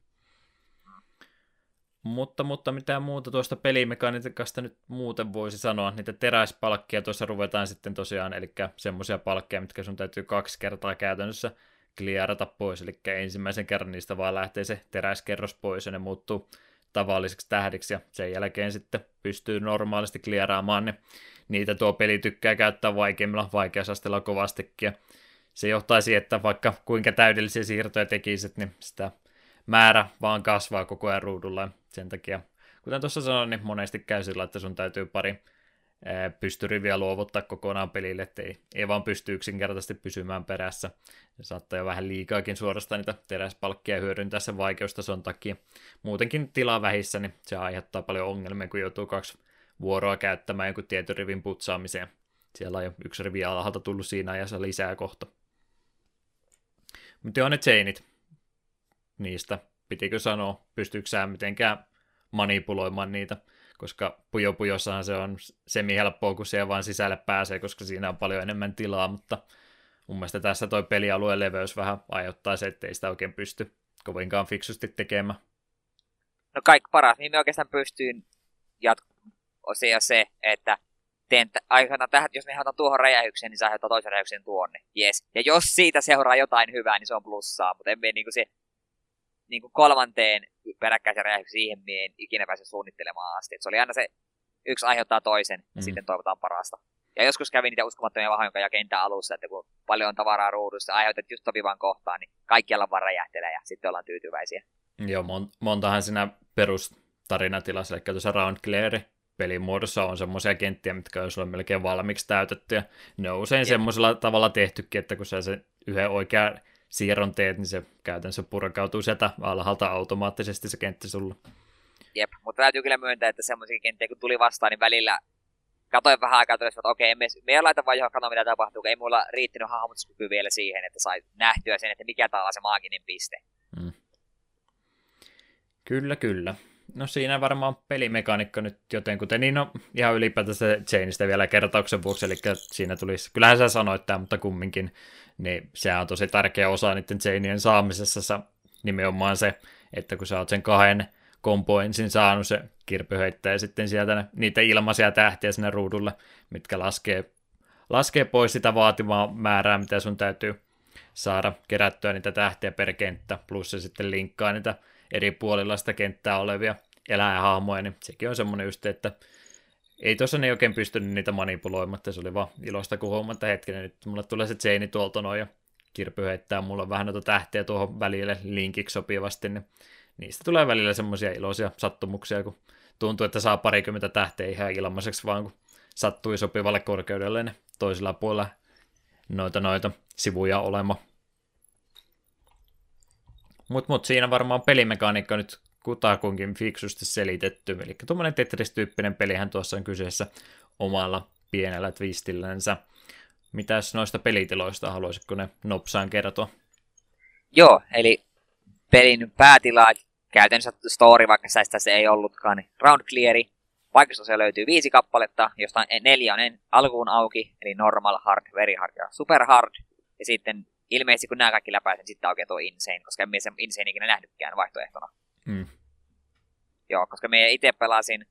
A: Mutta, mutta mitä muuta tuosta pelimekaniikasta nyt muuten voisi sanoa, niitä teräispalkkia tuossa ruvetaan sitten tosiaan, eli semmoisia palkkeja, mitkä sun täytyy kaksi kertaa käytännössä kliarata pois, eli ensimmäisen kerran niistä vaan lähtee se teräskerros pois ja ne muuttuu tavalliseksi tähdiksi ja sen jälkeen sitten pystyy normaalisti kliaraamaan ne. Niitä tuo peli tykkää käyttää vaikeimmilla vaikeusasteella kovastikin ja se johtaa siihen, että vaikka kuinka täydellisiä siirtoja tekisit, niin sitä määrä vaan kasvaa koko ajan ruudulla. Sen takia, kuten tuossa sanoin, niin monesti käy sillä, että sun täytyy pari pystyriviä luovuttaa kokonaan pelille, että ei, ei vaan pysty yksinkertaisesti pysymään perässä. Se saattaa jo vähän liikaakin suorastaan niitä teräspalkkia hyödyntää sen vaikeustason takia. Muutenkin tilaa vähissä, niin se aiheuttaa paljon ongelmia, kun joutuu kaksi vuoroa käyttämään jonkun tietyn rivin putsaamiseen. Siellä on jo yksi rivi alhaalta tullut siinä ajassa lisää kohta. Mutta joo, ne chainit. Niistä pitikö sanoa, pystyykö sä mitenkään manipuloimaan niitä koska Pujo Pujossahan se on semi-helppoa, kun siellä vaan sisälle pääsee, koska siinä on paljon enemmän tilaa, mutta mun mielestä tässä toi pelialueen leveys vähän aiheuttaa se, ettei sitä oikein pysty kovinkaan fiksusti tekemään.
B: No kaikki paras, niin me oikeastaan pystyin jatkamaan se se, että teen aikana tähän, jos me halutaan tuohon räjähykseen, niin se aiheuttaa toisen räjähyksen tuonne. Yes. Ja jos siitä seuraa jotain hyvää, niin se on plussaa, mutta emme niin se niin kuin kolmanteen peräkkäisen räjähdyksen siihen me en ikinä pääse suunnittelemaan asti. Et se oli aina se, yksi aiheuttaa toisen ja mm. sitten toivotaan parasta. Ja joskus kävi niitä uskomattomia vahinkoja kentän alussa, että kun paljon on tavaraa ruudussa, aiheutat just sopivan kohtaan, niin kaikkialla vaan räjähtelee ja sitten ollaan tyytyväisiä.
A: Joo, mon- montahan siinä perustarinatilas, eli tuossa Round Clear pelin muodossa on semmoisia kenttiä, mitkä on sulle melkein valmiiksi täytetty, ja ne on usein semmoisella tavalla tehtykin, että kun sä sen yhden oikean siirron teet, niin se käytännössä purkautuu sieltä alhaalta automaattisesti se kenttä sulla.
B: Jep, mutta täytyy kyllä myöntää, että semmoisia kenttiä kun tuli vastaan, niin välillä katoin vähän aikaa että okei, me, me laita vaan johon mitä tapahtuu, ei mulla riittänyt hahmotuskyky vielä siihen, että sai nähtyä sen, että mikä täällä on se maaginen piste. Mm.
A: Kyllä, kyllä. No siinä varmaan pelimekaniikka nyt jotenkuten, niin no ihan ylipäätään Chainista vielä kertauksen vuoksi, eli siinä tulisi, kyllähän sä sanoit tämä, mutta kumminkin, niin se on tosi tärkeä osa niiden Chainien saamisessa nimenomaan se, että kun sä oot sen kahden kompo ensin saanut, se kirpy heittää sitten sieltä ne, niitä ilmaisia tähtiä sinne ruudulle, mitkä laskee, laskee pois sitä vaatimaa määrää, mitä sun täytyy saada kerättyä niitä tähtiä per kenttä, plus se sitten linkkaa niitä eri puolilla sitä kenttää olevia eläinhahmoja, niin sekin on semmoinen just, että ei tuossa ne oikein pystynyt niitä manipuloimaan, se oli vaan ilosta kun huomaa, että hetkinen, nyt mulle tulee se Jane tuolta noin ja kirpy heittää mulla vähän noita tähtiä tuohon välille linkiksi sopivasti, niin niistä tulee välillä semmoisia iloisia sattumuksia, kun tuntuu, että saa parikymmentä tähteä ihan ilmaiseksi vaan, kun sattui sopivalle korkeudelle ne toisella puolella noita noita sivuja olema. Mutta mut, siinä varmaan pelimekaniikka nyt kutakuinkin fiksusti selitetty. Eli tuommoinen Tetris-tyyppinen pelihän tuossa on kyseessä omalla pienellä twistillänsä. Mitäs noista pelitiloista haluaisitko ne nopsaan kertoa?
B: Joo, eli pelin päätila, käytännössä story, vaikka sitä se ei ollutkaan, niin round cleari. Vaikeusosia löytyy viisi kappaletta, josta neljä on alkuun auki, eli normal, hard, very hard ja super hard. Ja sitten ilmeisesti kun nämä kaikki läpäisen, sitten aukeaa tuo insane, koska en sen insane ikinä nähnytkään vaihtoehtona. Mm. Joo, koska me itse pelasin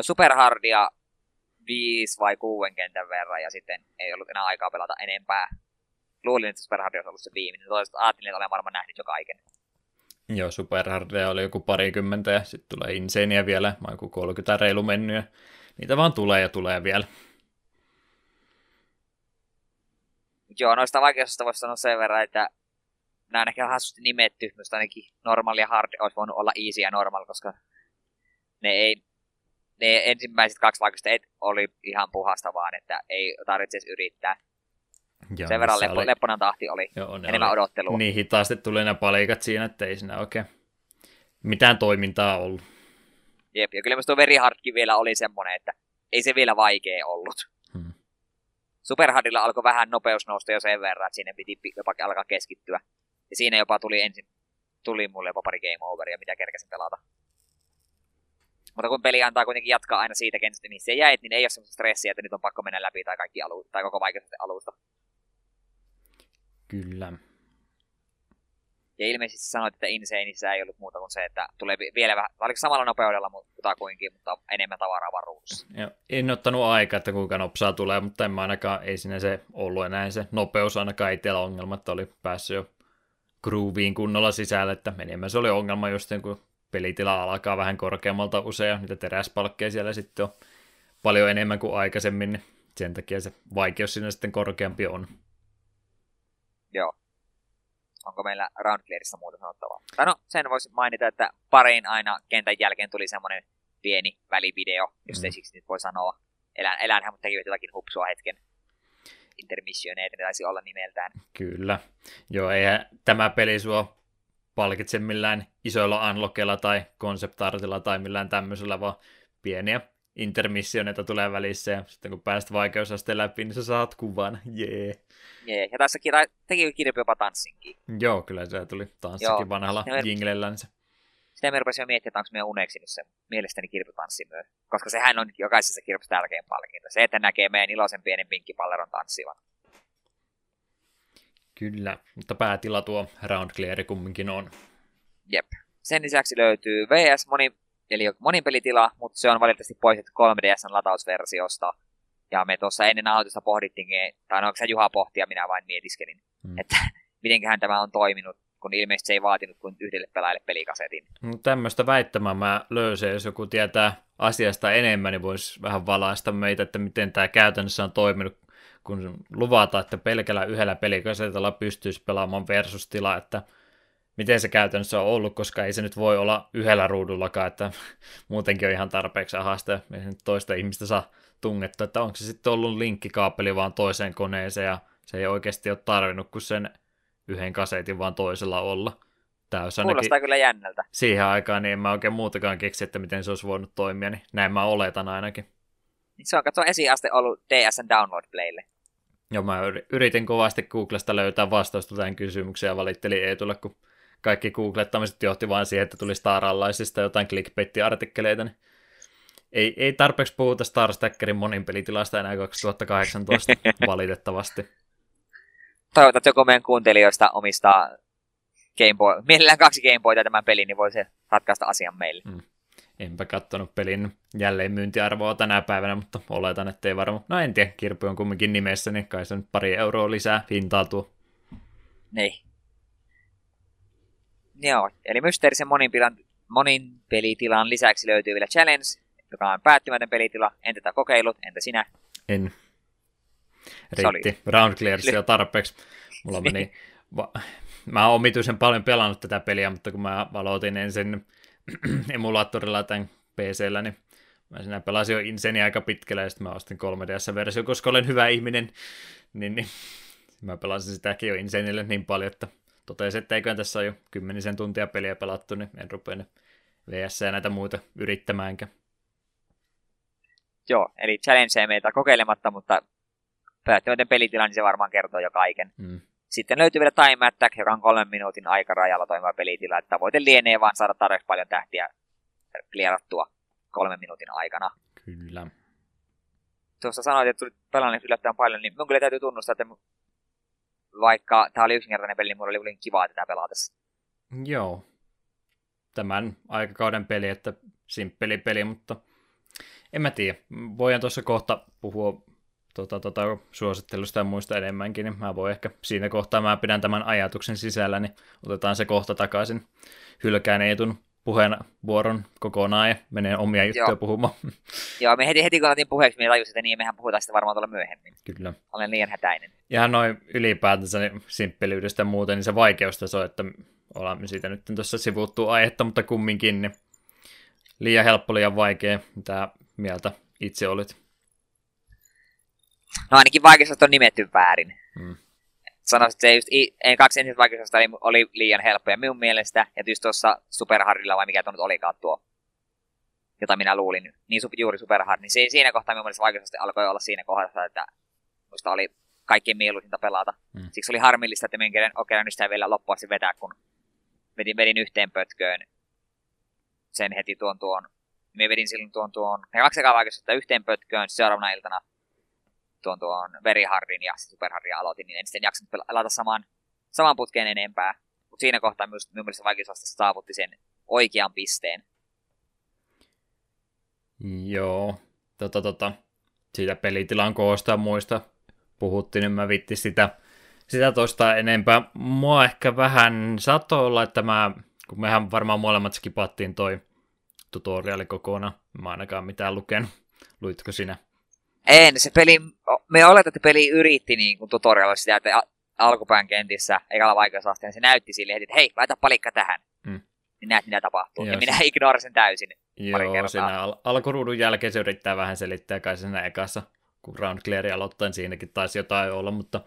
B: Superhardia viisi vai kuuden kentän verran, ja sitten ei ollut enää aikaa pelata enempää. Luulin, että Superhardia olisi ollut se viimeinen. Toisaalta ajattelin, että olen varmaan nähnyt jo kaiken.
A: Joo, Superhardia oli joku parikymmentä, ja sitten tulee Insania vielä, mä joku 30 reilu mennyt, ja niitä vaan tulee ja tulee vielä.
B: Joo, noista vaikeusista voisi sanoa sen verran, että nämä on ehkä hassusti nimetty, mutta ainakin normal ja hard olisi voinut olla easy ja normal, koska ne ei ne ensimmäiset kaksi vaikeusta et oli ihan puhasta vaan, että ei tarvitse edes yrittää. Joo, Sen verran leppo, oli... lepponan tahti oli Joo, enemmän oli... odottelua.
A: Niin hitaasti tuli ne palikat siinä, että ei siinä oikein mitään toimintaa ollut.
B: Jep, ja kyllä myös tuo Very Hardkin vielä oli semmoinen, että ei se vielä vaikea ollut. Hmm. Superhardilla alkoi vähän nopeus nousta jo sen verran, että sinne piti jopa alkaa keskittyä. Ja siinä jopa tuli ensin, tuli mulle jopa pari game overia, mitä kerkäsin pelata. Mutta kun peli antaa kuitenkin jatkaa aina siitä kentästä, missä jäit, niin ei ole semmoista stressiä, että nyt on pakko mennä läpi tai, kaikki alu- tai koko vaikeus alusta.
A: Kyllä.
B: Ja ilmeisesti sanoit, että Insaneissa ei ollut muuta kuin se, että tulee vielä vähän, oliko samalla nopeudella mutta kuinkin, mutta enemmän tavaraa varuussa.
A: Joo, en ottanut aikaa, että kuinka nopsaa tulee, mutta en mä ainakaan, ei sinne se ollut enää se nopeus ainakaan itsellä ongelma, että oli päässyt jo grooveen kunnolla sisälle, että enemmän se oli ongelma just kun pelitila alkaa vähän korkeammalta usein, niitä teräspalkkeja siellä sitten on paljon enemmän kuin aikaisemmin, niin sen takia se vaikeus siinä sitten korkeampi on.
B: Joo. Onko meillä Round Clearissa muuta sanottavaa? Tai no, sen voisi mainita, että parin aina kentän jälkeen tuli semmoinen pieni välivideo, jos mm. ei siksi nyt voi sanoa. Elän, elänhän, mutta tekivät jotakin hupsua hetken. Intermissioneet, ne taisi olla nimeltään.
A: Kyllä. Joo, eihän tämä peli sua palkitse millään isoilla unlockilla tai konseptartilla tai millään tämmöisellä, vaan pieniä intermissioneita tulee välissä ja sitten kun pääst vaikeusasteen läpi, niin sä saat kuvan. Jee. Yeah.
B: Jee, ja tässä kira- teki kirpi jopa tanssinkin.
A: Joo, kyllä se tuli tanssikin Joo. vanhalla jinglellänsä.
B: Sitä me rupesin miettimään, että onko meidän uneksi nyt se mielestäni kirpytanssi myös. Koska sehän on jokaisessa kirpyssä tärkein palkinto. Se, että näkee meidän iloisen pienen pinkkipalleron tanssivan.
A: Kyllä, mutta päätila tuo round clear kumminkin on.
B: Jep. Sen lisäksi löytyy VS moni, eli monipelitila, mutta se on valitettavasti poistettu 3DSn latausversiosta. Ja me tuossa ennen nauhoitusta pohdittiin, tai no, onko se Juha pohtia, minä vain mietiskelin, hmm. että mitenköhän tämä on toiminut, kun ilmeisesti se ei vaatinut kuin yhdelle pelaajalle pelikasetin.
A: No, tämmöistä väittämää mä löysin, jos joku tietää asiasta enemmän, niin voisi vähän valaista meitä, että miten tämä käytännössä on toiminut, kun luvataan, että pelkällä yhdellä pelikasetilla pystyisi pelaamaan versus tila, että miten se käytännössä on ollut, koska ei se nyt voi olla yhdellä ruudullakaan, että muutenkin on ihan tarpeeksi ahasta, ei nyt toista ihmistä saa tungettua, että onko se sitten ollut linkkikaapeli vaan toiseen koneeseen ja se ei oikeasti ole tarvinnut kuin sen yhden kasetin vaan toisella olla.
B: Tämä olisi Kuulostaa kyllä jännältä.
A: Siihen aikaan niin en mä oikein muutakaan keksi, että miten se olisi voinut toimia, niin näin mä oletan ainakin.
B: Se on katsoa esiaste ollut DSN Download Playlle.
A: Joo, mä yritin kovasti Googlesta löytää vastausta tähän kysymykseen ja valittelin Eetulle, kun kaikki googlettamiset johti vain siihen, että tuli Star jotain clickbait-artikkeleita, niin ei, ei tarpeeksi puhuta Star Stackerin monin pelitilasta enää 2018, valitettavasti.
B: Toivotaan, että joku meidän kuuntelijoista omistaa Game Boy, mielellään kaksi Game Boyta tämän pelin, niin voi se ratkaista asian meille. Mm.
A: Enpä kattonut pelin jälleen myyntiarvoa tänä päivänä, mutta oletan, että ei varmaan. No en tiedä, Kirpy on kumminkin nimessä, niin kai se nyt pari euroa lisää hintaa tuo.
B: Niin. Joo, eli mysteerisen monin, pilan, monin pelitilan lisäksi löytyy vielä Challenge, joka on päättymätön pelitila. En tätä kokeillut, entä sinä?
A: En. Riitti. Round clearsia tarpeeksi. Mulla meni... Va- mä oon omituisen paljon pelannut tätä peliä, mutta kun mä aloitin ensin emulaattorilla tämän PCllä, niin mä sinä pelasin jo Inseni aika pitkällä, ja sitten mä ostin 3DS-versio, koska olen hyvä ihminen, niin, niin mä pelasin sitäkin jo Insanelle niin paljon, että totesin, että eiköhän tässä ole jo kymmenisen tuntia peliä pelattu, niin en rupea VS ja näitä muita yrittämäänkään.
B: Joo, eli challenge meitä kokeilematta, mutta päättymätön pelitila, niin se varmaan kertoo jo kaiken. Mm. Sitten löytyy vielä Time Attack, joka on kolmen minuutin aikarajalla toimiva pelitila. Että tavoite lienee vaan saada tarpeeksi paljon tähtiä lierattua kolmen minuutin aikana.
A: Kyllä.
B: Tuossa sanoit, että tulit pelanneeksi yllättävän paljon, niin minun kyllä täytyy tunnustaa, että vaikka tämä oli yksinkertainen peli, niin minulla oli kivaa tätä pelatessa.
A: Joo. Tämän aikakauden peli, että simppeli peli, mutta en mä tiedä. Voin tuossa kohta puhua tota, tota, suosittelusta ja muista enemmänkin, niin mä voin ehkä siinä kohtaa, mä pidän tämän ajatuksen sisällä, niin otetaan se kohta takaisin. Hylkään Eetun puheenvuoron kokonaan ja menee omia juttuja Joo. puhumaan.
B: Joo, me heti, heti kun otin puheeksi, me tajusin, että niin, mehän puhutaan sitä varmaan tuolla myöhemmin.
A: Kyllä.
B: Olen liian hätäinen.
A: Ja noin ylipäätänsä niin simppelyydestä ja muuten, niin se vaikeustaso, että ollaan siitä nyt tuossa sivuttu aihetta, mutta kumminkin niin liian helppo, liian vaikea. Mitä mieltä itse olit?
B: No ainakin vaikeusastot on nimetty väärin. Hmm. Sanoisin, että se just, en, kaksi ensimmäistä vaikeusasta oli, oli liian helppoja minun mielestä. Ja tietysti tuossa Superharilla, vai mikä tuo nyt olikaan tuo, jota minä luulin, niin juuri Superhard, niin se, siinä kohtaa minun mielestä vaikeusaste alkoi olla siinä kohdassa, että minusta oli kaikkein mieluisinta pelata. Hmm. Siksi oli harmillista, että minä en ole sitä vielä loppuasti vetää, kun vedin, vedin yhteen pötköön sen heti tuon tuon. Minä vedin silloin tuon tuon, ja kaksi vaikeusasta yhteen pötköön seuraavana iltana tuon tuon Very Hardin ja Superhardin aloitin, niin en sitten jaksanut pelata saman, saman putkeen enempää. Mutta siinä kohtaa myös minun mielestä vaikeusaste saavutti sen oikean pisteen.
A: Joo, tota, tota, siitä pelitilan koosta muista puhuttiin, niin mä vitti sitä, sitä toista enempää. Mua ehkä vähän satoi olla, että mä, kun mehän varmaan molemmat skipattiin toi tutoriali kokonaan. Mä ainakaan mitään lukenut. Luitko sinä?
B: En, se peli, me oletan, että peli yritti niin kuin tutorialla sitä, että alkupään kentissä, eikä vaikeusasteella, niin se näytti sille että hei, laita palikka tähän. Mm. Niin näet, mitä tapahtuu. Joo, ja minä ignorasin täysin
A: Joo, siinä al- alkuruudun jälkeen se yrittää vähän selittää kai siinä ekassa, kun Round Clear aloittain siinäkin taisi jotain olla, mutta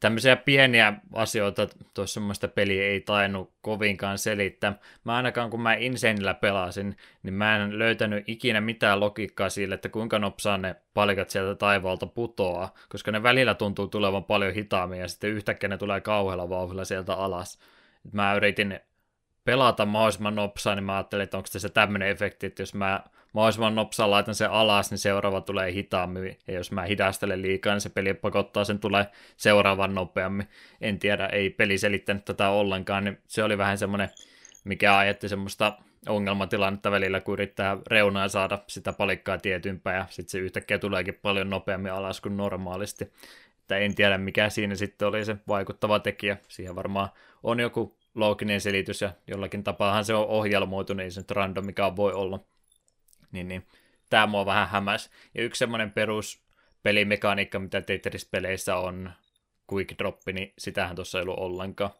A: tämmöisiä pieniä asioita tuossa semmoista peliä ei tainnut kovinkaan selittää. Mä ainakaan kun mä Insanella pelasin, niin mä en löytänyt ikinä mitään logiikkaa sille, että kuinka nopsaa ne palikat sieltä taivaalta putoaa, koska ne välillä tuntuu tulevan paljon hitaammin ja sitten yhtäkkiä ne tulee kauhealla vauhdilla sieltä alas. Mä yritin pelata mahdollisimman nopsaa, niin mä ajattelin, että onko tässä tämmöinen efekti, että jos mä mahdollisimman nopsaa laitan sen alas, niin seuraava tulee hitaammin, ja jos mä hidastelen liikaa, niin se peli pakottaa sen tulee seuraavan nopeammin. En tiedä, ei peli selittänyt tätä ollenkaan, niin se oli vähän semmoinen, mikä ajatti semmoista ongelmatilannetta välillä, kun yrittää reunaa saada sitä palikkaa tietympää, ja sitten se yhtäkkiä tuleekin paljon nopeammin alas kuin normaalisti. Että en tiedä, mikä siinä sitten oli se vaikuttava tekijä. Siihen varmaan on joku looginen selitys, ja jollakin tapaahan se on ohjelmoitu, niin se nyt random mikä voi olla. Niin, niin. Tämä mua vähän hämäs. Ja yksi semmoinen perus pelimekaniikka, mitä Tetris-peleissä on, quick drop, niin sitähän tuossa ei ollut ollenkaan.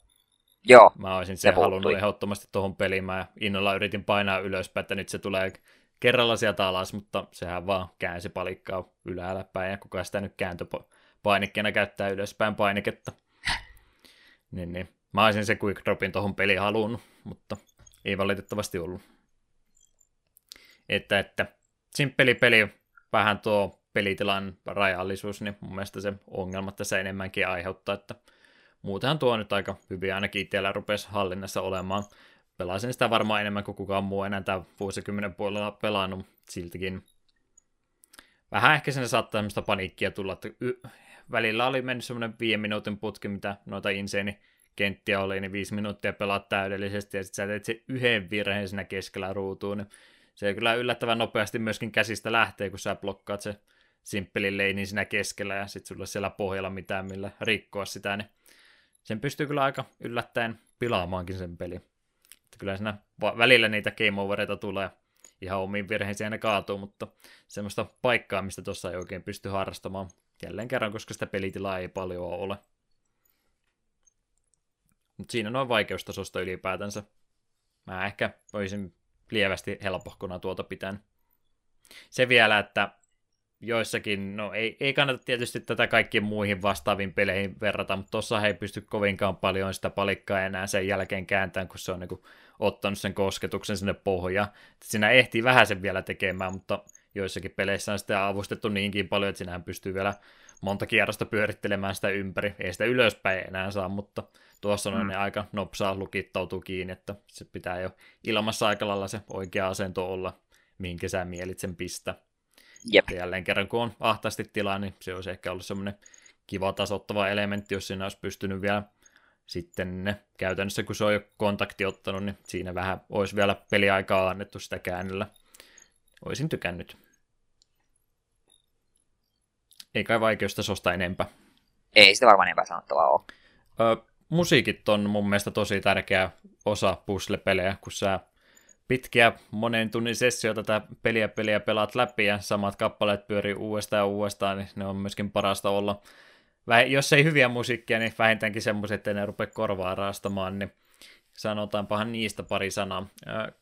B: Joo.
A: Mä olisin sen halunnut ehdottomasti tuohon peliin. Mä innolla yritin painaa ylöspäin, että nyt se tulee kerralla sieltä alas, mutta sehän vaan käänsi palikkaa ylhäällä päin, ja kuka sitä nyt kääntöpainikkeena käyttää ylöspäin painiketta. niin, niin. Mä olisin se quick dropin tuohon peliin halunnut, mutta ei valitettavasti ollut. Että, että simppeli peli, vähän tuo pelitilan rajallisuus, niin mun mielestä se ongelma tässä enemmänkin aiheuttaa, että muutenhan tuo nyt aika hyvin ainakin itsellä rupesi hallinnassa olemaan. Pelasin sitä varmaan enemmän kuin kukaan muu enää tämän vuosikymmenen puolella pelannut siltikin. Vähän ehkä sinne saattaa semmoista paniikkia tulla, että y- välillä oli mennyt semmoinen viiden minuutin putki, mitä noita inseni kenttiä oli, niin viisi minuuttia pelaat täydellisesti, ja sitten sä teet se yhden virheen siinä keskellä ruutuun, niin se kyllä yllättävän nopeasti myöskin käsistä lähtee, kun sä blokkaat se simppelin leinin siinä keskellä, ja sitten sulla siellä pohjalla mitään, millä rikkoa sitä, niin sen pystyy kyllä aika yllättäen pilaamaankin sen peli. Että kyllä siinä välillä niitä game overeita tulee, ihan omiin virheisiin ne kaatuu, mutta semmoista paikkaa, mistä tuossa ei oikein pysty harrastamaan jälleen kerran, koska sitä pelitilaa ei paljon ole. Mutta siinä noin vaikeustasosta ylipäätänsä. Mä ehkä voisin lievästi helpohkona tuota pitää. Se vielä, että joissakin, no ei, ei kannata tietysti tätä kaikkiin muihin vastaaviin peleihin verrata, mutta tuossa ei pysty kovinkaan paljon sitä palikkaa enää sen jälkeen kääntämään, kun se on niin ottanut sen kosketuksen sinne pohjaan. Siinä ehtii vähän sen vielä tekemään, mutta joissakin peleissä on sitä avustettu niinkin paljon, että sinähän pystyy vielä monta kierrosta pyörittelemään sitä ympäri. Ei sitä ylöspäin enää saa, mutta tuossa noin mm. ne aika nopsaa lukittautuu kiinni, että se pitää jo ilmassa aika lailla se oikea asento olla, minkä sä mielit sen pistä.
B: Jep.
A: Ja jälleen kerran, kun on ahtaasti tilaa, niin se olisi ehkä ollut semmoinen kiva tasottava elementti, jos siinä olisi pystynyt vielä sitten ne, käytännössä, kun se on jo kontakti ottanut, niin siinä vähän olisi vielä peliaikaa annettu sitä käännellä. Olisin tykännyt. Ei kai vaikeustasosta enempää.
B: Ei sitä varmaan enempää sanottavaa ole.
A: Ö, musiikit on mun mielestä tosi tärkeä osa puzzle-pelejä, kun sä pitkiä monen tunnin sessioita tätä peliä peliä pelaat läpi ja samat kappaleet pyörii uudestaan ja uudestaan, niin ne on myöskin parasta olla. Jos ei hyviä musiikkia, niin vähintäänkin semmoiset, että ne rupea korvaa raastamaan, niin sanotaanpahan niistä pari sanaa.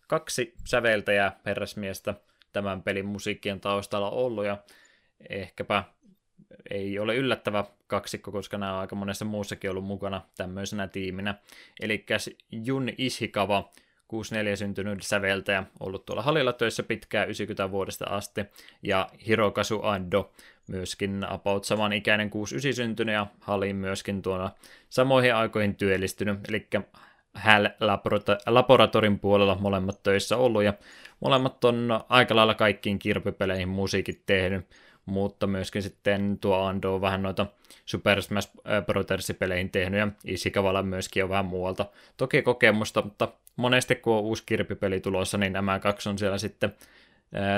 A: Kaksi säveltäjää herrasmiestä tämän pelin musiikkien taustalla ollut ja ehkäpä ei ole yllättävä kaksikko, koska nämä on aika monessa muussakin ollut mukana tämmöisenä tiiminä. Eli Jun Ishikawa, 64 syntynyt säveltäjä, ollut tuolla Halilla töissä pitkään 90 vuodesta asti, ja Hirokasu Ando, myöskin about saman ikäinen 69 syntynyt, ja Halin myöskin tuona samoihin aikoihin työllistynyt, eli HAL Laboratorin puolella molemmat töissä ollut, ja molemmat on aika lailla kaikkiin kirpypeleihin musiikit tehnyt, mutta myöskin sitten tuo Ando on vähän noita Super Smash Brothersi-peleihin tehnyt, ja Isikavala myöskin on vähän muualta. Toki kokemusta, mutta monesti kun on uusi kirpipeli tulossa, niin nämä kaksi on siellä sitten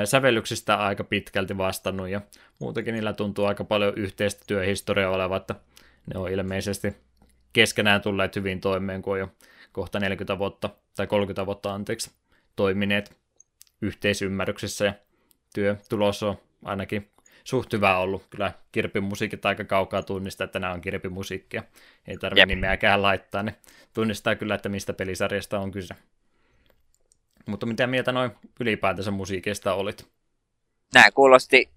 A: sävellyksistä aika pitkälti vastannut, ja muutenkin niillä tuntuu aika paljon yhteistä työhistoriaa olevan, että ne on ilmeisesti keskenään tulleet hyvin toimeen, kun on jo kohta 40 vuotta, tai 30 vuotta anteeksi, toimineet yhteisymmärryksessä, ja työ tulos on ainakin suht hyvä ollut. Kyllä kirpimusiikit aika kaukaa tunnistaa, että nämä on kirpimusiikkia. Ei tarvitse Jep. nimeäkään laittaa, ne tunnistaa kyllä, että mistä pelisarjasta on kyse. Mutta mitä mieltä noin ylipäätänsä musiikista olit?
B: Nämä kuulosti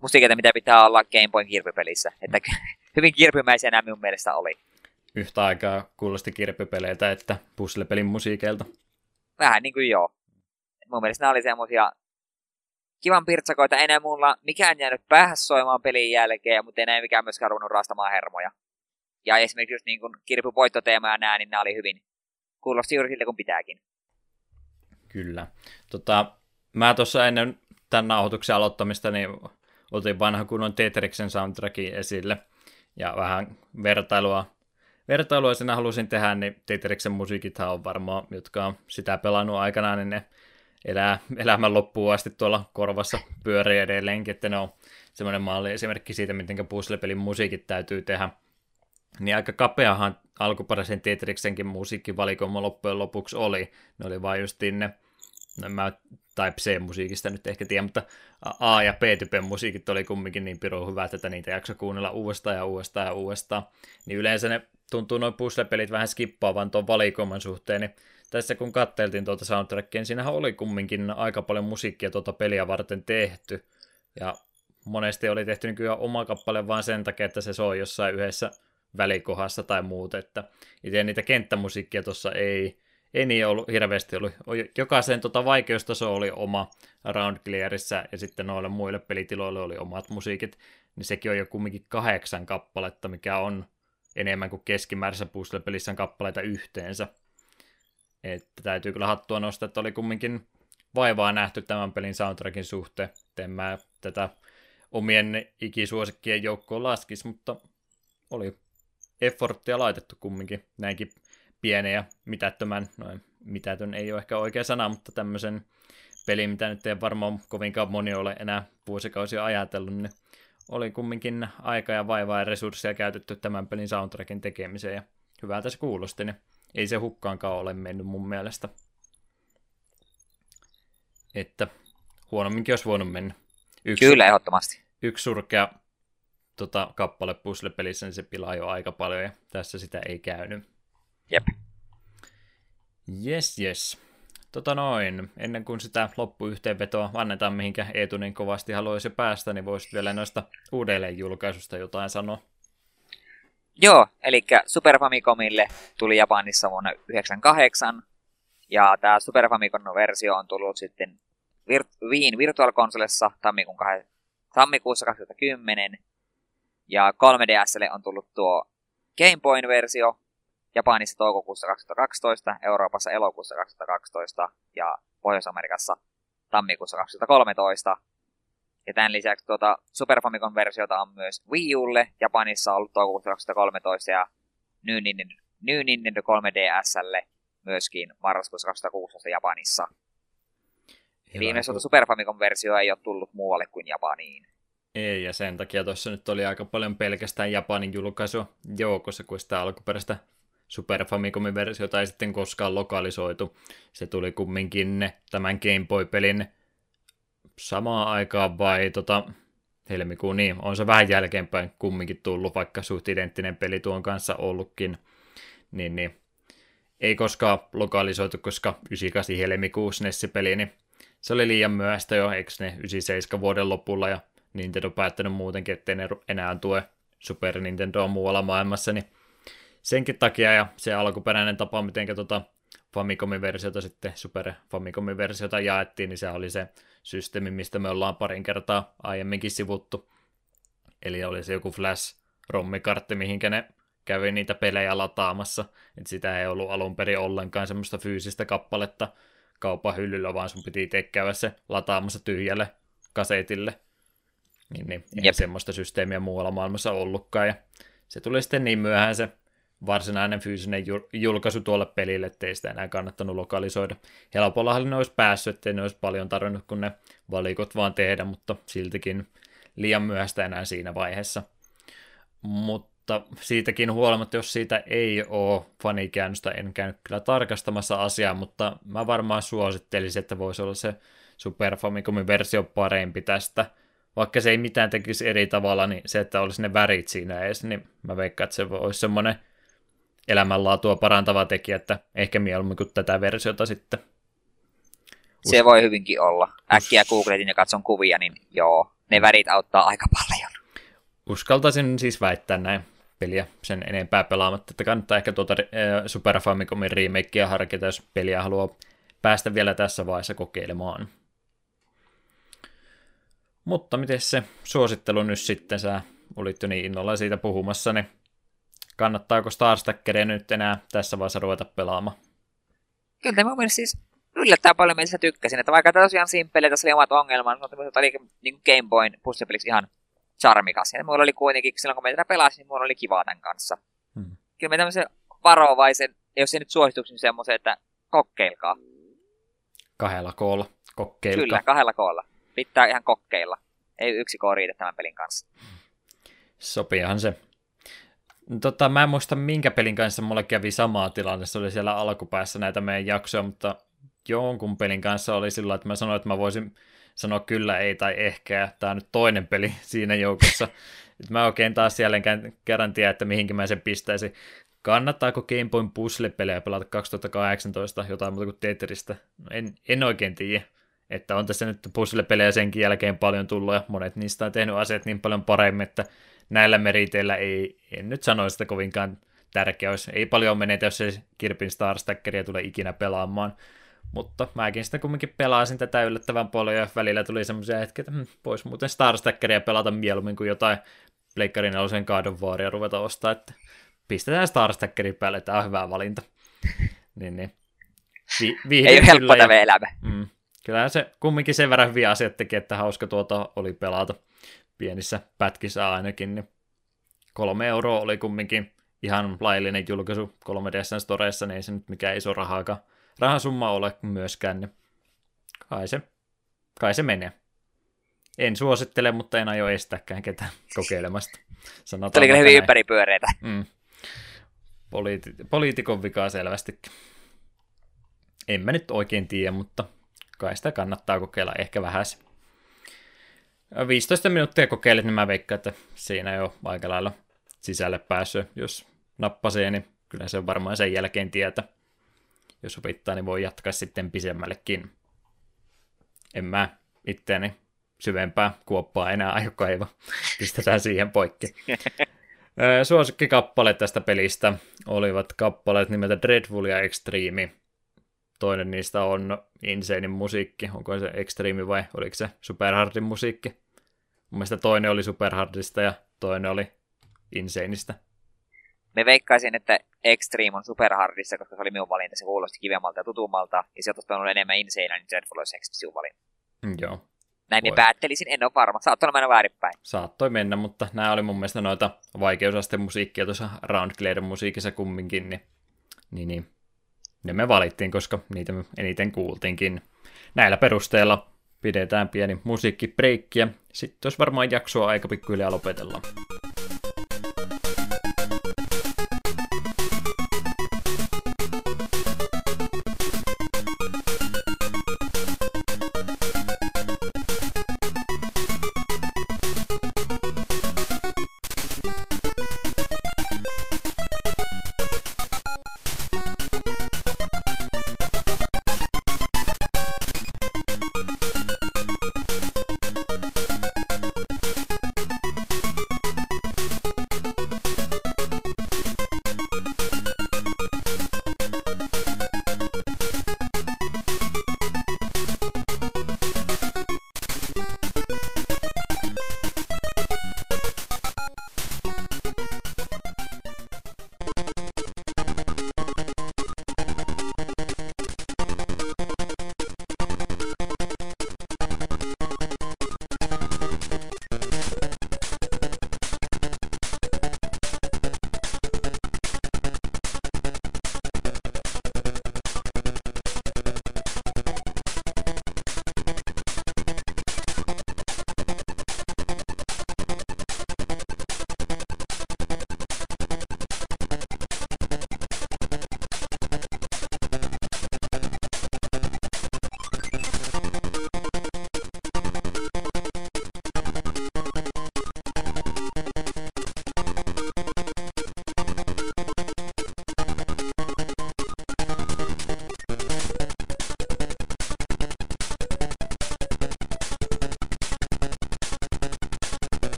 B: musiikita, mitä pitää olla Game Boyn kirpipelissä. Että hyvin kirpimäisiä nämä minun mielestä oli.
A: Yhtä aikaa kuulosti kirpipeleiltä että puzzle-pelin musiikeilta.
B: Vähän niin kuin joo. Mun mielestä nämä oli semmoisia kivan pirtsakoita. Enää mulla mikään jäänyt päähän soimaan pelin jälkeen, mutta enää mikään myöskään ruvennut raastamaan hermoja. Ja esimerkiksi just niin kuin kirpy voittoteema ja nää, niin nämä oli hyvin, kuulosti juuri siltä kuin pitääkin.
A: Kyllä. Tota, mä tuossa ennen tämän nauhoituksen aloittamista, niin otin vanha kunnon Tetriksen soundtrackin esille. Ja vähän vertailua, vertailua sinä halusin tehdä, niin Tetriksen musiikithan on varmaan, jotka on sitä pelannut aikanaan, niin ne elää elämän loppuun asti tuolla korvassa pyörii edelleenkin, että ne on semmoinen malli esimerkki siitä, miten puzzle-pelin musiikit täytyy tehdä. Niin aika kapeahan alkuperäisen Tetriksenkin musiikkivalikoima loppujen lopuksi oli. Ne oli vain justiin ne, no mä Type C-musiikista nyt ehkä tiedä, mutta A- ja B-typen musiikit oli kumminkin niin pirun hyvät, että niitä jakso kuunnella uudestaan ja uudestaan ja uudestaan. Niin yleensä ne tuntuu noin puzzle-pelit vähän skippaavan tuon valikoiman suhteen, niin tässä kun katteltiin tuota soundtrackia, niin siinähän oli kumminkin aika paljon musiikkia tuota peliä varten tehty. Ja monesti oli tehty kyllä oma kappale vain sen takia, että se soi jossain yhdessä välikohdassa tai muuta. Että itse niitä kenttämusiikkia tuossa ei, ei niin ollut hirveästi ollut. Jokaisen tota vaikeustaso oli oma Round Clearissä ja sitten noille muille pelitiloille oli omat musiikit. Niin sekin on jo kumminkin kahdeksan kappaletta, mikä on enemmän kuin keskimääräisessä puzzle-pelissä kappaleita yhteensä. Että täytyy kyllä hattua nostaa, että oli kumminkin vaivaa nähty tämän pelin soundtrackin suhteen. En mä tätä omien ikisuosikkien joukkoon laskisi, mutta oli efforttia laitettu kumminkin näinkin pienen ja mitättömän, no mitätön ei ole ehkä oikea sana, mutta tämmöisen pelin, mitä nyt ei varmaan kovinkaan moni ole enää vuosikausia ajatellut, niin oli kumminkin aika ja vaivaa ja resursseja käytetty tämän pelin soundtrackin tekemiseen, ja hyvältä se kuulosti, niin ei se hukkaankaan ole mennyt mun mielestä. Että huonomminkin olisi voinut mennä.
B: Yksi, Kyllä, ehdottomasti.
A: Yksi surkea tota, kappale puzzle-pelissä, niin se pilaa jo aika paljon, ja tässä sitä ei käynyt.
B: Jep.
A: Yes, yes. Tota noin, ennen kuin sitä loppuyhteenvetoa annetaan, mihinkä Eetu niin kovasti haluaisi päästä, niin voisit vielä noista uudelleen julkaisusta jotain sanoa.
B: Joo, eli Super Famicomille tuli Japanissa vuonna 1998, ja tämä Super Famicom versio on tullut sitten Vir- Wien Virtual Consolessa tammikuun kah- tammikuussa 2010, ja 3DSlle on tullut tuo Game Boy-versio, Japanissa toukokuussa 2012, Euroopassa elokuussa 2012 ja Pohjois-Amerikassa tammikuussa 2013. Ja tämän lisäksi tuota Super Famicom-versiota on myös Wii Ulle, Japanissa on ollut toukokuussa 2013 ja New Nintendo, New Nintendo 3DSlle myöskin marraskuussa 2016 Japanissa. Viimeistä Super Famicom-versio ei ole tullut muualle kuin Japaniin.
A: Ei, ja sen takia tuossa nyt oli aika paljon pelkästään Japanin julkaisu joukossa kuin sitä alkuperäistä Super Famicomin versiota ei sitten koskaan lokalisoitu. Se tuli kumminkin tämän Game Boy-pelin samaan aikaan vai tota, helmikuun, niin on se vähän jälkeenpäin kumminkin tullut, vaikka suht identtinen peli tuon kanssa ollutkin. Niin, niin. Ei koskaan lokalisoitu, koska 98 helmikuussa Nessi-peli, niin se oli liian myöhäistä jo, eikö ne 97 vuoden lopulla, ja Nintendo päättänyt muutenkin, ettei ne enää tue Super Nintendoa muualla maailmassa, niin senkin takia ja se alkuperäinen tapa, miten tota Famicomin versiota sitten Super Famicomin versiota jaettiin, niin se oli se systeemi, mistä me ollaan parin kertaa aiemminkin sivuttu. Eli oli se joku Flash-rommikartti, mihinkä ne kävi niitä pelejä lataamassa. Et sitä ei ollut alun perin ollenkaan semmoista fyysistä kappaletta kaupan hyllyllä, vaan sun piti itse käydä se lataamassa tyhjälle kasetille. Niin, niin ei Jep. semmoista systeemiä muualla maailmassa ollutkaan. Ja se tuli sitten niin myöhään se varsinainen fyysinen julkaisu tuolle pelille, ettei sitä enää kannattanut lokalisoida. Helpollahan ne olisi päässyt, ettei ne olisi paljon tarvinnut, kun ne valikot vaan tehdä, mutta siltikin liian myöhäistä enää siinä vaiheessa. Mutta siitäkin huolimatta, jos siitä ei ole fanikäännöstä, en käynyt kyllä tarkastamassa asiaa, mutta mä varmaan suosittelisin, että voisi olla se Super Famicomin versio parempi tästä. Vaikka se ei mitään tekisi eri tavalla, niin se, että olisi ne värit siinä edes, niin mä veikkaan, että se olisi semmoinen elämänlaatua parantava tekijä, että ehkä mieluummin kuin tätä versiota sitten.
B: Us- se voi hyvinkin olla. Äkkiä googletin ja katson kuvia, niin joo, ne värit auttaa aika paljon.
A: Uskaltaisin siis väittää näin peliä sen enempää pelaamatta, että kannattaa ehkä tuota Super Famicomin remakea harkita, jos peliä haluaa päästä vielä tässä vaiheessa kokeilemaan. Mutta miten se suosittelu nyt sitten, sä olit jo niin innolla siitä puhumassa, niin kannattaako Star Stackeria nyt enää tässä vaiheessa ruveta pelaamaan?
B: Kyllä mun mielestä siis yllättää paljon, mitä tykkäsin. Että vaikka tosiaan simppeliä, tässä oli omat ongelmat, mutta tämä oli niin Game Boyn puzzlepeliksi ihan charmikas. Ja mulla oli kuitenkin, silloin kun me tätä pelasin, niin mulla oli kivaa tämän kanssa. Hmm. Kyllä me tämmöisen varovaisen, jos ei nyt suosituksen niin semmoisen, että kokeilkaa.
A: Kahdella koolla, kokeilkaa.
B: Kyllä, kahdella koolla. Pitää ihan kokeilla. Ei yksi koo riitä tämän pelin kanssa.
A: Sopiihan se. Tota, mä en muista minkä pelin kanssa mulle kävi samaa tilanne, se oli siellä alkupäässä näitä meidän jaksoja, mutta jonkun pelin kanssa oli sillä että mä sanoin, että mä voisin sanoa kyllä, ei tai ehkä, tämä on nyt toinen peli siinä joukossa. Mä oikein taas jälleen kerran tiedä, että mihinkä mä sen pistäisin. Kannattaako Game Boyn puzzle-pelejä pelata 2018 jotain muuta kuin Tetristä? No en, en oikein tiedä. Että on tässä nyt puzzle-pelejä senkin jälkeen paljon tullut, ja monet niistä on tehnyt asiat niin paljon paremmin, että näillä meriteillä ei, en nyt sanoisi sitä kovinkaan tärkeä olisi. Ei paljon menetä, jos se Kirpin Star Stackeria tulee ikinä pelaamaan. Mutta mäkin sitä kumminkin pelasin tätä yllättävän paljon ja välillä tuli semmoisia hetkiä, että hm, pois muuten Star Stackeria pelata mieluummin kuin jotain Pleikkarin nelosen God of Waria ruveta ostaa, että pistetään Star Stackerin päälle, tämä on hyvä valinta. niin, niin.
B: Vi- Ei ole helppo tämä ja... elämä.
A: Mm, kyllähän se kumminkin sen verran hyviä asiat teki, että hauska tuota oli pelata pienissä pätkissä ainakin, niin kolme euroa oli kumminkin ihan laillinen julkaisu 3DSn storeissa, niin ei se nyt mikään iso rahaakaan, rahasumma ole myöskään, niin kai se, kai se menee. En suosittele, mutta en aio estääkään ketään kokeilemasta.
B: Sanotaan Tuli hyvin ympäripyöreitä.
A: Mm. Poliiti- poliitikon vikaa selvästikin. En mä nyt oikein tiedä, mutta kai sitä kannattaa kokeilla ehkä vähän. 15 minuuttia kokeilet, niin mä veikkaan, että siinä jo aika lailla sisälle päässyt. Jos nappasee, niin kyllä se on varmaan sen jälkeen tietä. Jos opittaa, niin voi jatkaa sitten pisemmällekin. En mä itteeni syvempää kuoppaa enää aio kaiva. Pistetään siihen poikki. Suosikkikappaleet tästä pelistä olivat kappaleet nimeltä Dreadful ja Extreme. Toinen niistä on Insanein musiikki. Onko se Extreme vai oliko se Superhardin musiikki? Mun mielestä toinen oli Superhardista ja toinen oli Insaneista.
B: Me veikkaisin, että Extreme on Superhardissa, koska se oli minun valinta. Se kuulosti kivemmalta ja tutummalta. Ja se olisi enemmän Insane, niin Dreadful olisi Extreme valinta.
A: Mm, joo,
B: näin me päättelisin, en ole varma. Saattoi mennä väärinpäin.
A: Saattoi mennä, mutta nämä oli mun mielestä noita vaikeusasteen musiikkia tuossa Round musiikissa kumminkin, niin, niin, niin ne me valittiin, koska niitä me eniten kuultiinkin. Näillä perusteella pidetään pieni musiikkibreikki ja sitten olisi varmaan jaksoa aika pikkuhiljaa lopetella.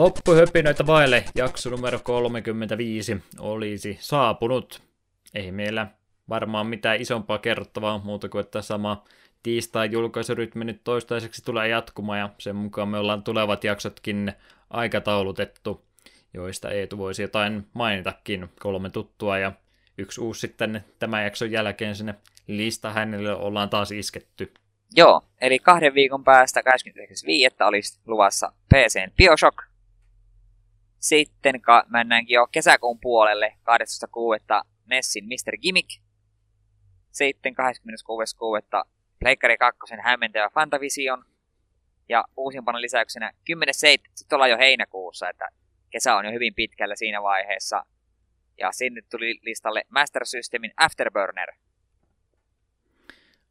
A: Loppuhöpinöitä vaille jakso numero 35 olisi saapunut. Ei meillä varmaan mitään isompaa kerrottavaa muuta kuin, että sama tiistai julkaisurytmi nyt toistaiseksi tulee jatkumaan ja sen mukaan me ollaan tulevat jaksotkin aikataulutettu, joista Eetu voisi jotain mainitakin. Kolme tuttua ja yksi uusi sitten tämän jakson jälkeen sinne lista hänelle ollaan taas isketty.
B: Joo, eli kahden viikon päästä 29.5. olisi luvassa PCn Bioshock, sitten ka- mennäänkin jo kesäkuun puolelle 12.6. Nessin Mr. Gimmick. Sitten 26.6. Pleikkari 2. hämmentävä Fantavision. Ja uusimpana lisäyksenä 10.7. Sitten ollaan jo heinäkuussa, että kesä on jo hyvin pitkällä siinä vaiheessa. Ja sinne tuli listalle Master Systemin Afterburner.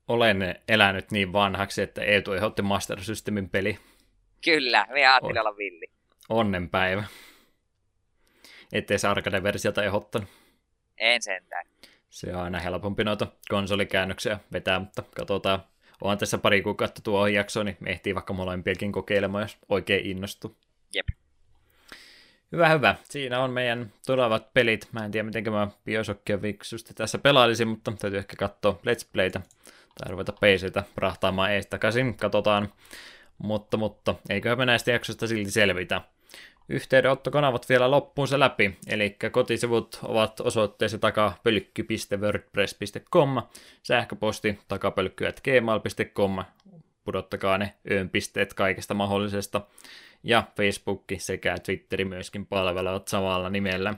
A: Olen elänyt niin vanhaksi, että Eetu ehdotti Master Systemin peli.
B: Kyllä, me ajattelin olla villi.
A: Onnenpäivä. Ettei se arcade-versiota ehdottanut.
B: En sentään.
A: Se on aina helpompi noita konsolikäännöksiä vetää, mutta katsotaan. Onhan tässä pari kuukautta tuo jakso, niin ehtii vaikka molempiakin kokeilemaan, jos oikein innostuu.
B: Jep.
A: Hyvä, hyvä. Siinä on meidän tulevat pelit. Mä en tiedä, miten mä Bioshockia viksusti tässä pelailisin, mutta täytyy ehkä katsoa Let's Playtä tai ruveta PCtä rahtaamaan ees takaisin. Katsotaan, Mutta, mutta, eiköhän me näistä jaksoista silti selvitä. Yhteydenottokanavat vielä loppuunsa läpi, eli kotisivut ovat osoitteessa takapölkky.wordpress.com, sähköposti takapölkky.gmail.com, pudottakaa ne öönpisteet kaikesta mahdollisesta, ja Facebook sekä Twitteri myöskin palvelevat samalla nimellä.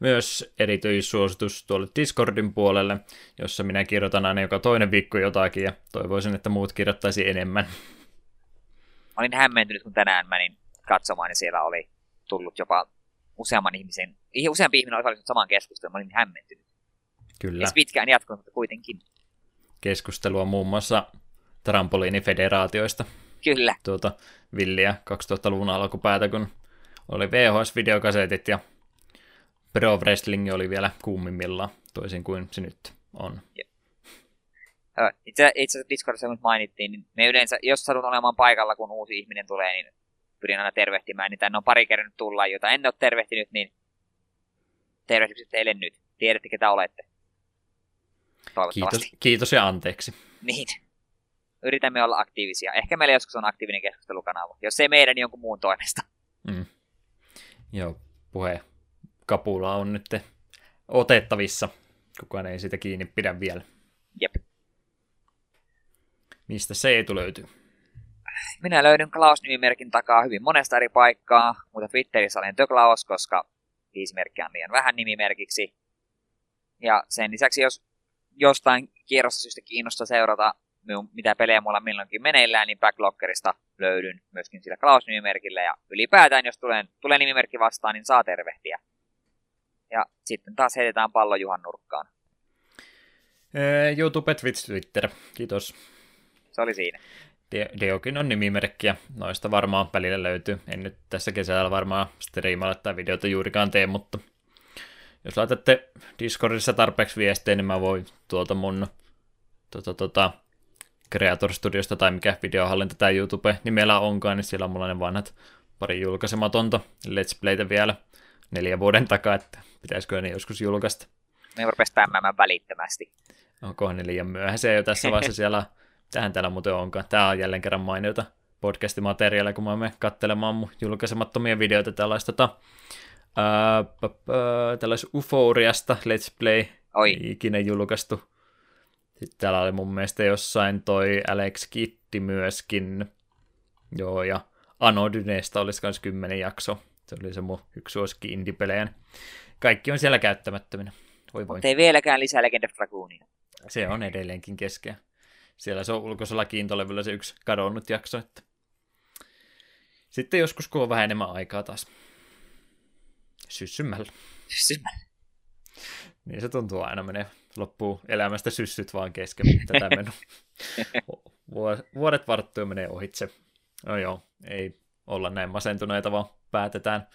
A: Myös erityissuositus tuolle Discordin puolelle, jossa minä kirjoitan aina joka toinen viikko jotakin, ja toivoisin, että muut kirjoittaisi enemmän.
B: Olin hämmentynyt, kun tänään menin katsomaan, niin siellä oli tullut jopa useamman ihmisen, useampi ihminen oli osallistunut samaan keskusteluun, mä olin hämmentynyt.
A: Kyllä.
B: Ei pitkään jatkunut, mutta kuitenkin.
A: Keskustelua muun muassa trampoliinifederaatioista.
B: Kyllä.
A: Tuota villiä 2000-luvun alkupäätä, kun oli VHS-videokasetit ja Pro Wrestling oli vielä kuumimmillaan, toisin kuin se nyt on.
B: Itse, itse asiassa Discordissa mainittiin, niin me yleensä, jos satun olemaan paikalla, kun uusi ihminen tulee, niin pyrin aina tervehtimään, niin tänne on pari kerran tulla, jota en ole tervehtinyt, niin tervehdykset teille nyt. Tiedätte, ketä olette.
A: Kiitos, kiitos ja anteeksi.
B: Niin. Yritämme olla aktiivisia. Ehkä meillä joskus on aktiivinen keskustelukanava. Jos ei meidän, niin jonkun muun toimesta.
A: Mm. Joo, puhe kapula on nyt otettavissa. Kukaan ei sitä kiinni pidä vielä.
B: Jep.
A: Mistä se etu löytyy?
B: Minä löydyn Klaus-nimimerkin takaa hyvin monesta eri paikkaa, mutta Twitterissä olen The Klaus, koska viisi merkkiä on liian vähän nimimerkiksi. Ja sen lisäksi, jos jostain kierrosta syystä kiinnostaa seurata, mitä pelejä mulla milloinkin meneillään, niin Backloggerista löydyn myöskin sillä Klaus-nimimerkillä. Ja ylipäätään, jos tulee, tulee nimimerkki vastaan, niin saa tervehtiä. Ja sitten taas heitetään pallo Juhan nurkkaan.
A: YouTube, Twitch, Twitter. Kiitos.
B: Se oli siinä.
A: Deokin on nimimerkkiä. Noista varmaan välillä löytyy. En nyt tässä kesällä varmaan striimailla tai videota juurikaan tee, mutta jos laitatte Discordissa tarpeeksi viestejä, niin mä voin tuolta mun tuota, tuota, Creator Studiosta tai mikä videohallinta tai YouTube nimellä onkaan, niin siellä on mulla ne vanhat pari julkaisematonta Let's Playtä vielä neljän vuoden takaa, että pitäisikö ne joskus julkaista.
B: Ne rupesi spämmäämään välittömästi.
A: Onkohan ne liian myöhäisiä jo tässä vaiheessa siellä Tähän täällä muuten onkaan. Tämä on jälleen kerran mainiota podcastimateriaalia, kun mä menen katselemaan mun julkaisemattomia videoita tällaista tota, ää, tällais Uforiasta Let's Play.
B: Oi.
A: Ikinä julkaistu. Sitten täällä oli mun mielestä jossain toi Alex Kitti myöskin. Joo, ja Anodyneesta olisi myös kymmenen jakso. Se oli se mun yksi suosikki indie Kaikki on siellä käyttämättöminä.
B: Voi voi. Mutta ei vieläkään lisää Legend of Dragoonia.
A: Se on edelleenkin keskeä siellä se on ulkoisella kiintolevyllä se yksi kadonnut jakso. Että... Sitten joskus, kun on vähän enemmän aikaa taas. Syssymällä.
B: Syssymällä.
A: Niin se tuntuu aina menee. Loppuu elämästä syssyt vaan kesken tätä mennä. Vuodet varttuu menee ohitse. No joo, ei olla näin masentuneita, vaan päätetään.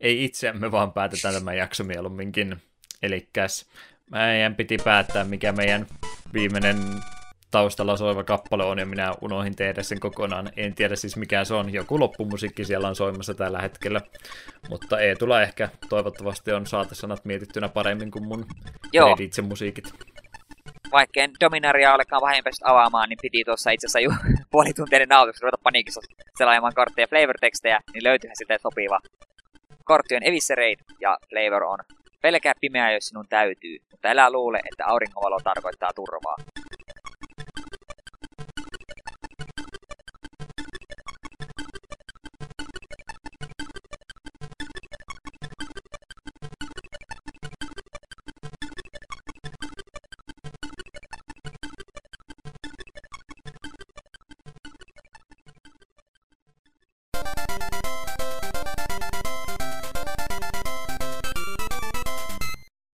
A: Ei itseämme, vaan päätetään tämä jakso mieluumminkin. Elikkäs meidän piti päättää, mikä meidän viimeinen taustalla soiva kappale on, ja minä unohin tehdä sen kokonaan. En tiedä siis mikä se on, joku loppumusiikki siellä on soimassa tällä hetkellä. Mutta ei tule ehkä, toivottavasti on saatesanat mietittynä paremmin kuin mun itse musiikit.
B: Vaikka en Dominaria olekaan vähemmän avaamaan, niin piti tuossa itse asiassa ju- puoli tuntia nautuksessa ruveta paniikissa selailemaan kortteja flavor-tekstejä, niin löytyyhän sitten sopiva. Kortti on Eviscerate ja flavor on Pelkää pimeää, jos sinun täytyy, mutta älä luule, että aurinkovalo tarkoittaa turvaa.